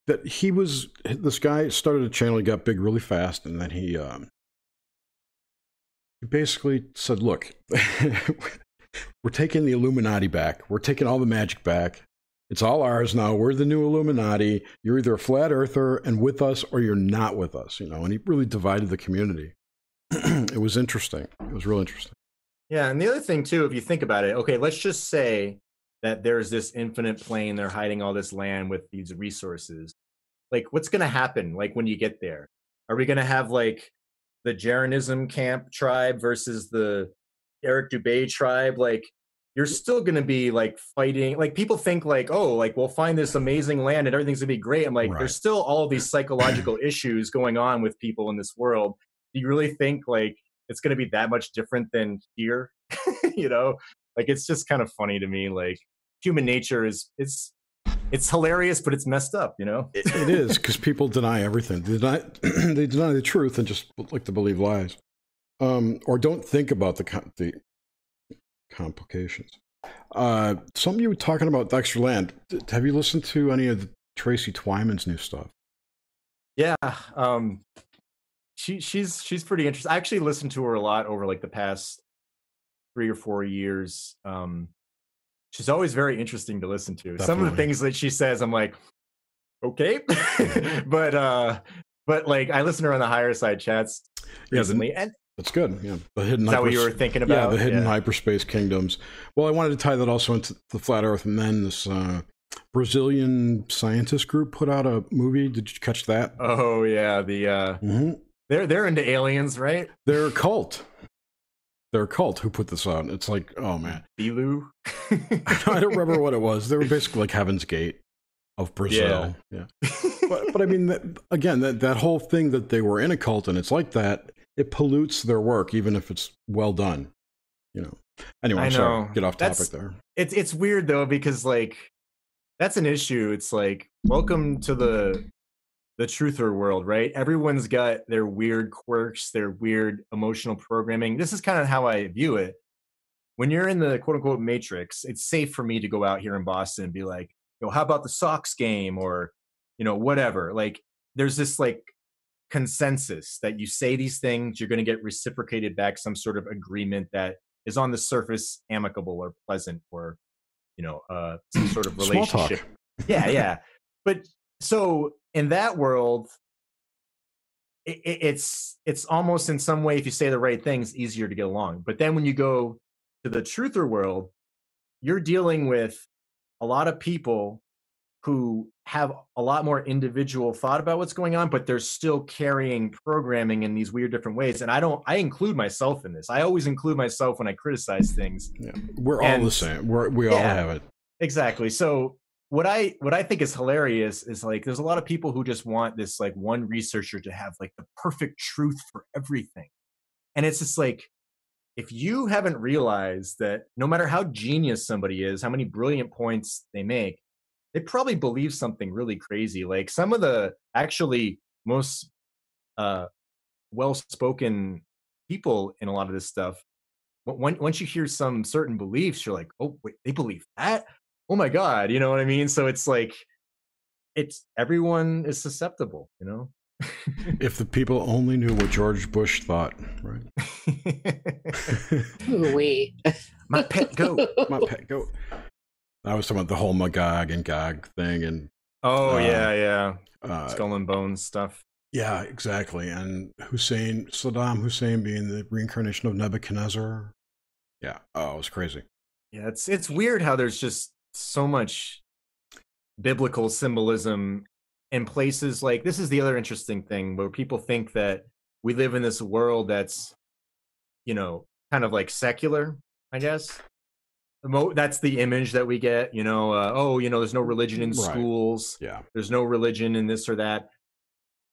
that he was this guy started a channel, he got big really fast, and then he um, he basically said, "Look, we're taking the Illuminati back. We're taking all the magic back. It's all ours now. We're the new Illuminati. You're either a flat earther and with us, or you're not with us." You know, and he really divided the community. it was interesting. It was real interesting. Yeah, and the other thing too, if you think about it, okay, let's just say that there's this infinite plane, they're hiding all this land with these resources. Like, what's gonna happen? Like when you get there, are we gonna have like the Jeranism camp tribe versus the Eric Dubay tribe? Like, you're still going to be like fighting like people think like oh like we'll find this amazing land and everything's going to be great i'm like Right. there's still all these psychological issues going on with people in this world do you really think like it's going to be that much different than here you know like it's just kind of funny to me like human nature is it's it's hilarious but it's messed up you know It, it is because people deny everything. They deny, they deny the truth and just like to believe lies, um, or don't think about the com- the complications. Uh, some of you were talking about Dexter Land. Have you listened to any of the Tracy Twyman's new stuff? Yeah, um, she she's she's pretty interesting. I actually listened to her a lot over like the past three or four years. Um, she's always very interesting to listen to. Some of the things that she says, I'm like, okay, but uh, but like I listen to her on the higher side chats Yeah, the, and that's good. Yeah, the hidden. is that what you were thinking about? Yeah, the hidden hyperspace kingdoms. Well, I wanted to tie that also into the flat Earth, and then this uh, Brazilian scientist group put out a movie. Did you catch that? Oh yeah, the uh, hmm they're they're into aliens, right? They're a cult. They're a cult who put this on. It's like, oh man, Bilu. I don't remember what it was. They were basically like Heaven's Gate of Brazil. Yeah, but but I mean, that, again, that that whole thing that they were in a cult and it's like that, it pollutes their work, even if it's well done. You know. Anyway, I I'm sorry. know. Get off topic That's- there. it's it's weird though because like that's an issue it's like welcome to the the truther world right? Everyone's got their weird quirks their weird emotional programming. This is kind of how i view it. When you're in the quote unquote matrix it's safe for me to go out here in boston and be like yo how about the sox game? or you know whatever. Like there's this like consensus that you say these things you're going to get reciprocated back some sort of agreement that is on the surface amicable or pleasant or you know uh some sort of relationship. Yeah yeah. But so in that world it, it- it's it's almost in some way if you say the right things easier to get along. But then when you go to the truther world you're dealing with a lot of people who have a lot more individual thought about what's going on but they're still carrying programming in these weird different ways. And i don't i include myself in this. I always include myself when i criticize things. Yeah, we're all the same. We're, we all have it. exactly. So what i what i think is hilarious is like there's a lot of people who just want this like one researcher to have like the perfect truth for everything. And it's just like if you haven't realized that no matter how genius somebody is how many brilliant points they make they probably believe something really crazy. Like some of the actually most uh well spoken people in a lot of this stuff once you hear some certain beliefs you're like oh wait they believe that oh my god you know what i mean so it's like it's everyone is susceptible you know If the people only knew what George Bush thought, right? Wait. my pet goat My pet goat. I was talking about the whole Magog and Gog thing, and oh Uh, yeah yeah uh, skull and bones stuff yeah, exactly. And Hussein, Saddam Hussein being the reincarnation of Nebuchadnezzar. Yeah, oh, it was crazy. yeah it's it's weird how there's just so much biblical symbolism in places like this is the other interesting thing where people think that we live in this world that's you know kind of like secular i guess that's the image that we get you know uh, oh you know there's no religion in Right. schools Yeah, there's no religion in this or that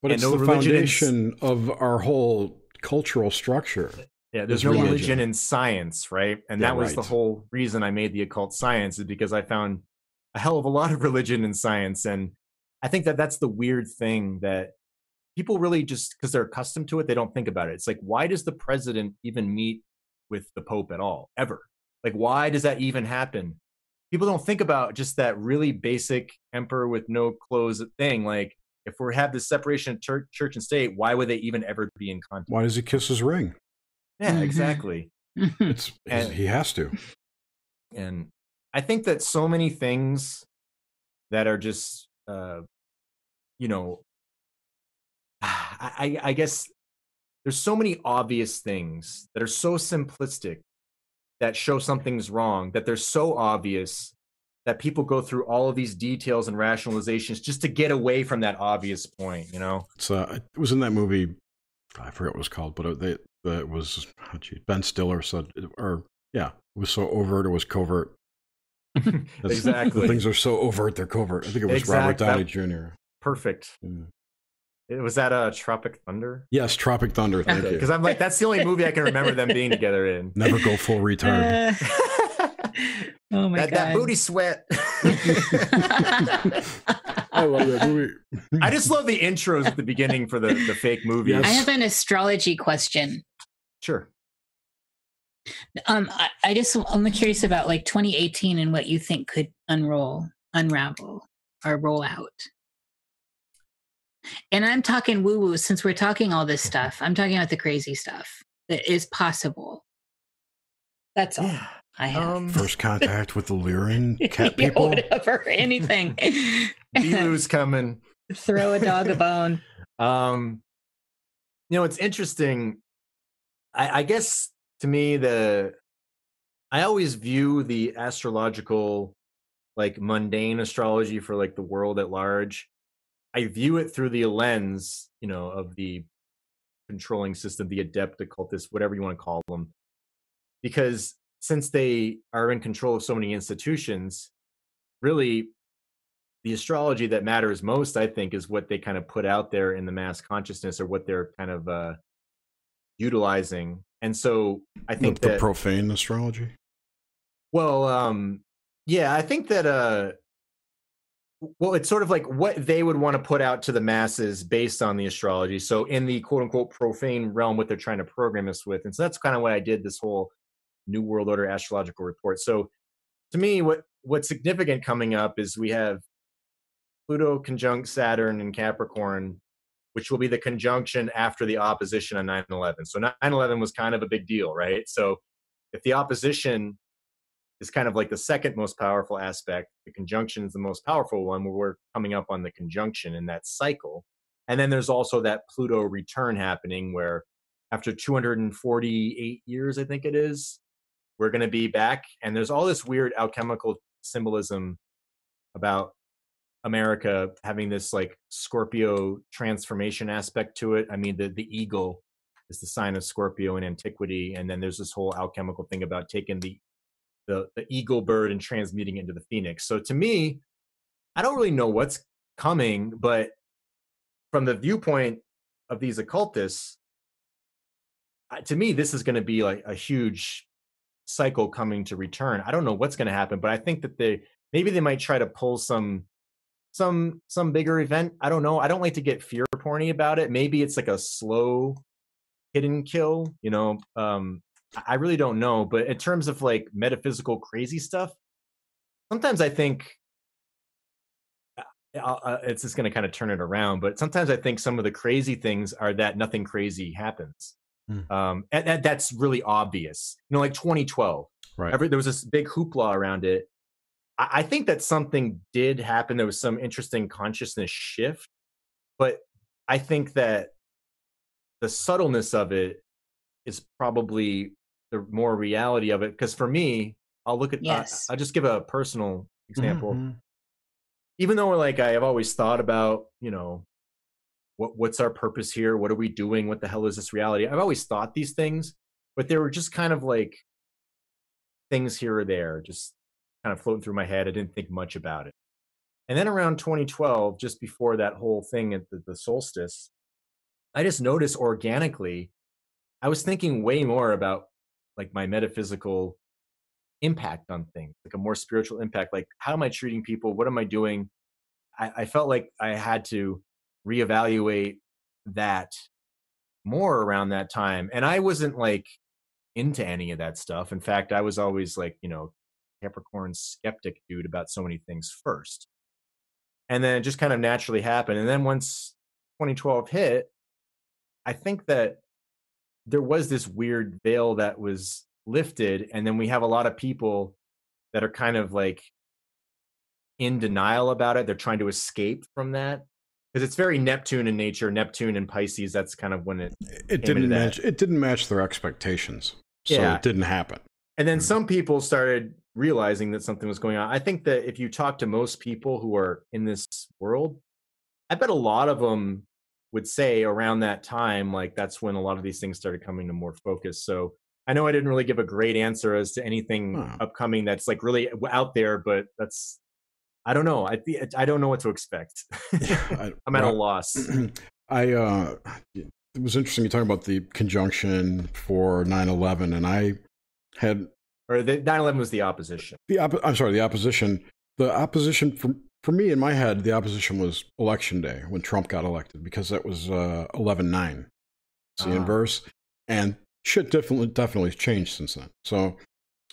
but And it's no the in foundation of our whole cultural structure. Yeah, there's is no religion. religion in science, right? And Yeah, that was the whole reason I made the occult science is because I found a hell of a lot of religion in science, and I think that that's the weird thing that people really just because they're accustomed to it, they don't think about it. It's like, why does the president even meet with the pope at all, ever? Like, why does that even happen? People don't think about just that really basic emperor with no clothes thing. Like, if we have this separation of church, church and state, why would they even ever be in contact? Why does he kiss his ring? Yeah, Mhm. exactly. It's And- he has to. and i think that so many things that are just uh you know I, I i guess there's so many obvious things that are so simplistic that show something's wrong that they're so obvious that people go through all of these details and rationalizations just to get away from that obvious point you know It's uh, it was in that movie. I forget what it was called, but they, it was oh, gee, Ben Stiller said, or Yeah, it was so overt, it was covert. That's- exactly. Things are so overt, they're covert. I think it was Robert Exact- that- Downey Jr. Perfect. Mm. It- Was that a Tropic Thunder? Yes, Tropic Thunder. Thank you. Because I'm like, that's the only movie I can remember them being together in. Never go full retard. Uh, oh my that, god. that booty sweat. I love that movie. I just love the intros at the beginning for the, the fake movies. I have an astrology question. Sure. Um, I, I just I'm curious about like 2018 and what you think could unroll, unravel, or roll out. And I'm talking woo woo since we're talking all this stuff. I'm talking about the crazy stuff that is possible. That's all I have. Um, First contact with the Lyran cat Yeah, people. whatever, anything. Bilu's coming. Throw a dog a bone. Um, you know, it's interesting. I, I guess to me, the I always view the astrological, like mundane astrology for like the world at large. I view it through the lens, you know, of the controlling system, the adept occultist, whatever you want to call them, because since they are in control of so many institutions, really the astrology that matters most, I think, is what they kind of put out there in the mass consciousness or what they're kind of uh, utilizing. And so I think the that, profane astrology. well, um, yeah, I think that, uh, well, it's sort of like what they would want to put out to the masses based on the astrology. So in the quote unquote profane realm, what they're trying to program us with. And so that's kind of what I did this whole New World Order astrological report. So to me, what what's significant coming up is we have Pluto conjunct Saturn and Capricorn, which will be the conjunction after the opposition on 9 11. So 9 11 was kind of a big deal, right? So if the opposition is kind of like the second most powerful aspect, the conjunction is the most powerful one, where we're coming up on the conjunction in that cycle. And then there's also that Pluto return happening where after 248 years, I think it is, we're going to be back. And there's all this weird alchemical symbolism about America having this like Scorpio transformation aspect to it. I mean, the the eagle is the sign of Scorpio in antiquity, and then there's this whole alchemical thing about taking the the the eagle bird and transmuting it into the phoenix. So to me, I don't really know what's coming, but from the viewpoint of these occultists, to me, this is going to be like a huge cycle coming to return. I don't know what's going to happen, but I think that they maybe they might try to pull some some some bigger event. I don't know. I don't like to get fear porny about it. Maybe it's like a slow hidden kill. You know, um, I- really don't know. But in terms of like metaphysical crazy stuff, sometimes I think uh, it's just going to kind of turn it around. But sometimes I think some of the crazy things are that nothing crazy happens. Hmm. Um, and, and that's really obvious. You know, like 2012. Right. Every, there was this big hoopla around it. I, think that something did happen. There was some interesting consciousness shift, but I think that the subtleness of it is probably the more reality of it. Because for me, I'll look at. Yes. I, I'll just give a personal example. Mhm. Even though, like, I have always thought about, you know, what what's our purpose here? What are we doing? What the hell is this reality? I've always thought these things, but they were just kind of like things here or there, just kind of floating through my head. I didn't think much about it. And then around 2012, just before that whole thing at the, the solstice, I just noticed organically, I was thinking way more about like my metaphysical impact on things, like a more spiritual impact. Like, how am I treating people? What am I doing? I, I felt like I had to reevaluate that more around that time. And I wasn't like into any of that stuff. In fact, I was always like, you know, Capricorn skeptic dude about so many things first. And then it just kind of naturally happened. And then once 2012 hit, I think that there was this weird veil that was lifted. And then we have a lot of people that are kind of like in denial about it. They're trying to escape from that because it's very Neptune in nature. Neptune and Pisces, that's kind of when it It didn't match. It didn't match their expectations, so Yeah. it didn't happen. And then Mhm. some people started realizing that something was going on. I think that if you talk to most people who are in this world, I bet a lot of them would say around that time, like that's when a lot of these things started coming to more focus. So I know I didn't really give a great answer as to anything Huh. upcoming that's like really out there, but that's I don't know. I I don't know what to expect. I, I'm at a loss. I uh, it was interesting you talking about the conjunction for 9/11, and I had Or the 9/11 was the opposition. the oppo- I'm sorry, the opposition. The opposition for for me in my head, the opposition was election day when Trump got elected because that was uh, 11/9. It's the Ah. inverse, and shit definitely definitely changed since then. So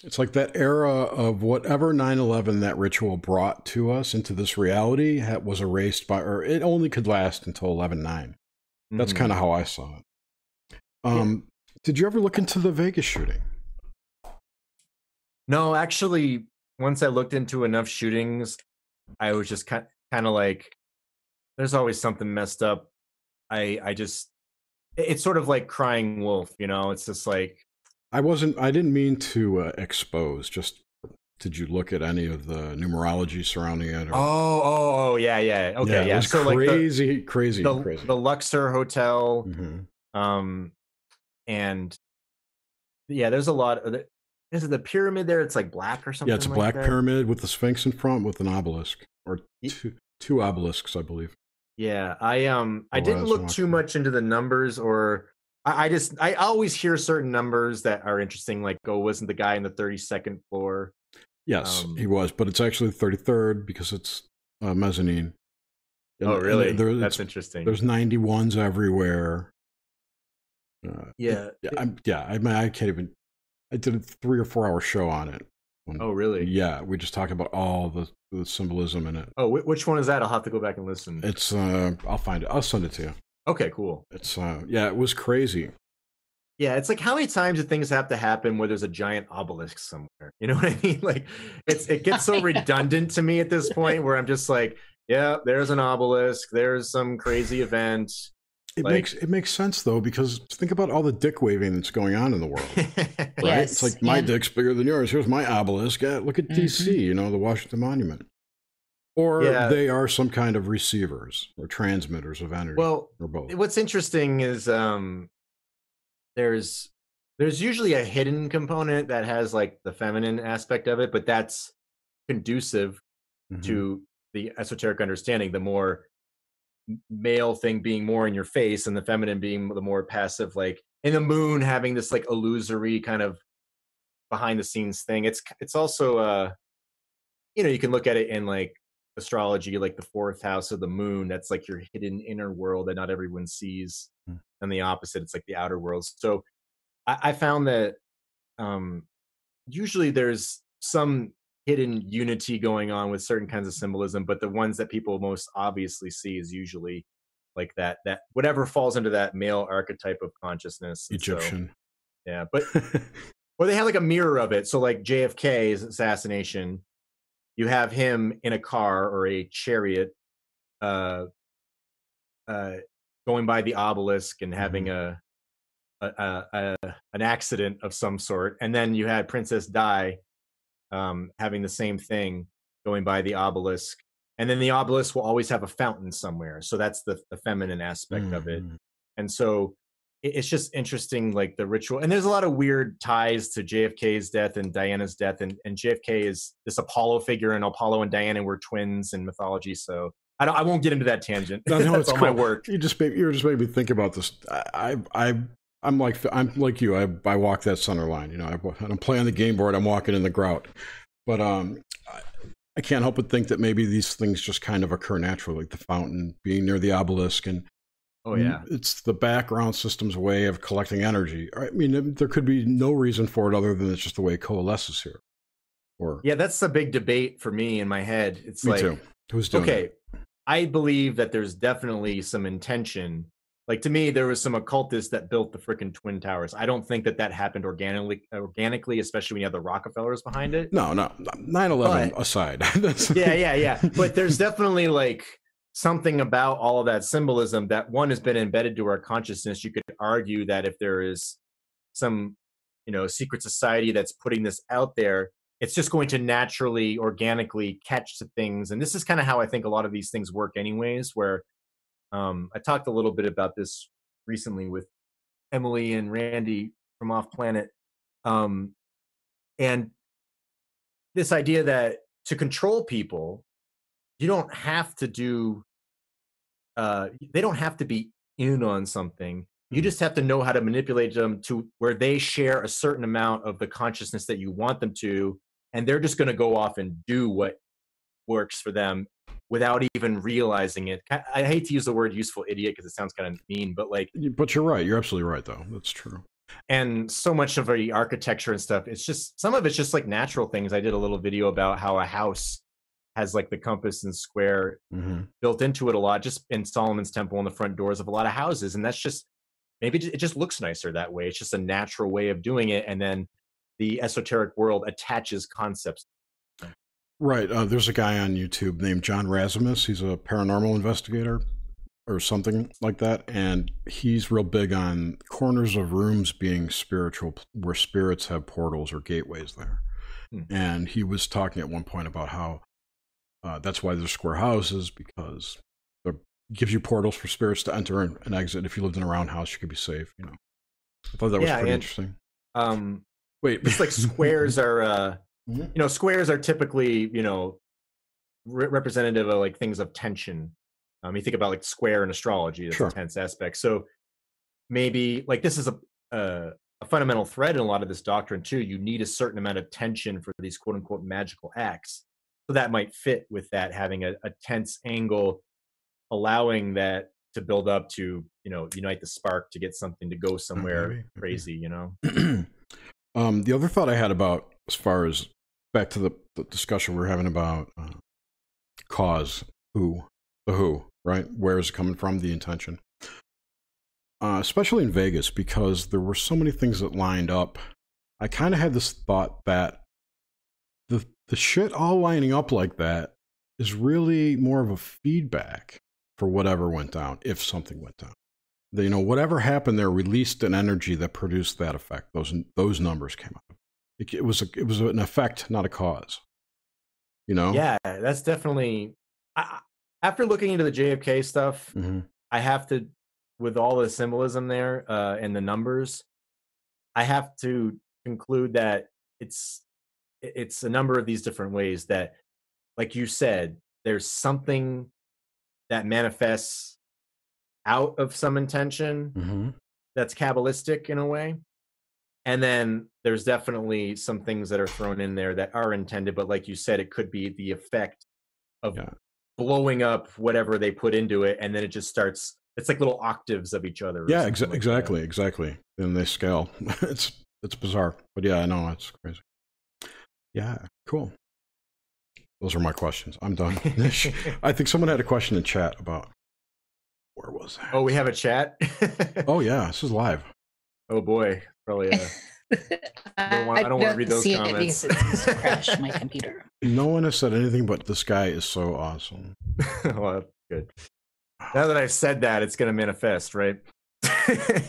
it's like that era of whatever 9/11 that ritual brought to us into this reality was erased by, or it only could last until 11/9. That's Mhm. kind of how I saw it. Um, Did you ever look into the Vegas shooting? No, actually, once I looked into enough shootings, I was just kind kind of like, there's always something messed up. I I just, it's sort of like crying wolf, you know. It's just like, I wasn't. I didn't mean to uh, expose. Just did you look at any of the numerology surrounding it? Or, oh oh oh yeah yeah okay yeah. was So like the crazy, crazy, the, crazy. the Luxor Hotel, Mhm. um, and yeah, there's a lot of. Is it the pyramid there? It's like black or something. Yeah, it's a like black that? pyramid with the Sphinx in front with an obelisk, or two, two obelisks, I believe. Yeah, I um I Oh, didn't look too much into the numbers or I, I just I always hear certain numbers that are interesting, like oh, wasn't the guy in the 32nd floor? Yes, Um, he was, but it's actually the thirty third because it's uh, mezzanine. And- oh, really? there- That's interesting. There's ninety ones everywhere. Uh, yeah. yeah, I'm, yeah. I mean, I can't even. I did a three or four hour show on it. When- Oh, really? Yeah, we just talked about all the, the symbolism in it. Oh, which one is that? I'll have to go back and listen. It's. uh I'll find it. I'll send it to you. Okay, cool. It's. uh Yeah, it was crazy. Yeah, it's like how many times do things have to happen where there's a giant obelisk somewhere? You know what I mean? Like it's it gets so redundant to me at this point where I'm just like, yeah, there's an obelisk, there's some crazy event. It Like- makes it makes sense though because think about all the dick waving that's going on in the world. Right? Yes, It's like my and- dick's bigger than yours. Here's my obelisk. Yeah, look at DC, Mhm. you know, the Washington Monument. Or Yeah. they are some kind of receivers or transmitters of energy. well, or both. what's interesting is um there's there's usually a hidden component that has like the feminine aspect of it but that's conducive Mhm. to the esoteric understanding the more m- male thing being more in your face and the feminine being the more passive like in the moon having this like illusory kind of behind the scenes thing it's it's also uh you know you can look at it in like astrology like the fourth house of the moon that's like your hidden inner world that not everyone sees Hmm. and the opposite it's like the outer world so i, I found that um usually there's some hidden unity going on with certain kinds of symbolism but the ones that people most obviously see is usually like that that whatever falls into that male archetype of consciousness And so, Egyptian. yeah but or they have like a mirror of it. So like JFK's assassination, you have him in a car or a chariot, uh, uh, going by the obelisk and having a, a, a, a an accident of some sort, and then you had Princess Di, um, having the same thing going by the obelisk, and then the obelisk will always have a fountain somewhere. So that's the the feminine aspect of it Mhm. and so it- it's just interesting like the ritual and there's a lot of weird ties to jfk's death and diana's death and, and jfk is this apollo figure and apollo and diana were twins in mythology so i don't i won't get into that tangent No, no, it's all my work You just made you just made me think about this. I I- I'm like I'm like you. I I walk that center line. You know, I, I'm playing the game board. I'm walking in the grout. But um, I, I can't help but think that maybe these things just kind of occur naturally, like the fountain being near the obelisk, and oh yeah it's the background system's way of collecting energy. I mean, there could be no reason for it other than it's just the way it coalesces here. Or yeah that's a big debate for me in my head it's me like too. Who's doing okay it? i believe that there's definitely some intention like to me there was some occultists that built the freaking twin towers. I don't think that that happened organically organically especially when you have the rockefellers behind it. No, no, 9/11 aside. Yeah yeah yeah. But there's definitely like something about all of that symbolism that one has been embedded to our consciousness. You could argue that if there is some you know secret society that's putting this out there it's just going to naturally organically catch to things. And this is kind of how i think a lot of these things work anyways where um, i talked a little bit about this recently with emily and randy from off planet Um, and this idea that to control people, you don't have to do. Uh, they don't have to be in on something. You just have to know how to manipulate them to where they share a certain amount of the consciousness that you want them to, and they're just going to go off and do what works for them without even realizing it. I hate to use the word useful idiot because it sounds kind of mean, but like, but you're right. You're absolutely right, though. That's true. And so much of the architecture and stuff, it's just some of it's just like natural things. I did a little video about how a house has like the compass and square mm-hmm. built into it a lot, just in Solomon's temple and the front doors of a lot of houses. And that's just maybe it just looks nicer that way. It's just a natural way of doing it. And then the esoteric world attaches concepts Right. Uh, there's a guy on YouTube named John Razimus. He's a paranormal investigator or something like that. And he's real big on corners of rooms being spiritual, where spirits have portals or gateways there. Hmm. And he was talking at one point about how uh, that's why there's square houses because it gives you portals for spirits to enter and, and, exit. If you lived in a round house, you could be safe. You know, I thought that was yeah, pretty and, interesting. Um, Wait, it's like squares are. Uh Mm-hmm. You know, squares are typically, you know, re- representative of like things of tension. Um, you think about like square in astrology, that's sure. a tense aspect. So maybe like this is a, a, a fundamental thread in a lot of this doctrine too. You need a certain amount of tension for these quote unquote magical acts. So that might fit with that having a, a tense angle, allowing that to build up to you know unite the spark to get something to go mm, somewhere maybe, crazy. You know. um, the other thought I had about as far as back to the, the discussion we are having about uh, cause, who, the who, right? Where is it coming from? The intention. Uh, especially in Vegas, because there were so many things that lined up. I kind of had this thought that the the shit all lining up like that is really more of a feedback for whatever went down, if something went down. The, you know, whatever happened there released an energy that produced that effect. Those those numbers came out. It, it was a, it was an effect, not a cause. You know? Yeah, that's definitely. I, after looking into the JFK stuff, mm-hmm. I have to, with all the symbolism there uh, and the numbers, I have to conclude that it's it's a number of these different ways that, like you said, there's something that manifests out of some intention mm-hmm. that's kabbalistic in a way and then there's definitely some things that are thrown in there that are intended but like you said it could be the effect of yeah. blowing up whatever they put into it and then it just starts it's like little octaves of each other yeah exa- like exactly that. exactly and they scale. It's it's bizarre but yeah i know it's crazy. Yeah cool. Those are my questions. I'm done. I think someone had a question in chat about where was that oh we have a chat? Oh yeah this is live oh boy Probably. Uh, I don't want, I don't want to read those comments. It it's crash my computer. No one has said anything but this guy is so awesome. well, good. Now that I've said that, it's going to manifest, right?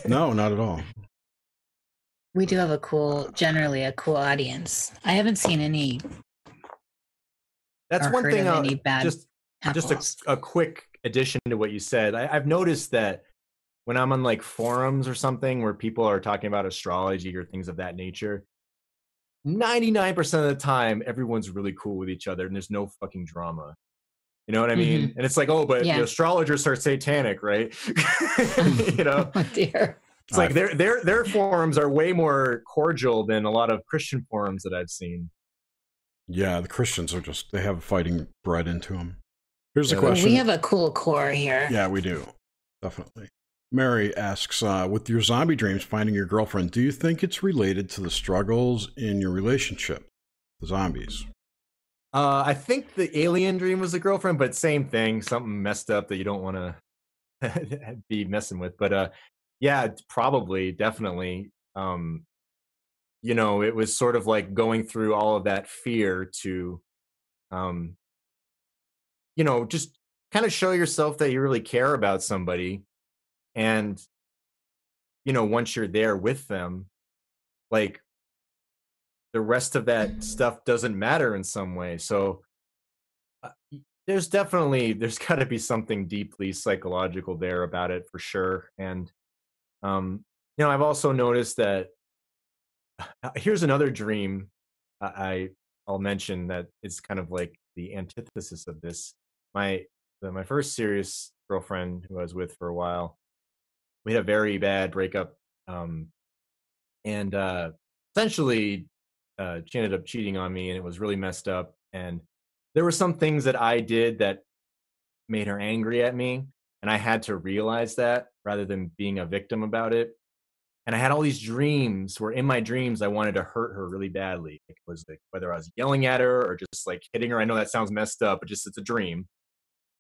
no, not at all. We do have a cool, generally a cool audience. I haven't seen any. That's one thing. Uh, just apples. just a, a, quick addition to what you said. I, I've noticed that when I'm on like forums or something where people are talking about astrology or things of that nature, 99% of the time, everyone's really cool with each other and there's no fucking drama. You know what I mean? Mm-hmm. And it's like, oh, but yeah. the astrologers are satanic, right? you know? oh, dear. It's like their their their forums are way more cordial than a lot of Christian forums that I've seen. Yeah, the Christians are just they have fighting bred into them. Here's yeah, a question. We have a cool core here. Yeah, we do. Definitely. Mary asks, uh, with your zombie dreams finding your girlfriend, do you think it's related to the struggles in your relationship, the zombies? Uh, I think the alien dream was the girlfriend, but same thing, something messed up that you don't want to be messing with. But uh, yeah, probably, definitely. Um, you know, it was sort of like going through all of that fear to, um, you know, just kind of show yourself that you really care about somebody and you know once you're there with them like the rest of that stuff doesn't matter in some way so uh, there's definitely there's got to be something deeply psychological there about it for sure and um you know i've also noticed that uh, here's another dream I I'll mention that is kind of like the antithesis of this. My my first serious girlfriend who I was with for a while, we had a very bad breakup, um, and uh, essentially uh, she ended up cheating on me, and it was really messed up. And there were some things that I did that made her angry at me, and I had to realize that rather than being a victim about it and I had all these dreams where in my dreams I wanted to hurt her really badly. It was like whether I was yelling at her or just like hitting her. I know that sounds messed up, but just it's a dream.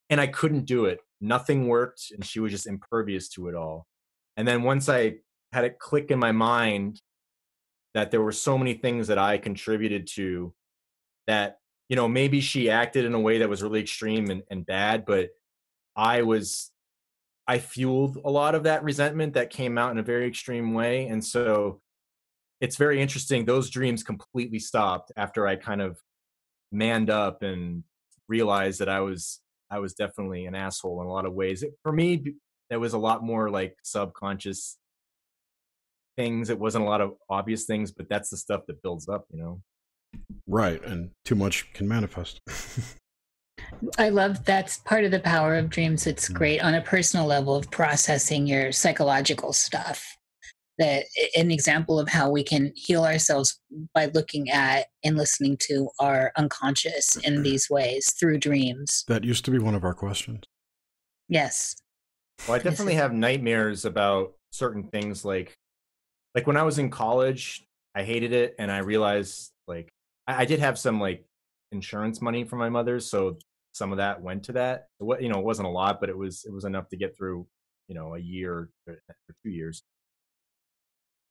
And I couldn't do it. Nothing worked, and she was just impervious to it all. And then once I had it click in my mind that there were so many things that I contributed to that, you know, maybe she acted in a way that was really extreme and, and bad, but I was I fueled a lot of that resentment that came out in a very extreme way. And so it's very interesting. Those dreams completely stopped after I kind of manned up and realized that I was I was definitely an asshole in a lot of ways. For me, there was a lot more like subconscious things. It wasn't a lot of obvious things, but that's the stuff that builds up, you know. Right, and too much can manifest. I love that's part of the power of dreams. It's mm. great on a personal level of processing your psychological stuff. That an example of how we can heal ourselves by looking at and listening to our unconscious in these ways through dreams. That used to be one of our questions. Yes. Well, I definitely have nightmares about certain things like like when I was in college, I hated it and I realized like I, I did have some like insurance money from my mother, so some of that went to that. What you know, it wasn't a lot, but it was it was enough to get through you know a year or, two years.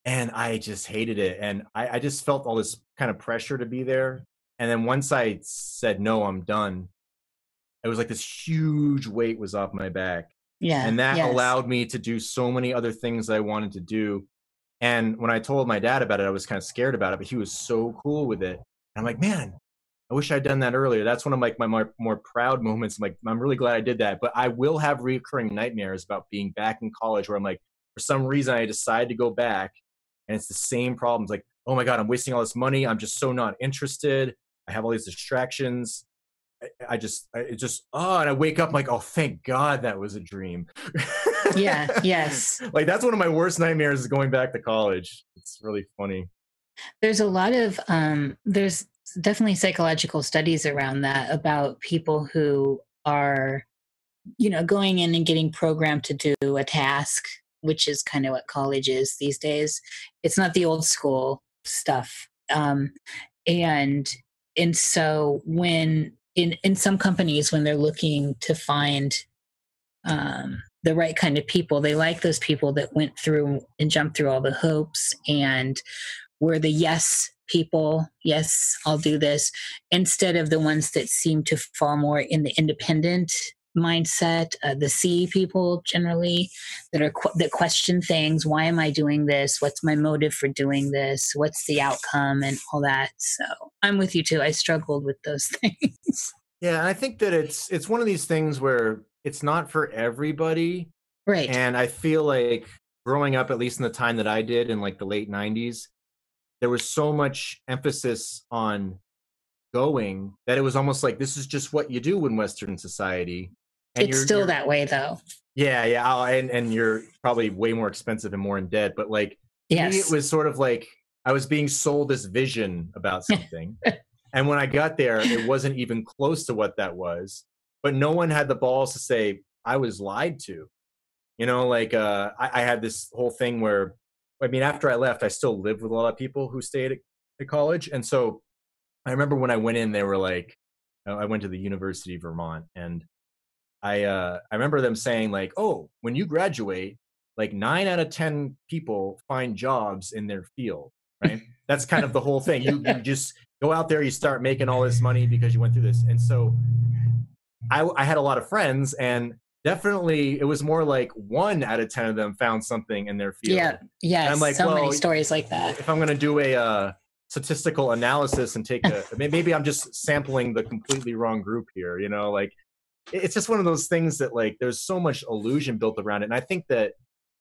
And I just hated it, and I, I just felt all this kind of pressure to be there. And then once I said no, I'm done. It was like this huge weight was off my back. Yeah. And that yes. allowed me to do so many other things I wanted to do. And when I told my dad about it, I was kind of scared about it, but he was so cool with it. And I'm like, man, I wish I'd done that earlier. That's one of like my more, more proud moments. I'm like, I'm really glad I did that. But I will have recurring nightmares about being back in college where I'm like, for some reason, I decide to go back and it's the same problems. Like, oh my God, I'm wasting all this money. I'm just so not interested. I have all these distractions. I, just, I, it just, oh, and I wake up I'm like, oh, thank God that was a dream. yeah, yes. like, that's one of my worst nightmares is going back to college. It's really funny. There's a lot of, um, there's, definitely psychological studies around that about people who are you know going in and getting programmed to do a task which is kind of what college is these days it's not the old school stuff um, and and so when in in some companies when they're looking to find um, the right kind of people they like those people that went through and jumped through all the hoops and were the yes people, yes, I'll do this, instead of the ones that seem to fall more in the independent mindset, uh, the C people generally that are qu- that question things. Why am I doing this? What's my motive for doing this? What's the outcome and all that? So I'm with you too. I struggled with those things. Yeah, I think that it's it's one of these things where it's not for everybody. Right. And I feel like growing up, at least in the time that I did in like the late '90s, there was so much emphasis on going that it was almost like this is just what you do in Western society. And it's still that way though. Yeah, yeah, I'll, and and you're probably way more expensive and more in debt. But like, yes. it was sort of like I was being sold this vision about something, and when I got there, it wasn't even close to what that was. But no one had the balls to say I was lied to. You know, like uh, I, I had this whole thing where I mean, after I left, I still lived with a lot of people who stayed at, at college. And so I remember when I went in, they were like, uh, I went to the University of Vermont and I, uh, I remember them saying like, oh, when you graduate, like nine out of 10 people find jobs in their field, right? That's kind of the whole thing. You, you just go out there, you start making all this money because you went through this. And so I, I had a lot of friends and definitely it was more like one out of ten of them found something in their field. Yeah, yeah. I'm like, so well, many stories like that. If I'm going to do a uh, statistical analysis and take a, maybe I'm just sampling the completely wrong group here. You know, like it's just one of those things that like there's so much illusion built around it, and I think that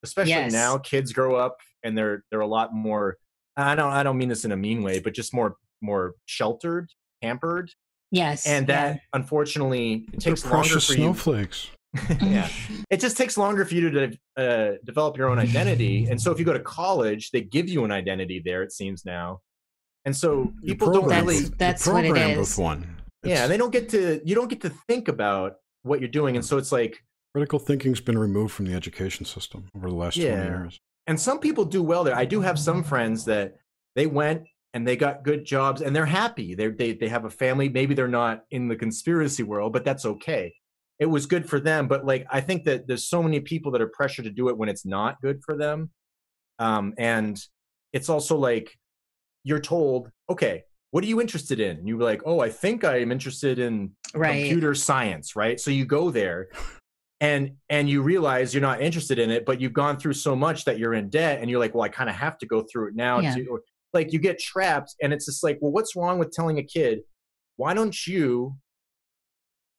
especially yes. now kids grow up and they're they're a lot more I don't I don't mean this in a mean way, but just more more sheltered, pampered, Yes. and yeah. that unfortunately it They're takes longer precious for you. snowflakes. yeah, it just takes longer for you to uh, develop your own identity. And so if you go to college, they give you an identity there. It seems now, and so You're people don't really. That's- that's you're what it programmed is. With one. Yeah, they don't get to. You don't get to think about what you're doing, and so it's like critical thinking's been removed from the education system over the last Yeah. twenty years. and some people do well there. I do have some friends that they went and they got good jobs and they're happy. They're, they they have a family. Maybe they're not in the conspiracy world, but that's okay. It was good for them. But like I think that there's so many people that are pressured to do it when it's not good for them. Um, and it's also like you're told, okay, what are you interested in? And you're like, oh, I think I am interested in right. computer science right so you go there and and you realize you're not interested in it but you've gone through so much that you're in debt and you're like well i kind of have to go through it now Yeah. to like you get trapped and it's just like well what's wrong with telling a kid why don't you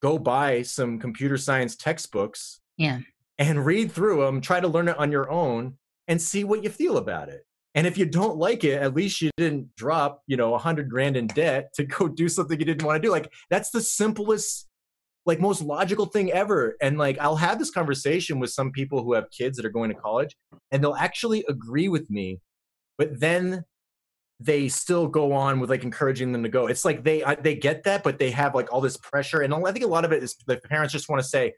go buy some computer science textbooks Yeah. and read through them try to learn it on your own and see what you feel about it and if you don't like it at least you didn't drop you know a hundred grand in debt to go do something you didn't want to do. Like that's the simplest like most logical thing ever. And like i'll have this conversation with some people who have kids that are going to college and they'll actually agree with me but then they still go on with like encouraging them to go. It's like they I, they get that but they have like all this pressure. And i think a lot of it is the parents just want to say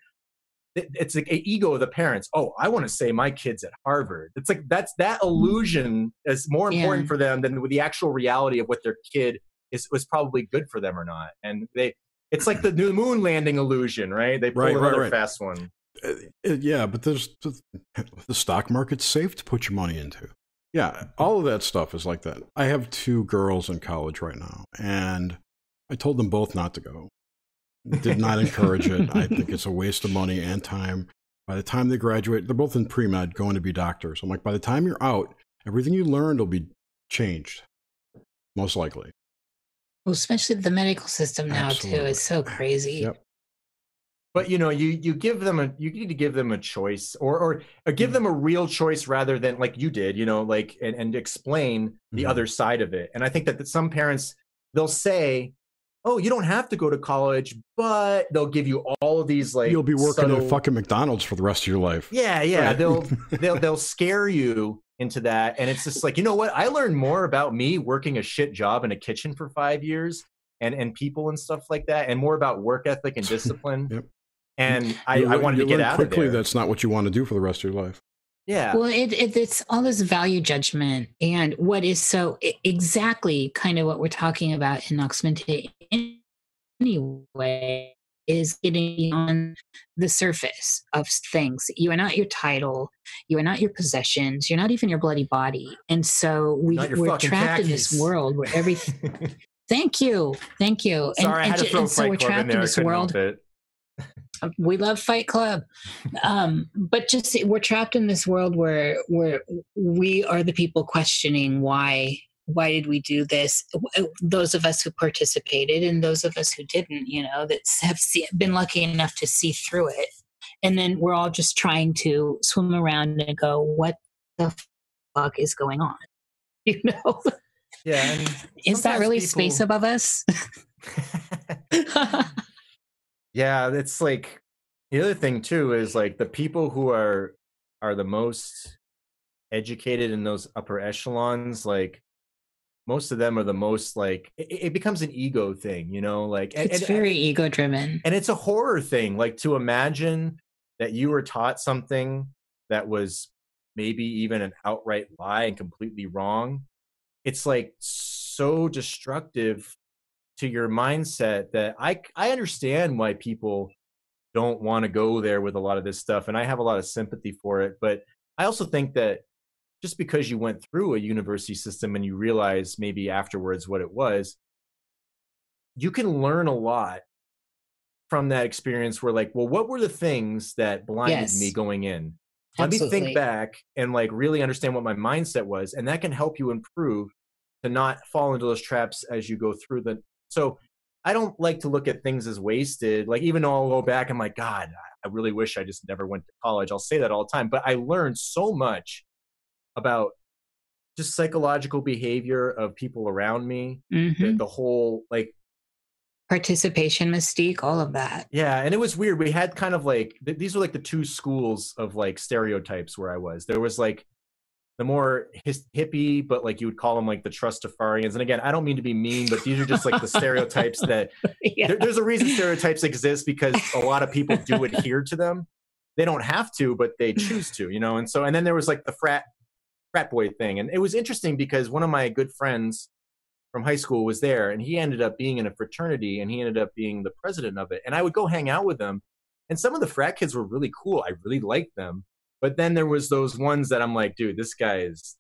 it's like an ego of the parents oh i want to say my kids at harvard it's like that's that illusion is more important Yeah. for them than the actual reality of what their kid is was probably good for them or not and they it's like the new moon landing illusion right they pull Right, right, another right. fast one Uh, uh, yeah, but there's the, the stock market's safe to put your money into. Yeah, all of that stuff is like that. I have two girls in college right now, and I told them both not to go. Did not encourage it. I think it's a waste of money and time. By the time they graduate, they're both in pre med, going to be doctors. I'm like, by the time you're out, everything you learned will be changed, most likely. Well, especially the medical system now too is so crazy. Yep. but you know you you give them a you need to give them a choice or or, or give them a real choice rather than like you did you know like and, and explain the Mhm. other side of it and i think that, that some parents they'll say oh you don't have to go to college but they'll give you all of these like You'll be working subtle- at fucking McDonald's for the rest of your life. yeah yeah Right. they'll they'll they'll scare you into that and it's just like you know what i learned more about me working a shit job in a kitchen for five years and and people and stuff like that and more about work ethic and discipline Yep. and i You i wanted to get out quickly of there that's not what you want to do for the rest of your life. Yeah Well, it, it it's all this value judgment, and what is so exactly kind of what we're talking about in Nox Mente anyway is getting on the surface of things. You are not your title, you are not your possessions, you're not even your bloody body, and so we, we're trapped in this world where everything. Thank you, thank you. sorry i had to ju- throw and so we're in trapped there in this world it. We love fight club. Um but just we're trapped in this world where where we are the people questioning why why did we do this? Those of us who participated and those of us who didn't you know that have see, been lucky enough to see through it. And then we're all just trying to swim around and go what the fuck is going on? You know? Yeah is that really space above us yeah it's like the other thing too is like the people who are are the most educated in those upper echelons like most of them are the most like it, it becomes an ego thing you know like and, it's and- very ego driven and it's a horror thing like to imagine that you were taught something that was maybe even an outright lie and completely wrong. It's like so destructive to your mindset that i i understand why people don't want to go there with a lot of this stuff and i have a lot of sympathy for it but i also think that just because you went through a university system and you realize maybe afterwards what it was you can learn a lot from that experience where like well what were the things that blinded Yes. me going in let me think back and like really understand what my mindset was and that can help you improve to not fall into those traps as you go through the so i don't like to look at things as wasted like even though i'll go back i'm like god i really wish i just never went to college i'll say that all the time but i learned so much about just psychological behavior of people around me. hmm The, the whole like Participation mystique, all of that. yeah, and it was weird. We had kind of like th- these were like the two schools of like stereotypes where I was. There was like the more his, hippie, but like you would call them like the Trustafarians. And again, I don't mean to be mean, but these are just like the stereotypes that yeah. there, there's a reason stereotypes exist because a lot of people do adhere to them. They don't have to, but they choose to, you know. And so, and then there was like the frat frat boy thing, and it was interesting because one of my good friends from high school was there, and he ended up being in a fraternity, and he ended up being the president of it. And I would go hang out with him, and some of the frat kids were really cool. I really liked them, but then there was those ones that I'm like, dude, this guy is,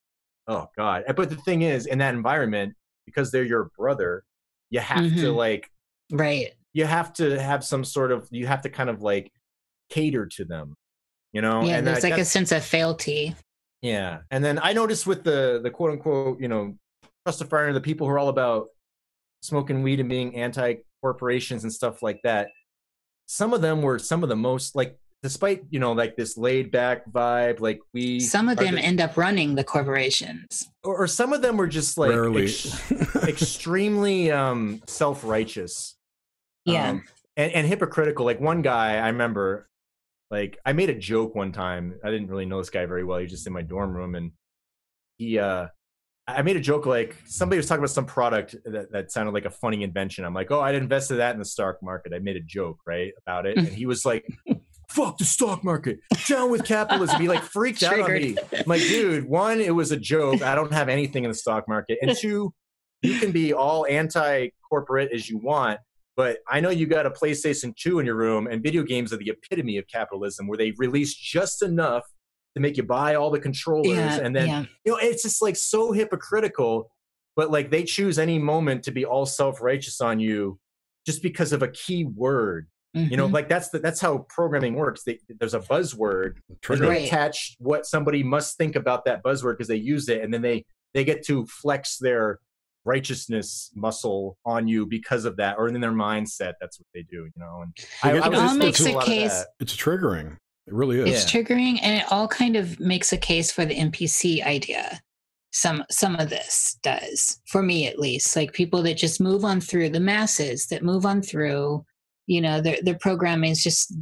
oh god. But the thing is, in that environment, because they're your brother, you have to Mhm. like Right. you have to have some sort of you have to kind of like cater to them you know Yeah, and there's I- like a sense of fealty. yeah and then i noticed with the the quote unquote you know Rastafarian, the people who are all about smoking weed and being anti corporations and stuff like that some of them were some of the most like despite you know like this laid back vibe like we Some of them the- end up running the corporations. or, or some of them were just like ex- extremely um self-righteous. Yeah. um, and, and hypocritical. Like one guy i remember like i made a joke one time. I didn't really know this guy very well. He was just in my dorm room and he uh i made a joke like somebody was talking about some product that, that sounded like a funny invention. I'm like oh i'd invested that in the stock market. I made a joke right about it. And he was like fuck the stock market down with capitalism he like freaked out on me. I'm like, dude, one, it was a joke. I don't have anything in the stock market. And two, you can be all anti corporate as you want, but I know you got a PlayStation 2 in your room, and video games are the epitome of capitalism where they release just enough to make you buy all the controllers. Yeah. and then, yeah. you know, it's just like so hypocritical, but like they choose any moment to be all self righteous on you just because of a key word. You know, Mhm. like that's the, that's how programming works. They, there's a buzzword and Trigger. they Right. attach what somebody must think about that buzzword because they use it and then they they get to flex their righteousness muscle on you because of that or in their mindset that's what they do you know and I guess was it all makes to a case- It's triggering. It really is. It's triggering and it all kind of makes a case for the NPC idea. Some some of this does, for me at least. Like people that just move on through the masses that move on through, you know, their their programming is just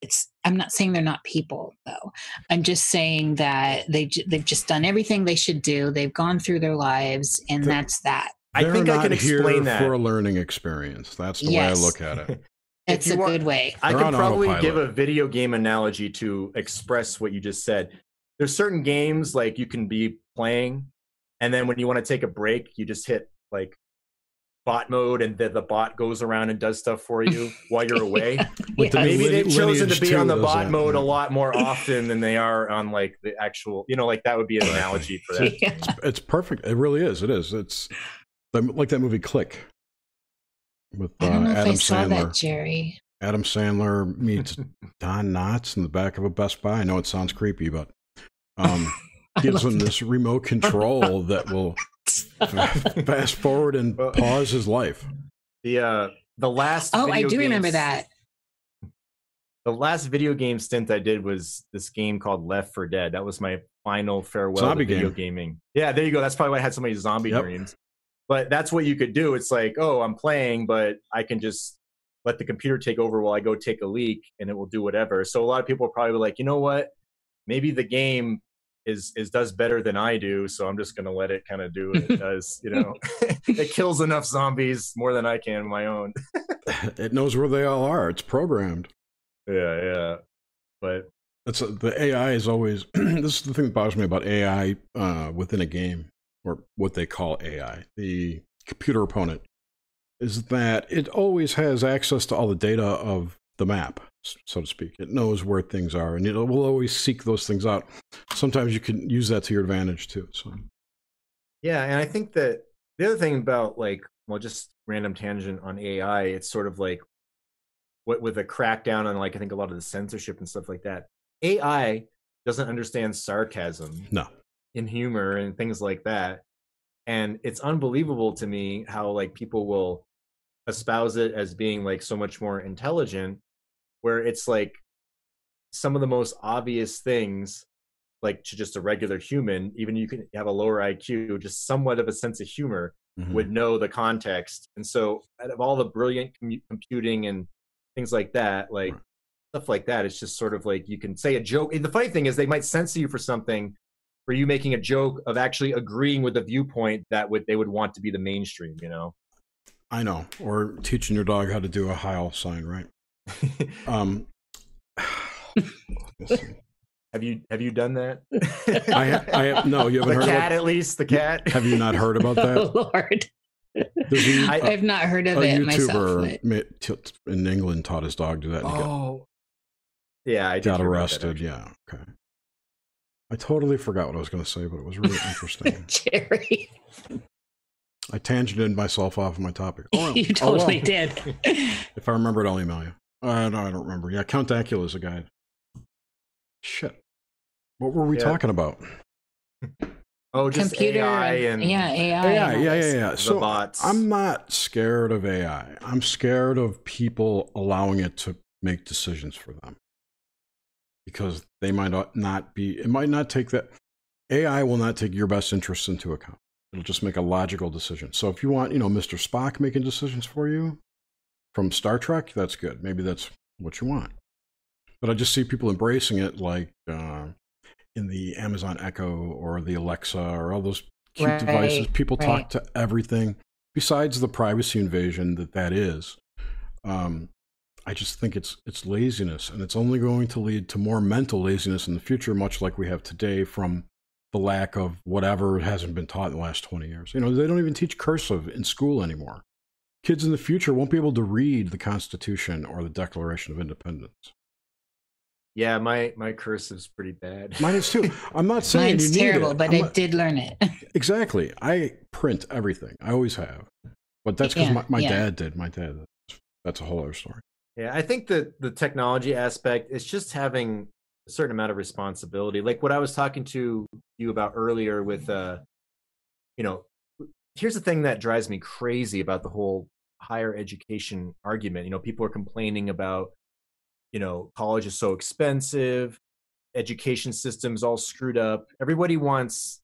it's I'm not saying they're not people though. I'm just saying that they they've just done everything they should do. They've gone through their lives and The- that's that. i They're think i can explain here that for a learning experience. That's the Yes. way I look at it. That's you a want- good way. I They're could probably autopilot. give a video game analogy to express what you just said. There's certain games like you can be playing, and then when you want to take a break, you just hit like bot mode, and the, the bot goes around and does stuff for you while you're away. With the Maybe they've chosen to be on the bot that, mode yeah. a lot more often than they are on like the actual. You know, like that would be an analogy for that. Yeah. It's perfect. It really is. It is. It's like that movie Click with uh, I don't know if Adam I saw Sandler. that, Jerry. Adam Sandler meets Don Knotts in the back of a Best Buy. I know it sounds creepy, but um, gives love him this remote control that will that. fast forward and pause his life. The uh, the last. Oh, I video do remember games- that. The last video game stint I did was this game called Left 4 Dead. That was my final farewell Zombie to video game. gaming. Yeah, there you go. That's probably why I had so many zombie Yep. dreams. But that's what you could do. It's like, oh, I'm playing, but I can just let the computer take over while I go take a leak, and it will do whatever. So a lot of people are probably like, you know what? Maybe the game is is does better than I do, so I'm just gonna let it kind of do what it does. You know, it kills enough zombies more than I can on my own. It knows where they all are. It's programmed. Yeah, yeah. But That's the AI is always. this is the thing that bothers me about AI uh, within a game, or what they call AI, the computer opponent, is that it always has access to all the data of the map, s- so to speak. It knows where things are, and it will always seek those things out. Sometimes you can use that to your advantage too. So Yeah, and I think that the other thing about like, well, just random tangent on AI, it's sort of like what with a crackdown on like I think a lot of the censorship and stuff like that. AI doesn't understand sarcasm no, in humor and things like that. And it's unbelievable to me how like people will espouse it as being like so much more intelligent, where it's like some of the most obvious things like to just a regular human, even you can have a lower IQ, just somewhat of a sense of humor Mhm. would know the context. And so, out of all the brilliant commu- computing and things like that, like Right. stuff like that, it's just sort of like you can say a joke. And the funny thing is, they might censor you for something for you making a joke of actually agreeing with the viewpoint that would they would want to be the mainstream. You know. I know. Or teaching your dog how to do a Heil sign, right? Um, have you have you done that? I, ha- I have, no, you haven't heard cat, about, at least the cat. have you not heard about that? Oh Lord, There's a, I- a- I've not heard of a it myself. YouTuber but- in England taught his dog to do that and he got, Oh, yeah, I got hear about that, arrested. Yeah. Okay. I totally forgot what I was going to say, but it was really interesting. Jerry, I tangented myself off of my topic. Oh, well. you Oh, well. totally did. If I remember it, I'll email you. Uh, no, I don't remember. Yeah, Count Dankula is a guy. Shit. What were we Yeah. talking about? Oh, just Computer, AI and yeah, AI, Yeah, and yeah, all yeah, yeah. the So bots. I'm not scared of AI. I'm scared of people allowing it to make decisions for them because they might not- not be, it might not take that. AI will not take your best interests into account. It'll just make a logical decision. So if you want, you know, Mr. Spock making decisions for you from Star Trek, that's good. Maybe that's what you want. But I just see people embracing it like uh, in the Amazon Echo or the Alexa or all those cute Right, devices. People talk to everything besides the privacy invasion that that is. Um, I just think it's it's laziness, and it's only going to lead to more mental laziness in the future, much like we have today from the lack of whatever hasn't been taught in the last 20 years. You know, they don't even teach cursive in school anymore. Kids in the future won't be able to read the Constitution or the Declaration of Independence. yeah, my my cursive's pretty bad. Mine is too. I'm not saying Mine's you need terrible, it. but I'm I not- did learn it. Exactly. I print everything. I always have. But that's because Yeah, my, my yeah. dad did. My dad. That's a whole other story. Yeah, I think that the technology aspect is just having a certain amount of responsibility. Like what I was talking to you about earlier with uh you know, here's the thing that drives me crazy about the whole higher education argument. You know, people are complaining about you know, college is so expensive, education system's all screwed up. Everybody wants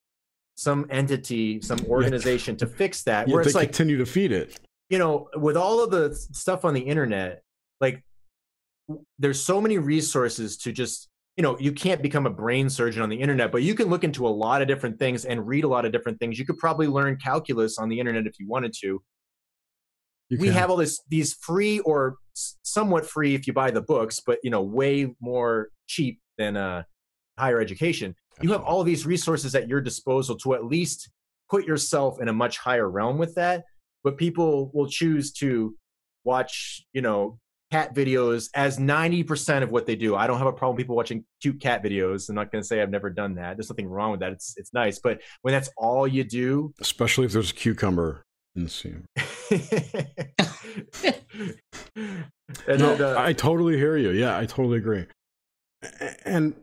some entity, some organization to fix that. Yeah, Where it's like continue to feed it. you know, with all of the stuff on the internet, like there's so many resources to just, you know, you can't become a brain surgeon on the internet, but you can look into a lot of different things and read a lot of different things. You could probably learn calculus on the internet if you wanted to. You we can. have all this these free or somewhat free if you buy the books, but you know, way more cheap than uh higher education. You have all of these resources at your disposal to at least put yourself in a much higher realm with that. But people will choose to watch, you know, cat videos as 90% of what they do. I don't have a problem with people watching cute cat videos. I'm not going to say I've never done that. There's nothing wrong with that. It's it's nice, but when that's all you do, Especially if there's a cucumber in the scene. and No, then, uh, I totally hear you. Yeah, I totally agree. And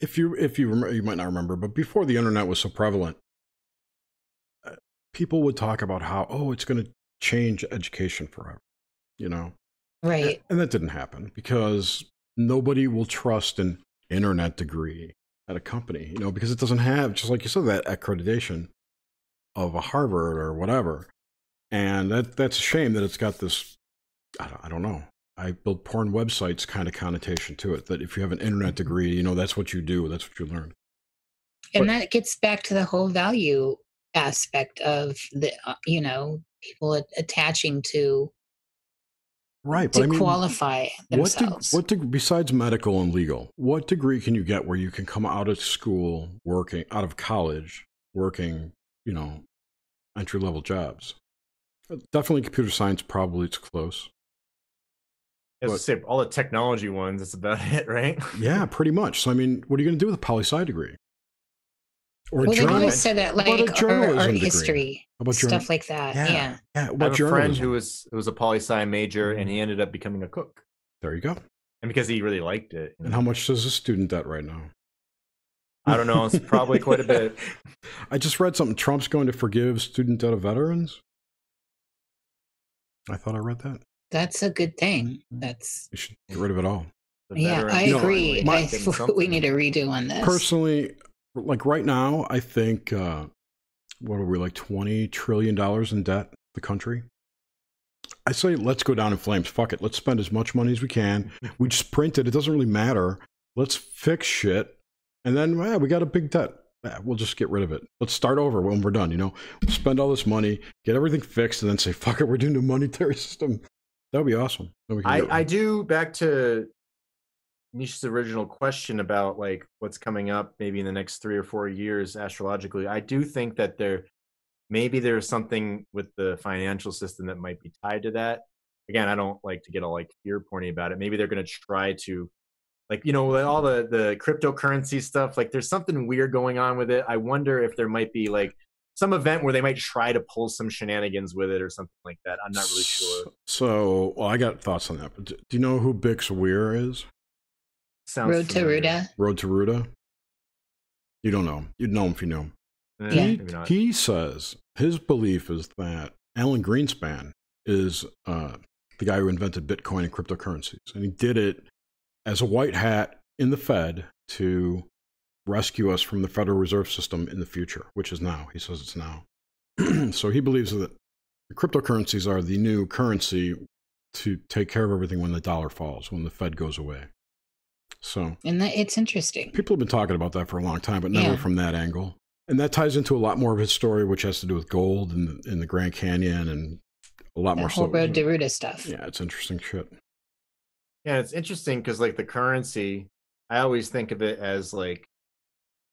if you if you remember, you might not remember, but before the internet was so prevalent, uh, people would talk about how oh it's going to change education forever, you know, right. and that didn't happen because nobody will trust an internet degree at a company, you know, because it doesn't have just like you said that accreditation of a Harvard or whatever, and that that's a shame that it's got this. I don't, I don't know. I build porn websites kind of connotation to it that if you have an internet degree, you know that's what you do, that's what you learn. And But- that gets back to the whole value aspect of the, uh, you know, people attaching to Right, to but I mean, qualify what de- themselves. what de- besides medical and legal, what degree can you get where you can come out of school working, out of college working, you know, entry level jobs? Definitely computer science. Probably it's close. as I say, all the technology ones, that's about it, right? Yeah, pretty much. So I mean, what are you going to do with a poli sci degree? Or well, they've always said that, How about a like, or, journalism art history, about journal- stuff like that. Yeah. Yeah, yeah. I What have a friend who was who was a poli sci major, hmm. and he ended up becoming a cook, There you go. and because he really liked it. And how much does a student debt right now? I don't know. It's probably quite a bit. I just read something. Trump's going to forgive student debt of veterans. I thought I read that. That's a good thing. Mm-hmm. That's You should get rid of it all. Yeah, I No, agree. finally I, getting we need a redo on this. Personally, like right now, I think uh, what are we like twenty trillion dollars in debt? The country. I say let's go down in flames. Fuck it. Let's spend as much money as we can. We just print it. It doesn't really matter. Let's fix shit, and then yeah, we got a big debt. We'll just get rid of it. Let's start over when we're done. You know, we'll spend all this money, get everything fixed, and then say fuck it. We're doing a monetary system. That would be awesome. We can I, I do back to Nish's original question about like what's coming up maybe in the next three or four years astrologically. I do think that there maybe there's something with the financial system that might be tied to that. Again, I don't like to get all like fear porny about it. Maybe they're going to try to like you know all the the cryptocurrency stuff. Like there's something weird going on with it. I wonder if there might be like some event where they might try to pull some shenanigans with it or something like that. I'm not really sure. So, well, I got thoughts on that. But do you know who Bix Weir is? Sounds Road to. Roota. Road to Roota. You don't know him. You'd know him if you knew him. Eh, Yeah. He, he says his belief is that Alan Greenspan is uh, the guy who invented Bitcoin and cryptocurrencies, and he did it as a white hat in the Fed to rescue us from the Federal Reserve System in the future, which is now. He says it's now. so he believes that cryptocurrencies are the new currency to take care of everything when the dollar falls, when the Fed goes away. So And that, it's interesting. people have been talking about that for a long time, but never Yeah. from that angle. And that ties into a lot more of his story, which has to do with gold and in the Grand Canyon and a lot The more whole stuff. Road to Roota stuff. Yeah, it's interesting shit. Yeah, it's interesting because like the currency, I always think of it as like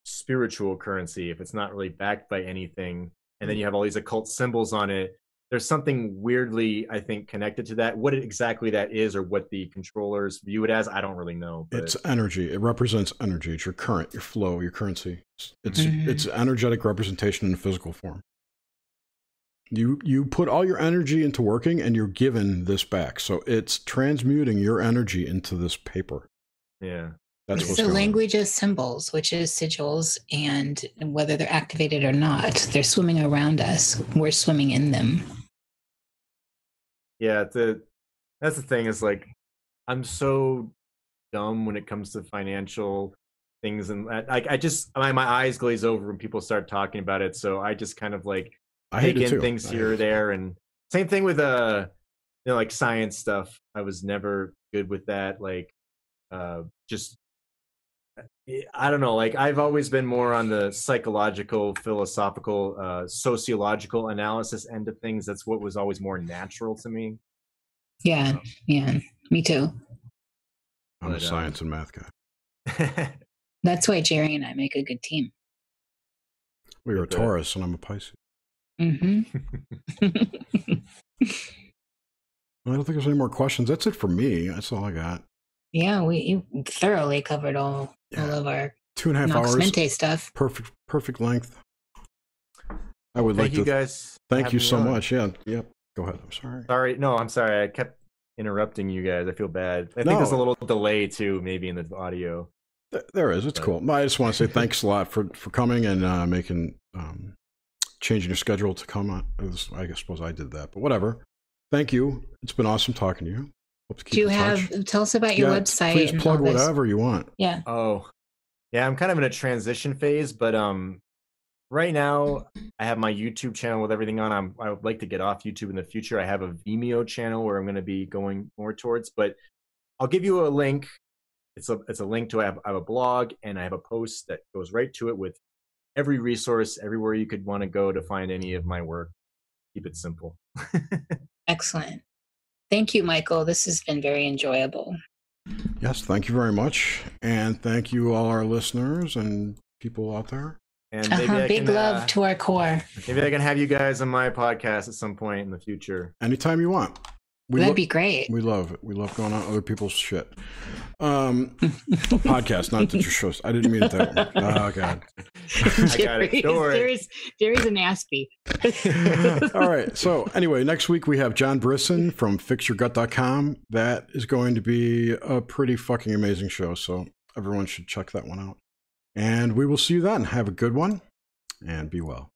spiritual currency if it's not really backed by anything, and then mm. you have all these occult symbols on it. There's something weirdly, I think, connected to that. What exactly that is, or what the controllers view it as, I don't really know. But It's energy. It represents energy. It's your current, your flow, your currency. It's it's, it's mm-hmm. energetic representation in a physical form. You you put all your energy into working, and you're given this back. So it's transmuting your energy into this paper. yeah, That's it's what's the going on. language of symbols, which is sigils, and whether they're activated or not, they're swimming around us. We're swimming in them. yeah. The that's the thing is like I'm so dumb when it comes to financial things, and I, I, I just my my eyes glaze over when people start talking about it. So I just kind of like I take in too. things I here or there and same thing with uh you know like science stuff i was never good with that like uh just eh, i don't know like i've always been more on the psychological philosophical uh sociological analysis end of things that's what was always more natural to me Yeah, yeah, me too. I'm a But, uh, science and math guy. That's why Jerry and I make a good team. We are a Taurus, and I'm a Pisces. hmm I don't think there's any more questions. That's it for me. That's all I got. yeah, we you thoroughly covered all all of our Two and a half Nox hours. Mente stuff. Perfect, perfect length. I would thank like you to guys thank you so on. much. Yeah, yep. Go ahead. I'm sorry. sorry no i'm sorry i kept interrupting you guys i feel bad i think there's a little delay too maybe in the audio There is. It's But- cool. I just want to say thanks a lot for for coming and uh, making um, changing your schedule to come on. I was- suppose I did that, but whatever. Thank you. It's been awesome talking to you. Hope to keep Do you in have touch. tell us about your Yeah, website? Please plug whatever you want. Yeah. Oh, yeah. I'm kind of in a transition phase, but um, right now I have my YouTube channel with everything on. I'm I would like to get off YouTube in the future. I have a Vimeo channel where I'm going to be going more towards, but I'll give you a link. It's a it's a link to I have, I have a blog and I have a post that goes right to it with every resource everywhere you could want to go to find any of my work. Keep it simple. Excellent. Thank you, Michael. This has been very enjoyable. Yes, thank you very much, and thank you all our listeners and people out there. And maybe Uh-huh. I Big can, love uh, to our core. maybe I can have you guys on my podcast at some point in the future. Anytime you want. We That'd lo- be great. We love it. We love going on other people's shit. Um, podcast, not that your shows. I didn't mean it that way. Oh God. I got it. Don't worry. Jerry's, Jerry's an Aspie. All right. So anyway, next week we have John Brisson from FixYourGut.com. That is going to be a pretty fucking amazing show. So everyone should check that one out. And we will see you then. Have a good one, and be well.